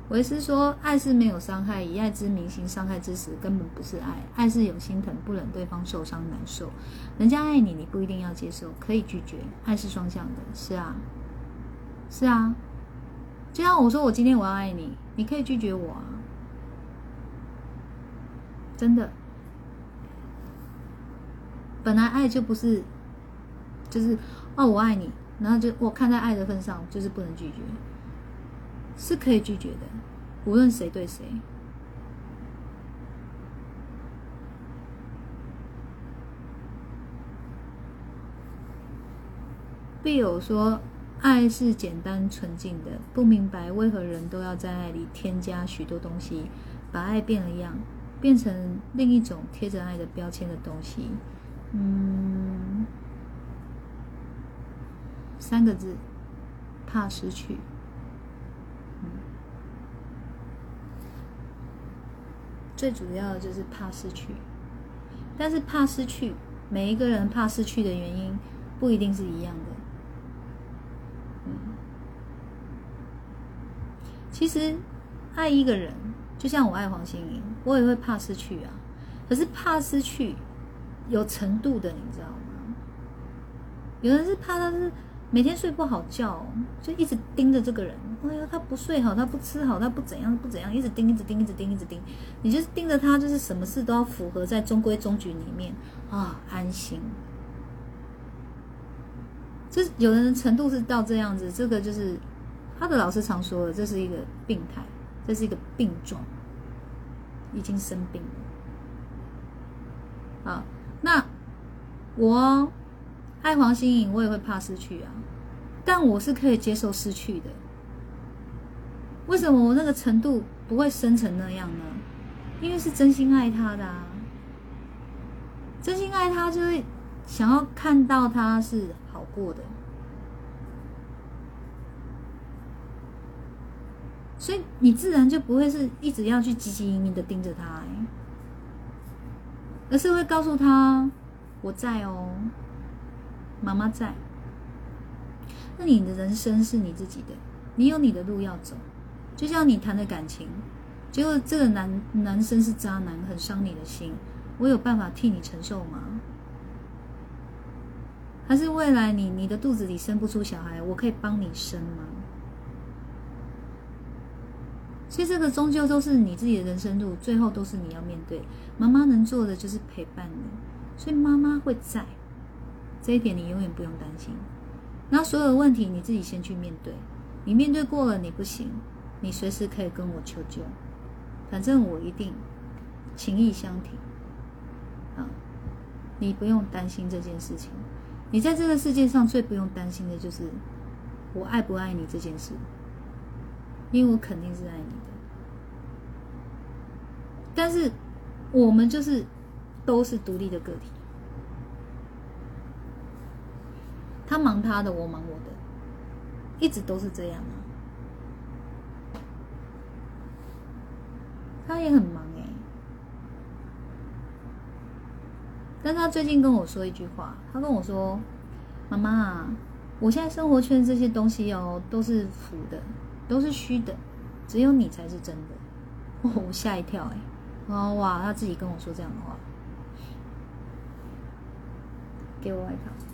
维斯说：“爱是没有伤害，以爱之名行伤害之时，根本不是爱。爱是有心疼，不忍对方受伤难受。人家爱你，你不一定要接受，可以拒绝。爱是双向的，是啊，是啊。就像我说，我今天我要爱你，你可以拒绝我啊，真的。本来爱就不是，就是哦，我爱你，然后就我看在爱的份上，就是不能拒绝。”是可以拒绝的，无论谁对谁。必有说，爱是简单纯净的，不明白为何人都要在爱里添加许多东西，把爱变了样，变成另一种贴着爱的标签的东西。嗯，三个字，怕失去。最主要的就是怕失去，但是怕失去，每一个人怕失去的原因不一定是一样的。嗯，其实爱一个人，就像我爱黄心颖，我也会怕失去啊。可是怕失去有程度的，你知道吗？有人是怕他是。每天睡不好觉，就一直盯着这个人。哎呀，他不睡好，他不吃好，他不怎样不怎样，一直盯，一直盯，一直盯，一直盯。你就是盯着他，就是什么事都要符合在中规中矩里面啊，安心。这有的人程度是到这样子，这个就是他的老师常说的，这是一个病态，这是一个病状，已经生病了。啊，那我。爱黄心颖，我也会怕失去啊，但我是可以接受失去的。为什么我那个程度不会生成那样呢？因为是真心爱他的啊，真心爱他就是想要看到他是好过的，所以你自然就不会是一直要去汲汲营营的盯着他，而是会告诉他我在哦。妈妈在，那你的人生是你自己的，你有你的路要走，就像你谈的感情，结果这个男男生是渣男，很伤你的心，我有办法替你承受吗？还是未来你你的肚子里生不出小孩，我可以帮你生吗？所以这个终究都是你自己的人生路，最后都是你要面对。妈妈能做的就是陪伴你，所以妈妈会在，这一点你永远不用担心。那所有的问题你自己先去面对，你面对过了你不行，你随时可以跟我求救，反正我一定情义相挺。啊，你不用担心这件事情。你在这个世界上最不用担心的就是我爱不爱你这件事，因为我肯定是爱你的。但是我们就是都是独立的个体，他忙他的，我忙我的，一直都是这样啊。他也很忙哎。但他最近跟我说一句话，他跟我说：“妈妈，我现在生活圈这些东西哦，都是浮的，都是虚的，只有你才是真的。[LAUGHS] ”我吓一跳哎！哦哇，他自己跟我说这样的话，给我外套。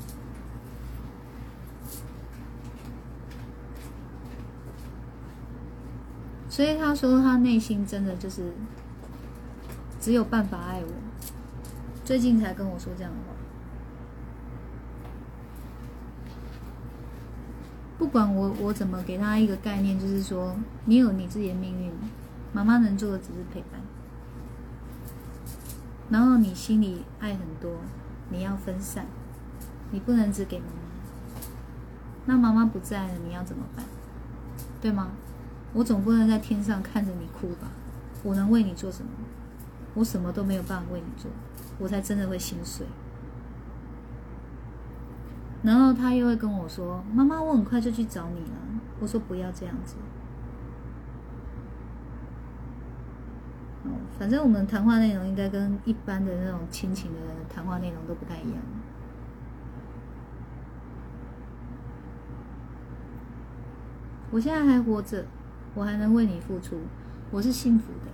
所以他说他内心真的就是只有办法爱我。最近才跟我说这样的话，不管我我怎么给他一个概念，就是说你有你自己的命运，妈妈能做的只是陪伴。然后你心里爱很多，你要分散，你不能只给妈妈。那妈妈不在了，你要怎么办？对吗？我总不能在天上看着你哭吧？我能为你做什么？我什么都没有办法为你做。我才真的会心碎，然后他又会跟我说：“妈妈，我很快就去找你了。”我说：“不要这样子。”哦，反正我们谈话内容应该跟一般的那种亲情的谈话内容都不太一样。我现在还活着，我还能为你付出，我是幸福的。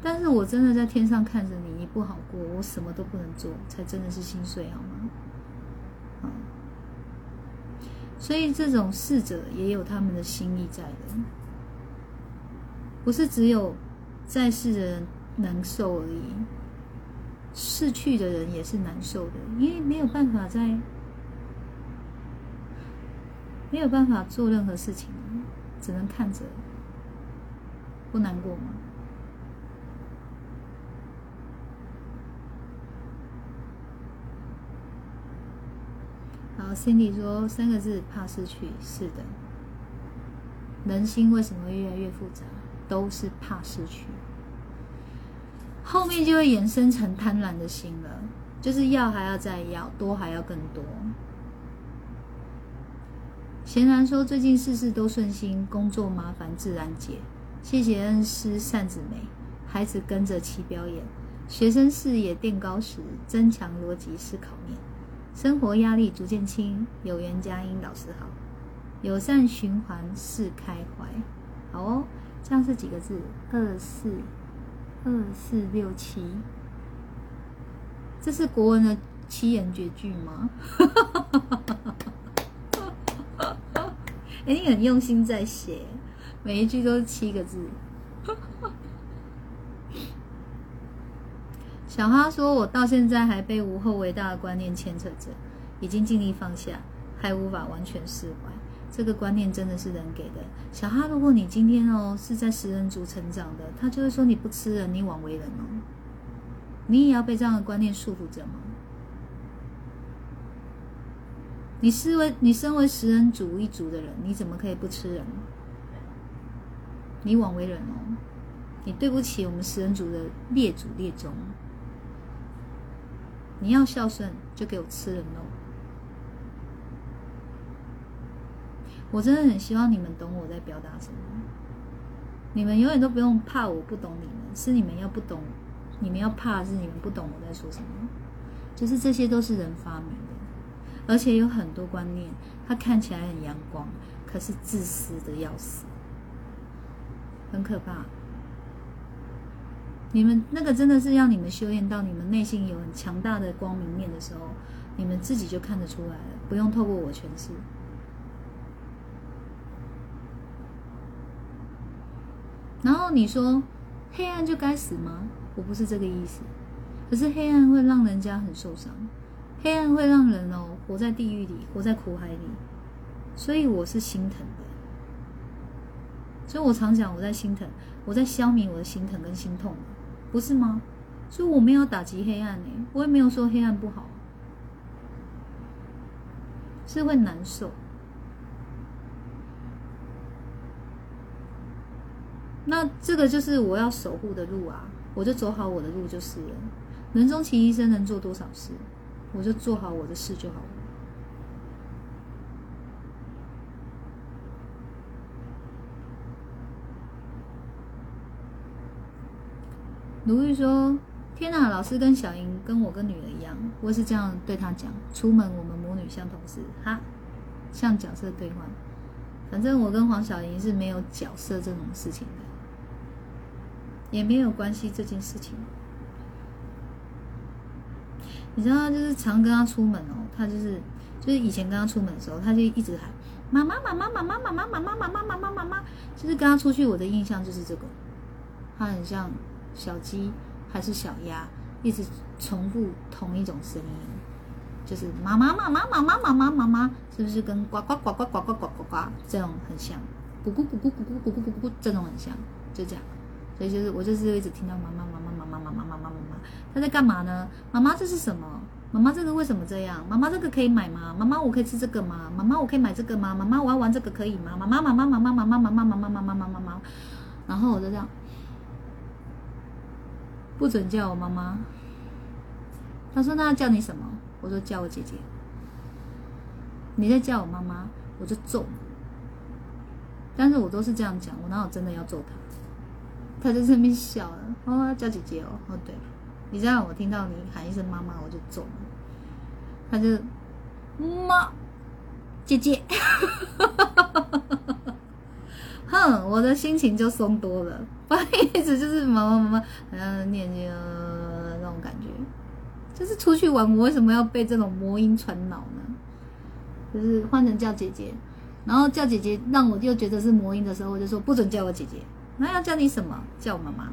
但是我真的在天上看着你，你不好过，我什么都不能做，才真的是心碎，好吗？啊，所以这种逝者也有他们的心意在的，不是只有在世的人难受而已，逝去的人也是难受的，因为没有办法在，没有办法做任何事情，只能看着，不难过吗？好，Cindy 说三个字：怕失去。是的，人心为什么会越来越复杂？都是怕失去。后面就会衍生成贪婪的心了，就是要还要再要，多还要更多。贤然说最近事事都顺心，工作麻烦自然解。谢谢恩师扇子美，孩子跟着齐表演，学生视野垫高时，增强逻辑思考面。生活压力逐渐轻，有缘佳音老师好，友善循环是开怀，好哦，这样是几个字？二四二四六七，这是国文的七言绝句吗？[LAUGHS] 哎，你很用心在写，每一句都是七个字。小哈说：“我到现在还被无后为大的观念牵扯着，已经尽力放下，还无法完全释怀。这个观念真的是人给的。小哈，如果你今天哦是在食人族成长的，他就会说你不吃人，你枉为人哦。你也要被这样的观念束缚着吗？你视为你身为食人族一族的人，你怎么可以不吃人？你枉为人哦，你对不起我们食人族的列祖列宗。”你要孝顺，就给我吃人肉。我真的很希望你们懂我在表达什么。你们永远都不用怕我不懂你们，是你们要不懂，你们要怕是你们不懂我在说什么。就是这些都是人发明，而且有很多观念，它看起来很阳光，可是自私的要死，很可怕。你们那个真的是让你们修炼到你们内心有很强大的光明面的时候，你们自己就看得出来了，不用透过我诠释。然后你说黑暗就该死吗？我不是这个意思。可是黑暗会让人家很受伤，黑暗会让人哦活在地狱里，活在苦海里。所以我是心疼的。所以我常讲我在心疼，我在消弭我的心疼跟心痛。不是吗？所以我没有打击黑暗呢，我也没有说黑暗不好，是会难受。那这个就是我要守护的路啊，我就走好我的路就是了。人终其一生能做多少事，我就做好我的事就好了。鲁豫说：“天哪，老师跟小英跟我跟女儿一样，我是这样对她讲。出门我们母女像同事，哈，像角色兑换。反正我跟黄小莹是没有角色这种事情的，也没有关系这件事情。你知道，就是常跟他出门哦，他就是就是以前跟他出门的时候，他就一直喊妈妈妈妈妈妈妈妈妈妈妈妈妈妈妈妈，就是跟他出去，我的印象就是这个，他很像。”小鸡还是小鸭，一直重复同一种声音，就是妈妈妈妈妈妈妈妈妈妈，是不是跟呱呱呱呱呱呱呱呱呱这种很像？咕咕咕咕咕咕咕咕咕咕这种很像，就这样。所以就是我就是一直听到妈妈妈妈妈妈妈妈妈妈，他在干嘛呢？妈妈这是什么？妈妈这个为什么这样？妈妈这个可以买吗？妈妈我可以吃这个吗？妈妈我可以买这个吗？妈妈我要玩这个可以吗？妈妈妈妈妈妈妈妈妈妈妈妈妈妈妈妈，妈然后我就这样。不准叫我妈妈。他说：“那叫你什么？”我说：“叫我姐姐。”你在叫我妈妈，我就揍。但是我都是这样讲，我哪有真的要揍他？他在这边笑了。哦，叫姐姐哦。哦，对，你这样我听到你喊一声妈妈，我就揍。他就妈，姐姐。[LAUGHS] 哼，我的心情就松多了。不好意思，就是妈妈妈妈，嗯，念念那种感觉，就是出去玩，我为什么要被这种魔音传脑呢？就是换成叫姐姐，然后叫姐姐，让我又觉得是魔音的时候，我就说不准叫我姐姐，那要叫你什么？叫我妈妈。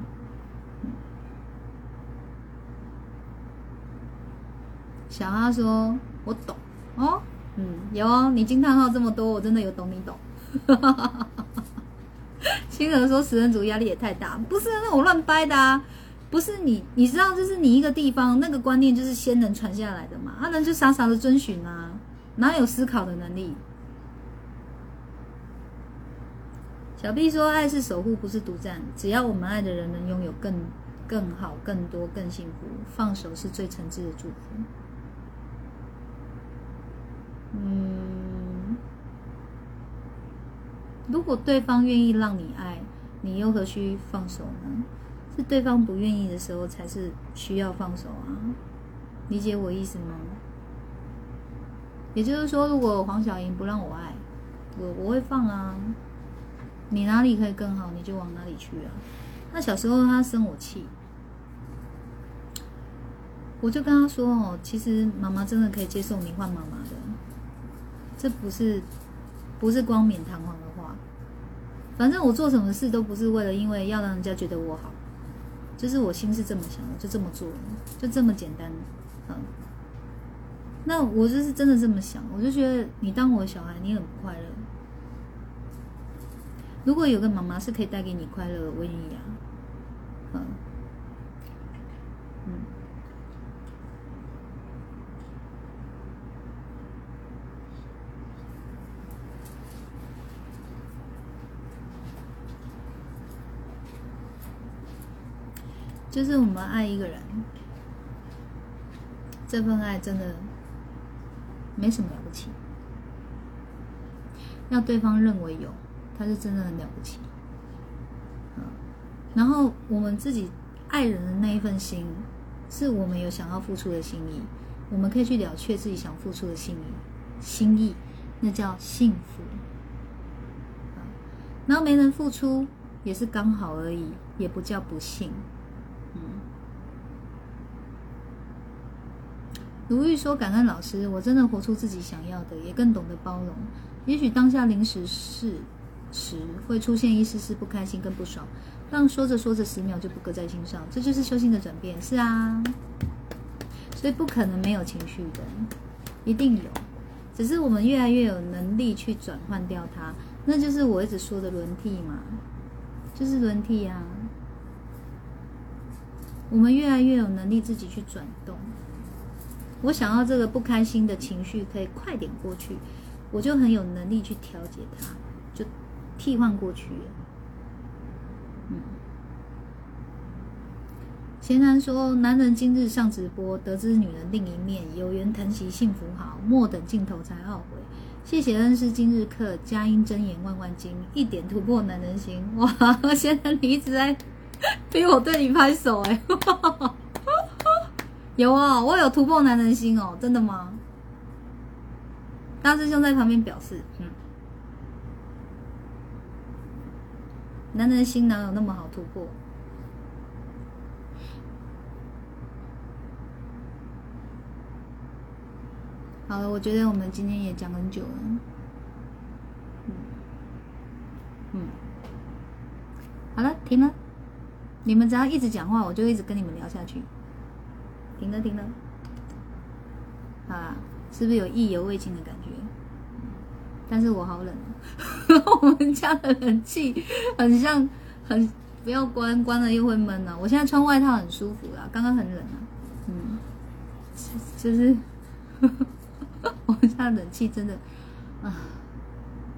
小阿说：“我懂哦，嗯，有哦，你惊叹号这么多，我真的有懂你懂。”新人说：“食人族压力也太大，不是那我乱掰的啊！不是你，你知道，就是你一个地方那个观念就是先人传下来的嘛，他人就傻傻的遵循啊，哪有思考的能力？”小 B 说：“爱是守护，不是独占。只要我们爱的人能拥有更更好、更多、更幸福，放手是最诚挚的祝福。”嗯。如果对方愿意让你爱，你又何须放手呢？是对方不愿意的时候，才是需要放手啊！理解我意思吗？也就是说，如果黄小莹不让我爱，我我会放啊。你哪里可以更好，你就往哪里去啊。那小时候他生我气，我就跟他说哦，其实妈妈真的可以接受你换妈妈的，这不是不是光冕堂皇的话。反正我做什么事都不是为了，因为要让人家觉得我好，就是我心是这么想的，就这么做，就这么简单，嗯。那我就是真的这么想，我就觉得你当我的小孩，你很不快乐。如果有个妈妈是可以带给你快乐，我愿意啊，嗯。就是我们爱一个人，这份爱真的没什么了不起，要对方认为有，他是真的很了不起。然后我们自己爱人的那一份心，是我们有想要付出的心意，我们可以去了却自己想付出的心意，心意，那叫幸福。然后没人付出也是刚好而已，也不叫不幸。嗯，如玉说感恩老师，我真的活出自己想要的，也更懂得包容。也许当下临时事时会出现一丝丝不开心跟不爽，但说着说着十秒就不搁在心上，这就是修心的转变。是啊，所以不可能没有情绪的，一定有。只是我们越来越有能力去转换掉它，那就是我一直说的轮替嘛，就是轮替啊。我们越来越有能力自己去转动。我想要这个不开心的情绪可以快点过去，我就很有能力去调节它，就替换过去。嗯贤男说：“男人今日上直播，得知女人另一面，有缘疼惜幸福好，莫等尽头才懊悔。谢谢恩师今日课，佳音真言万万金，一点突破男人心。哇！[LAUGHS] 现在你一直在逼我对你拍手，哎，有啊，我有突破男人心哦，真的吗？大师兄在旁边表示，嗯，男人心哪有那么好突破？”好了，我觉得我们今天也讲很久了。嗯，嗯，好了，停了。你们只要一直讲话，我就一直跟你们聊下去。停了，停了。啊，是不是有意犹未尽的感觉？但是我好冷，[LAUGHS] 我们家的冷气很像很不要关，关了又会闷啊。我现在穿外套很舒服啦，刚刚很冷啊。嗯，就是。[LAUGHS] 我们家冷气真的啊，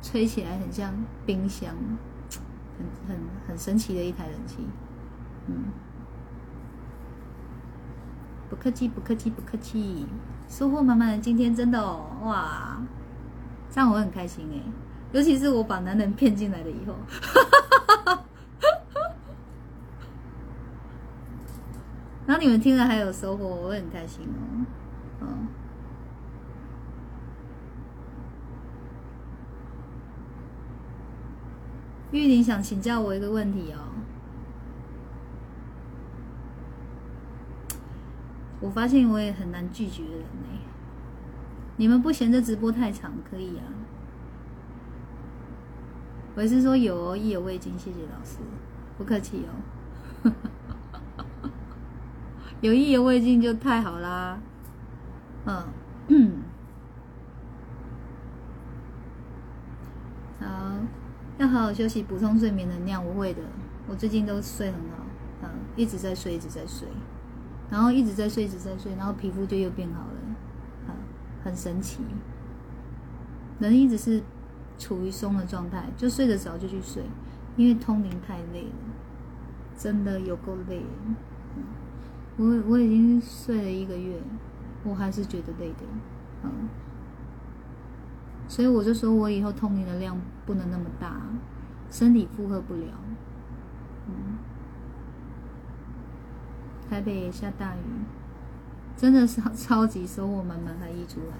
吹起来很像冰箱，很很很神奇的一台冷气。嗯，不客气，不客气，不客气。收获满满今天，真的哦，哇，这样我很开心哎，尤其是我把男人骗进来了以后，[LAUGHS] 然后你们听了还有收获，我会很开心哦，嗯。玉玲想请教我一个问题哦，我发现我也很难拒绝人哎。你们不嫌这直播太长可以啊？我是说有哦，意犹未尽，谢谢老师，不客气哦。[LAUGHS] 有意犹未尽就太好啦，嗯。[COUGHS] 好要好好休息，补充睡眠能量。我会的，我最近都睡很好，嗯，一直在睡，一直在睡，然后一直在睡，一直在睡，然后皮肤就又变好了，啊，很神奇。人一直是处于松的状态，就睡得着就去睡，因为通灵太累了，真的有够累。我我已经睡了一个月，我还是觉得累的，嗯。所以我就说，我以后通灵的量不能那么大，身体负荷不了。嗯，台北也下大雨，真的是超级收获满满，才溢出来。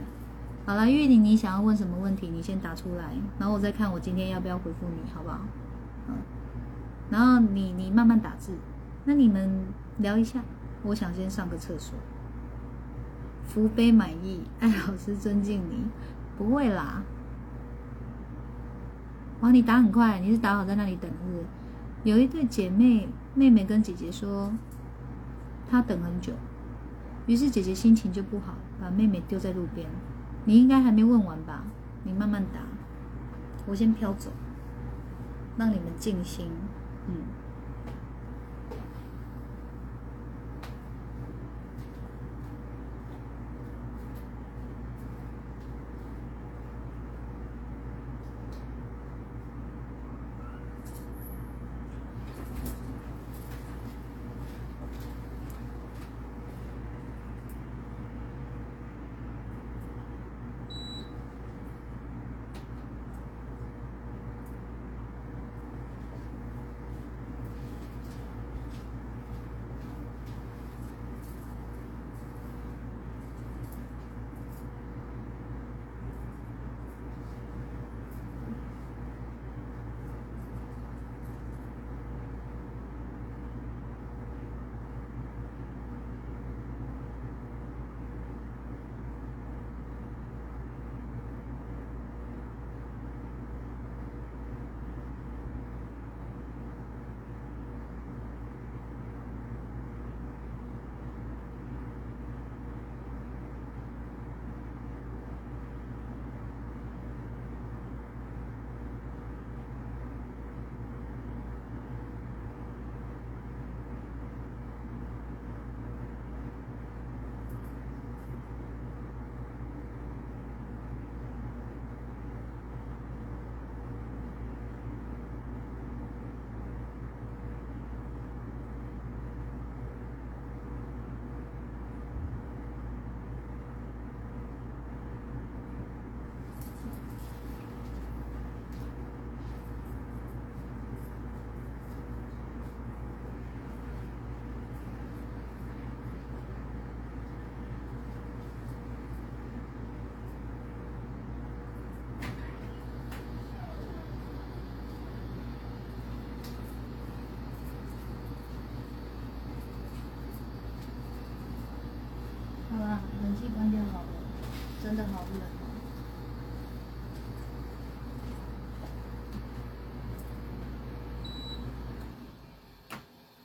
好了，玉玲，你想要问什么问题？你先打出来，然后我再看我今天要不要回复你，好不好？嗯，然后你你慢慢打字，那你们聊一下。我想先上个厕所。福杯满意，艾老师尊敬你。不会啦，哇！你打很快，你是打好在那里等是？有一对姐妹，妹妹跟姐姐说，他等很久，于是姐姐心情就不好，把妹妹丢在路边。你应该还没问完吧？你慢慢答，我先飘走，让你们静心，嗯。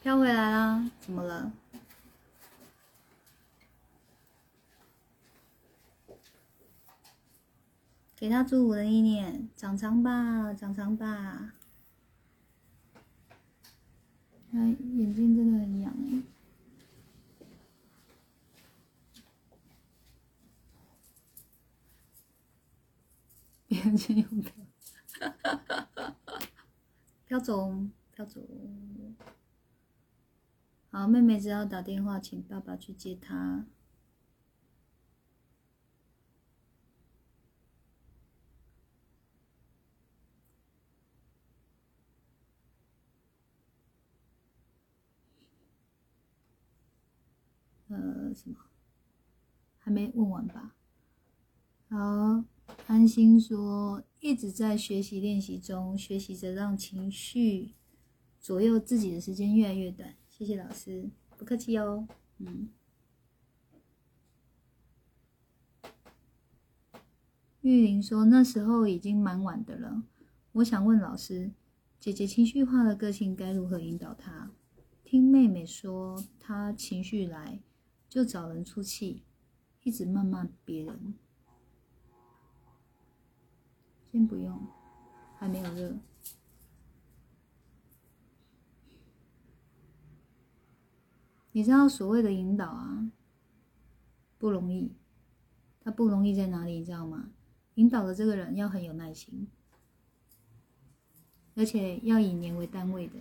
飘回来啦，怎么了？给他祝福的一年，长长吧，长长吧。他眼睛真的很痒哎。眼睛又飘，飘走，飘走。好，妹妹只要打电话，请爸爸去接她。呃，什么？还没问完吧？好，安心说，一直在学习练习中，学习着让情绪左右自己的时间越来越短。谢谢老师，不客气哦。嗯。玉玲说，那时候已经蛮晚的了。我想问老师，姐姐情绪化的个性该如何引导她？听妹妹说，她情绪来。就找人出气，一直谩骂别人。先不用，还没有热。你知道所谓的引导啊，不容易。他不容易在哪里？你知道吗？引导的这个人要很有耐心，而且要以年为单位的。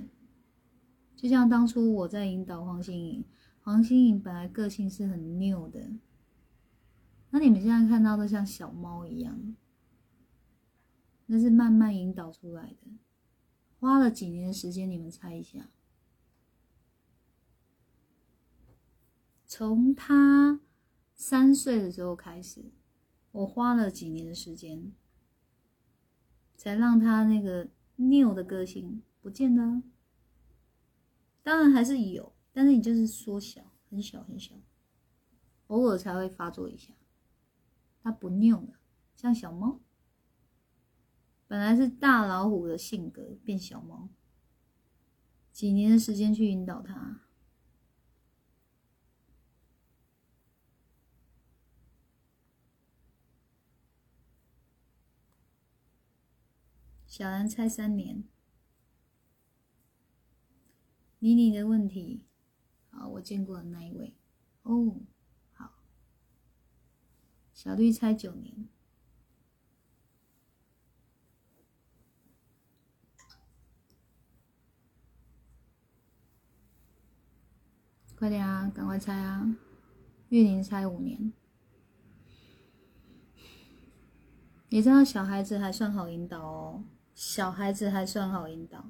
就像当初我在引导黄心颖。黄心颖本来个性是很拗的，那你们现在看到的像小猫一样，那是慢慢引导出来的，花了几年的时间，你们猜一下，从他三岁的时候开始，我花了几年的时间，才让他那个拗的个性不见了，当然还是有。但是你就是缩小，很小很小，偶尔才会发作一下。它不拗了，像小猫。本来是大老虎的性格，变小猫。几年的时间去引导他。小兰猜三年。妮妮的问题。好，我见过的那一位哦。好，小绿猜九年，快点啊，赶快猜啊！玉林猜五年，你知道小孩子还算好引导哦，小孩子还算好引导，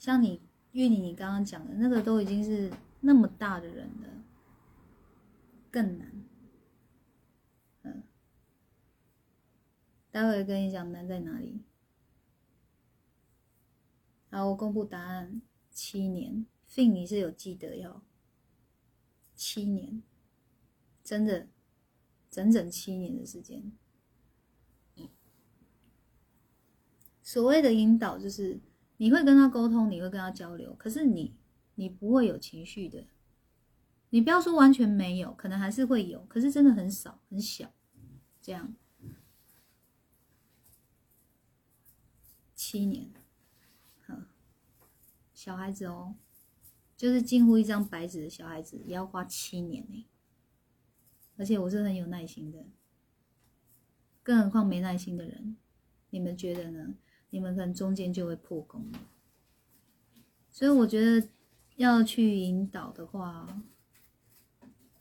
像你。玉林，你刚刚讲的那个都已经是那么大的人了，更难。嗯，待会跟你讲难在哪里。好，我公布答案，七年。Fin，你是有记得要七年，真的，整整七年的时间。所谓的引导就是。你会跟他沟通，你会跟他交流，可是你，你不会有情绪的。你不要说完全没有，可能还是会有，可是真的很少很小。这样，七年，小孩子哦，就是近乎一张白纸的小孩子，也要花七年呢。而且我是很有耐心的，更何况没耐心的人，你们觉得呢？你们可能中间就会破功了，所以我觉得要去引导的话，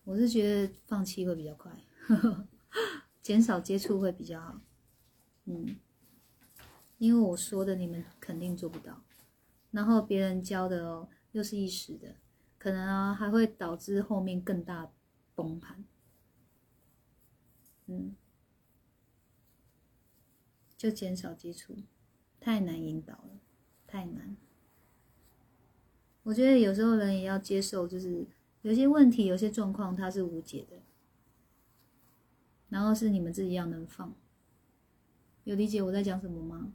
我是觉得放弃会比较快，[LAUGHS] 减少接触会比较好。嗯，因为我说的你们肯定做不到，然后别人教的哦又是一时的，可能啊还会导致后面更大崩盘。嗯，就减少接触。太难引导了，太难。我觉得有时候人也要接受，就是有些问题、有些状况它是无解的，然后是你们自己要能放。有理解我在讲什么吗？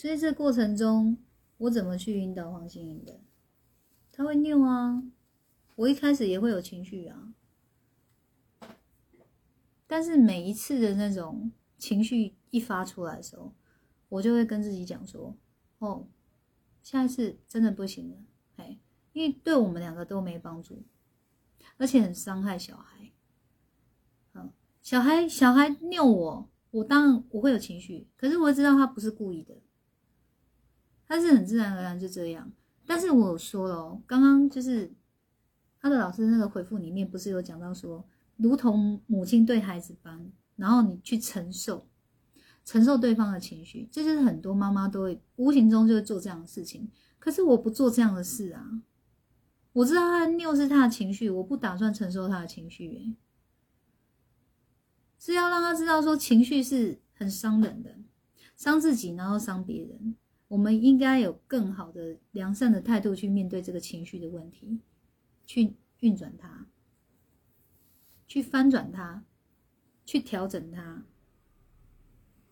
所以这过程中，我怎么去引导黄心颖的？他会拗啊，我一开始也会有情绪啊，但是每一次的那种情绪一发出来的时候，我就会跟自己讲说：“哦，下一次真的不行了，哎，因为对我们两个都没帮助，而且很伤害小孩。嗯，小孩小孩拗我，我当然我会有情绪，可是我知道他不是故意的。”他是很自然而然就这样，但是我说了，刚刚就是他的老师那个回复里面不是有讲到说，如同母亲对孩子般，然后你去承受，承受对方的情绪，这就是很多妈妈都会无形中就会做这样的事情。可是我不做这样的事啊，我知道他拗是他的情绪，我不打算承受他的情绪，是要让他知道说情绪是很伤人的，伤自己，然后伤别人。我们应该有更好的良善的态度去面对这个情绪的问题，去运转它，去翻转它，去调整它。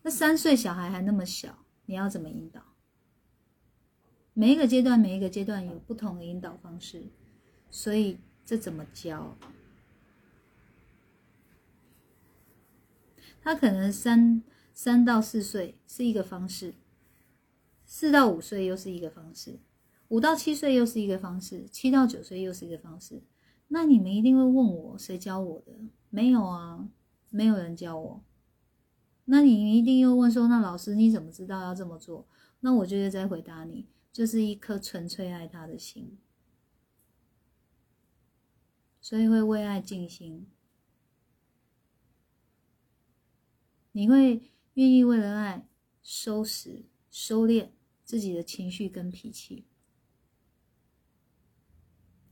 那三岁小孩还那么小，你要怎么引导？每一个阶段，每一个阶段有不同的引导方式，所以这怎么教？他可能三三到四岁是一个方式。四到五岁又是一个方式，五到七岁又是一个方式，七到九岁又是一个方式。那你们一定会问我，谁教我的？没有啊，没有人教我。那你一定又问说，那老师你怎么知道要这么做？那我就在回答你，就是一颗纯粹爱他的心，所以会为爱尽心。你会愿意为了爱收拾、收敛。自己的情绪跟脾气，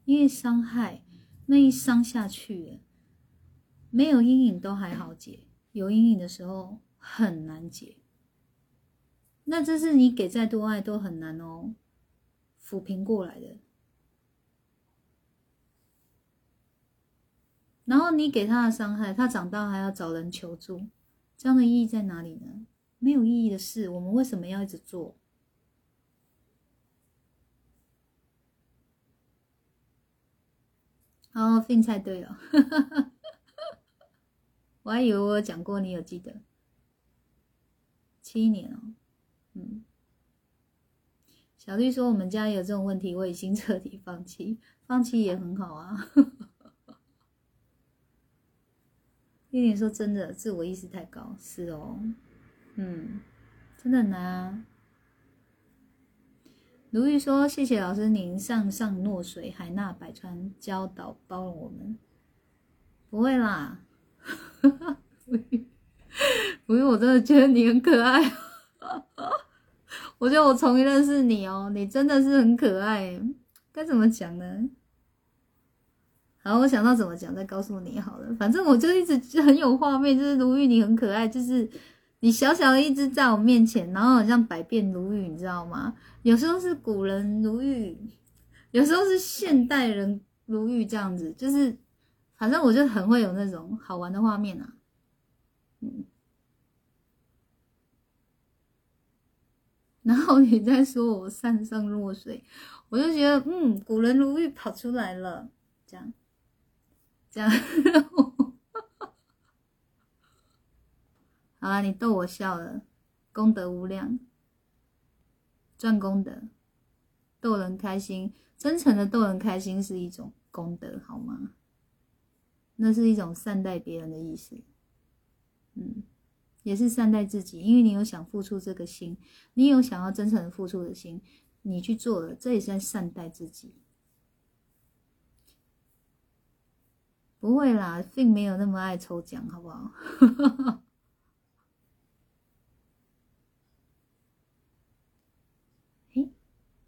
因为伤害那一伤下去了，没有阴影都还好解，有阴影的时候很难解。那这是你给再多爱都很难哦，抚平过来的。然后你给他的伤害，他长大还要找人求助，这样的意义在哪里呢？没有意义的事，我们为什么要一直做？哦，，FIN 猜对了，[LAUGHS] 我还以为我有讲过，你有记得？七年哦，嗯。小绿说我们家有这种问题，我已经 [LAUGHS] 彻底放弃，放弃也很好啊。[LAUGHS] 玉玲说真的，自我意识太高，是哦，嗯真的难啊。如玉说：“谢谢老师，您上上诺水，海纳百川，教导包容我们。不会啦，[LAUGHS] 不玉，不玉，我真的觉得你很可爱。我觉得我从一认识你哦，你真的是很可爱。该怎么讲呢？好，我想到怎么讲，再告诉你好了。反正我就一直 [LAUGHS] 很有画面，就是如玉，你很可爱，就是你小小的一只在我面前，然后好像百变如玉，你知道吗？”有时候是古人如玉，有时候是现代人如玉，这样子就是，反正我就很会有那种好玩的画面啊，嗯。然后你在说我上上若水，我就觉得嗯，古人如玉跑出来了，这样，这样，好了，你逗我笑了，功德无量。赚功德，逗人开心，真诚的逗人开心是一种功德，好吗？那是一种善待别人的意思，嗯，也是善待自己，因为你有想付出这个心，你有想要真诚的付出的心，你去做了，这也是在善待自己。不会啦，并没有那么爱抽奖，好不好？[LAUGHS]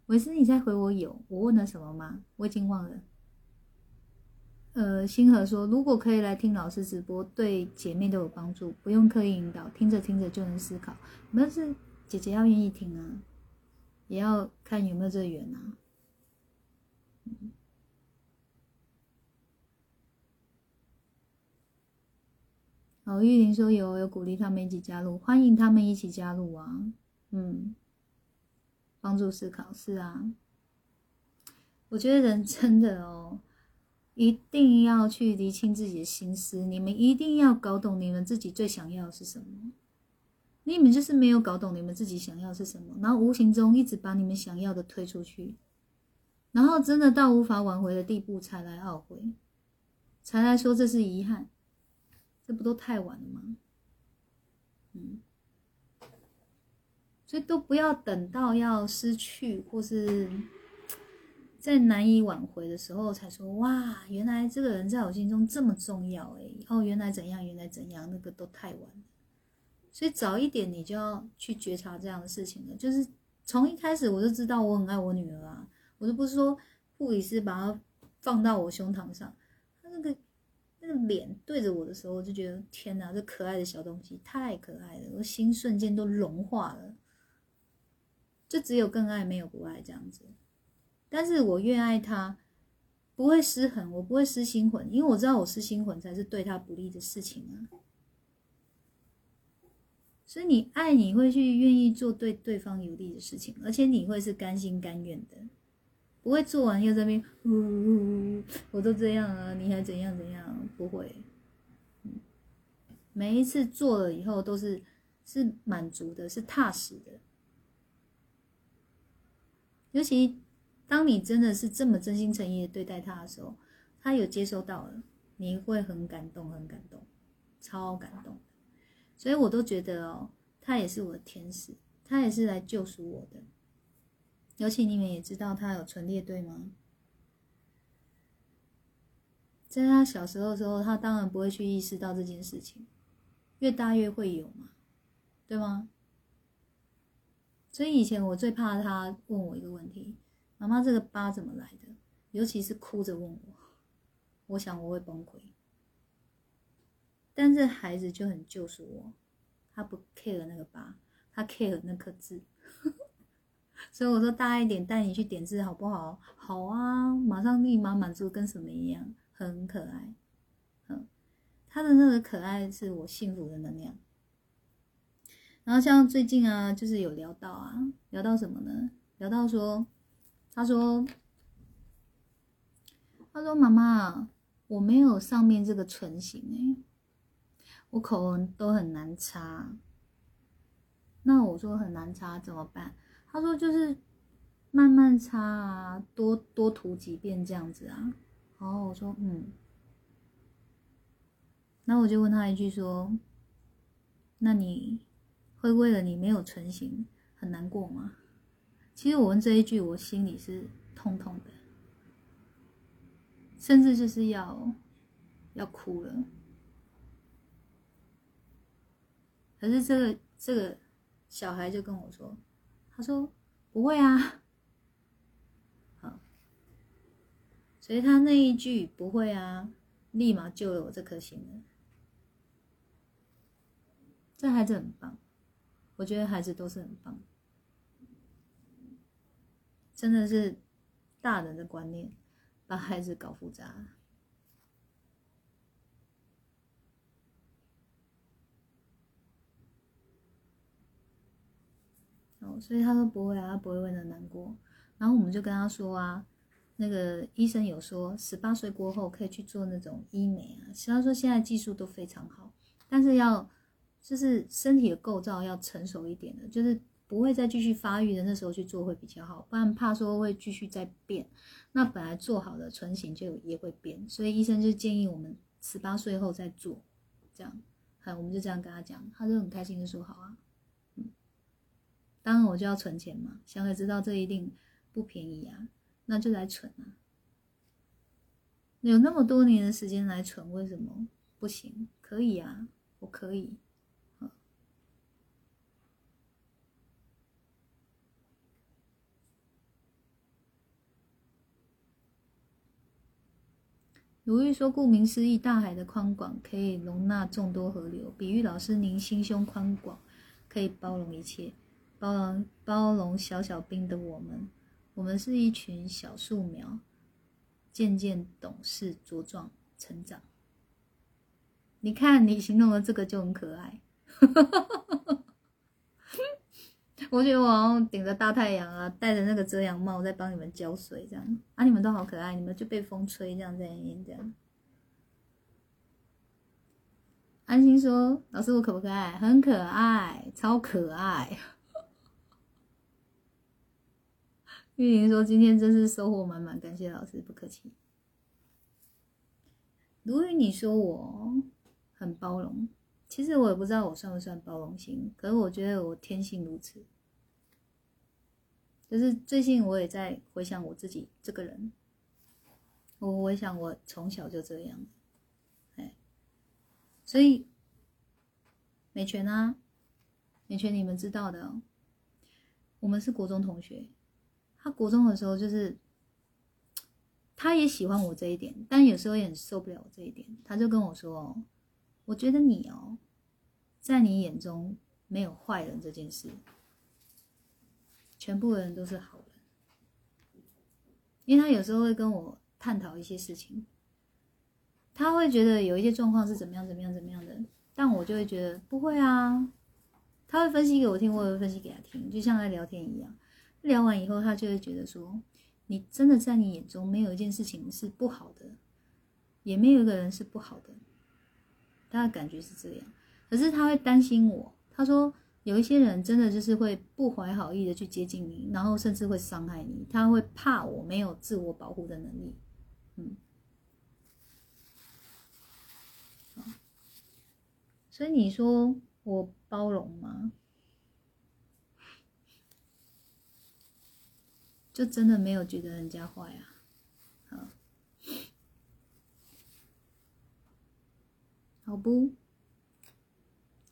维斯，你在回我有？我问了什么吗？我已经忘了。呃，星河说，如果可以来听老师直播，对姐妹都有帮助，不用刻意引导，听着听着就能思考。但是姐姐要愿意听啊，也要看有没有这个缘啊。哦，玉玲说有有鼓励他们一起加入，欢迎他们一起加入啊，嗯，帮助思考是啊，我觉得人真的哦，一定要去理清自己的心思，你们一定要搞懂你们自己最想要的是什么，你们就是没有搞懂你们自己想要是什么，然后无形中一直把你们想要的推出去，然后真的到无法挽回的地步才来懊悔，才来说这是遗憾。这不都太晚了吗？嗯，所以都不要等到要失去或是在难以挽回的时候才说哇，原来这个人在我心中这么重要哎！哦，原来怎样，原来怎样，那个都太晚了。所以早一点你就要去觉察这样的事情了。就是从一开始我就知道我很爱我女儿啊，我都不是说护理师把她放到我胸膛上，她那个。那个脸对着我的时候，我就觉得天哪，这可爱的小东西太可爱了，我心瞬间都融化了。就只有更爱，没有不爱这样子。但是我越爱他，不会失衡，我不会失心魂，因为我知道我失心魂才是对他不利的事情啊。所以你爱，你会去愿意做对对方有利的事情，而且你会是甘心甘愿的。不会做完又在那边，呜呜呜，我都这样了，你还怎样怎样？不会，每一次做了以后都是是满足的，是踏实的。尤其当你真的是这么真心诚意的对待他的时候，他有接收到了，你会很感动，很感动，超感动。所以我都觉得哦，他也是我的天使，他也是来救赎我的。尤其你们也知道他有纯烈队吗？在他小时候的时候，他当然不会去意识到这件事情，越大越会有嘛，对吗？所以以前我最怕他问我一个问题：“妈妈，这个疤怎么来的？”尤其是哭着问我，我想我会崩溃。但是孩子就很救赎我，他不 care 那个疤，他 care 那颗痣。[LAUGHS] 所以我说大一点带你去点痣好不好？好啊，马上立马满足，跟什么一样，很可爱。嗯，他的那个可爱是我幸福的能量。然后像最近啊，就是有聊到啊，聊到什么呢？聊到说，他说，他说妈妈，我没有上面这个唇形哎，我口红都很难擦。那我说很难擦怎么办？他说：“就是慢慢擦啊，多多涂几遍这样子啊。”然后我说：“嗯。”那我就问他一句说：“那你会为了你没有成型很难过吗？”其实我问这一句，我心里是痛痛的，甚至就是要要哭了。可是这个这个小孩就跟我说。他说：“不会啊，好，所以他那一句‘不会啊’，立马救了我这颗心了。这孩子很棒，我觉得孩子都是很棒，真的是大人的观念把孩子搞复杂。”哦所以他说不会啊，他不会为了难过。然后我们就跟他说啊，那个医生有说，十八岁过后可以去做那种医美啊。虽然说现在技术都非常好，但是要就是身体的构造要成熟一点的，就是不会再继续发育的那时候去做会比较好，不然怕说会继续再变。那本来做好的唇形就也会变，所以医生就建议我们十八岁后再做，这样。好，我们就这样跟他讲，他就很开心的说好啊。嗯当然我就要存钱嘛，小可知道这一定不便宜啊，那就来存啊。有那么多年的时间来存，为什么不行？可以啊，我可以。鲁豫说：“顾名思义，大海的宽广可以容纳众多河流，比喻老师您心胸宽广，可以包容一切。”包容包容小小兵的我们，我们是一群小树苗，渐渐懂事、茁壮、成长。你看，你形容的这个就很可爱。我觉得我顶着大太阳啊，戴着那个遮阳帽在帮你们浇水，这样啊，你们都好可爱，你们就被风吹这样在那边这样。安心说：“老师，我可不可爱？很可爱，超可爱。”玉玲说：“今天真是收获满满，感谢老师，不客气。”如雨，你说我很包容，其实我也不知道我算不算包容心，可是我觉得我天性如此。就是最近我也在回想我自己这个人，我回想我从小就这样，哎，所以美泉啊，美泉你们知道的，哦我们是国中同学。他国中的时候，就是他也喜欢我这一点，但有时候也很受不了我这一点。他就跟我说：“我觉得你哦，在你眼中没有坏人这件事，全部人都是好人。”因为他有时候会跟我探讨一些事情，他会觉得有一些状况是怎么样怎么样怎么样的，但我就会觉得不会啊。他会分析给我听，我也会分析给他听，就像在聊天一样。聊完以后，他就会觉得说：“你真的在你眼中没有一件事情是不好的，也没有一个人是不好的。”他的感觉是这样，可是他会担心我。他说：“有一些人真的就是会不怀好意的去接近你，然后甚至会伤害你。他会怕我没有自我保护的能力。”嗯，所以你说我包容吗？就真的没有觉得人家坏啊，好，好不？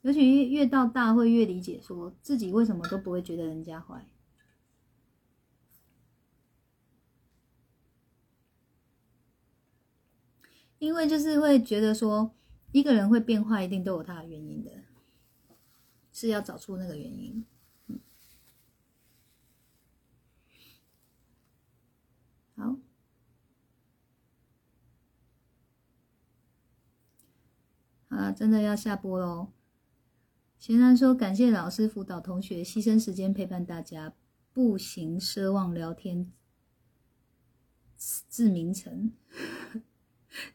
尤其越越到大，会越理解，说自己为什么都不会觉得人家坏，因为就是会觉得说，一个人会变坏，一定都有他的原因的，是要找出那个原因。好，好了，真的要下播喽。贤然说：“感谢老师辅导同学，牺牲时间陪伴大家，步行奢望聊天，至明晨。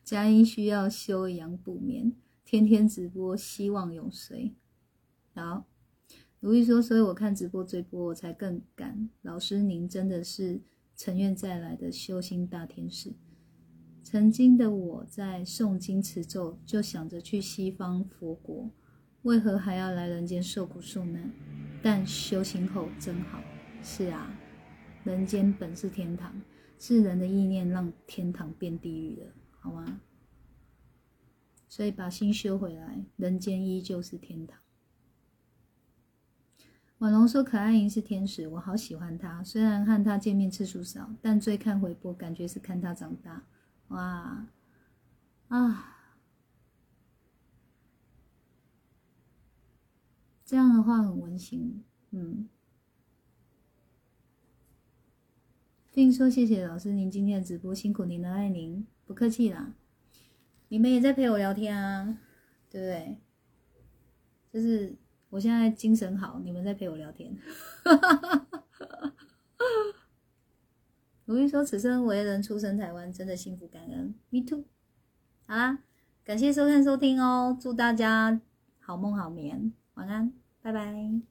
佳音需要休养补眠，天天直播，希望永随。”好，如意说：“所以我看直播追播，我才更敢。老师，您真的是。”曾愿再来的修心大天使，曾经的我在诵经持咒，就想着去西方佛国，为何还要来人间受苦受难？但修行后真好。是啊，人间本是天堂，是人的意念让天堂变地狱了，好吗？所以把心修回来，人间依旧是天堂。婉龙说：“可爱莹是天使，我好喜欢她。虽然和她见面次数少，但追看回播，感觉是看她长大。哇啊，这样的话很温馨。嗯，并说谢谢老师，您今天的直播辛苦您了，爱您，不客气啦。你们也在陪我聊天啊，对不对？就是。”我现在精神好，你们在陪我聊天。[LAUGHS] 如意说：“此生为人，出生台湾，真的幸福感恩。”Me too。好啦，感谢收看收听哦，祝大家好梦好眠，晚安，拜拜。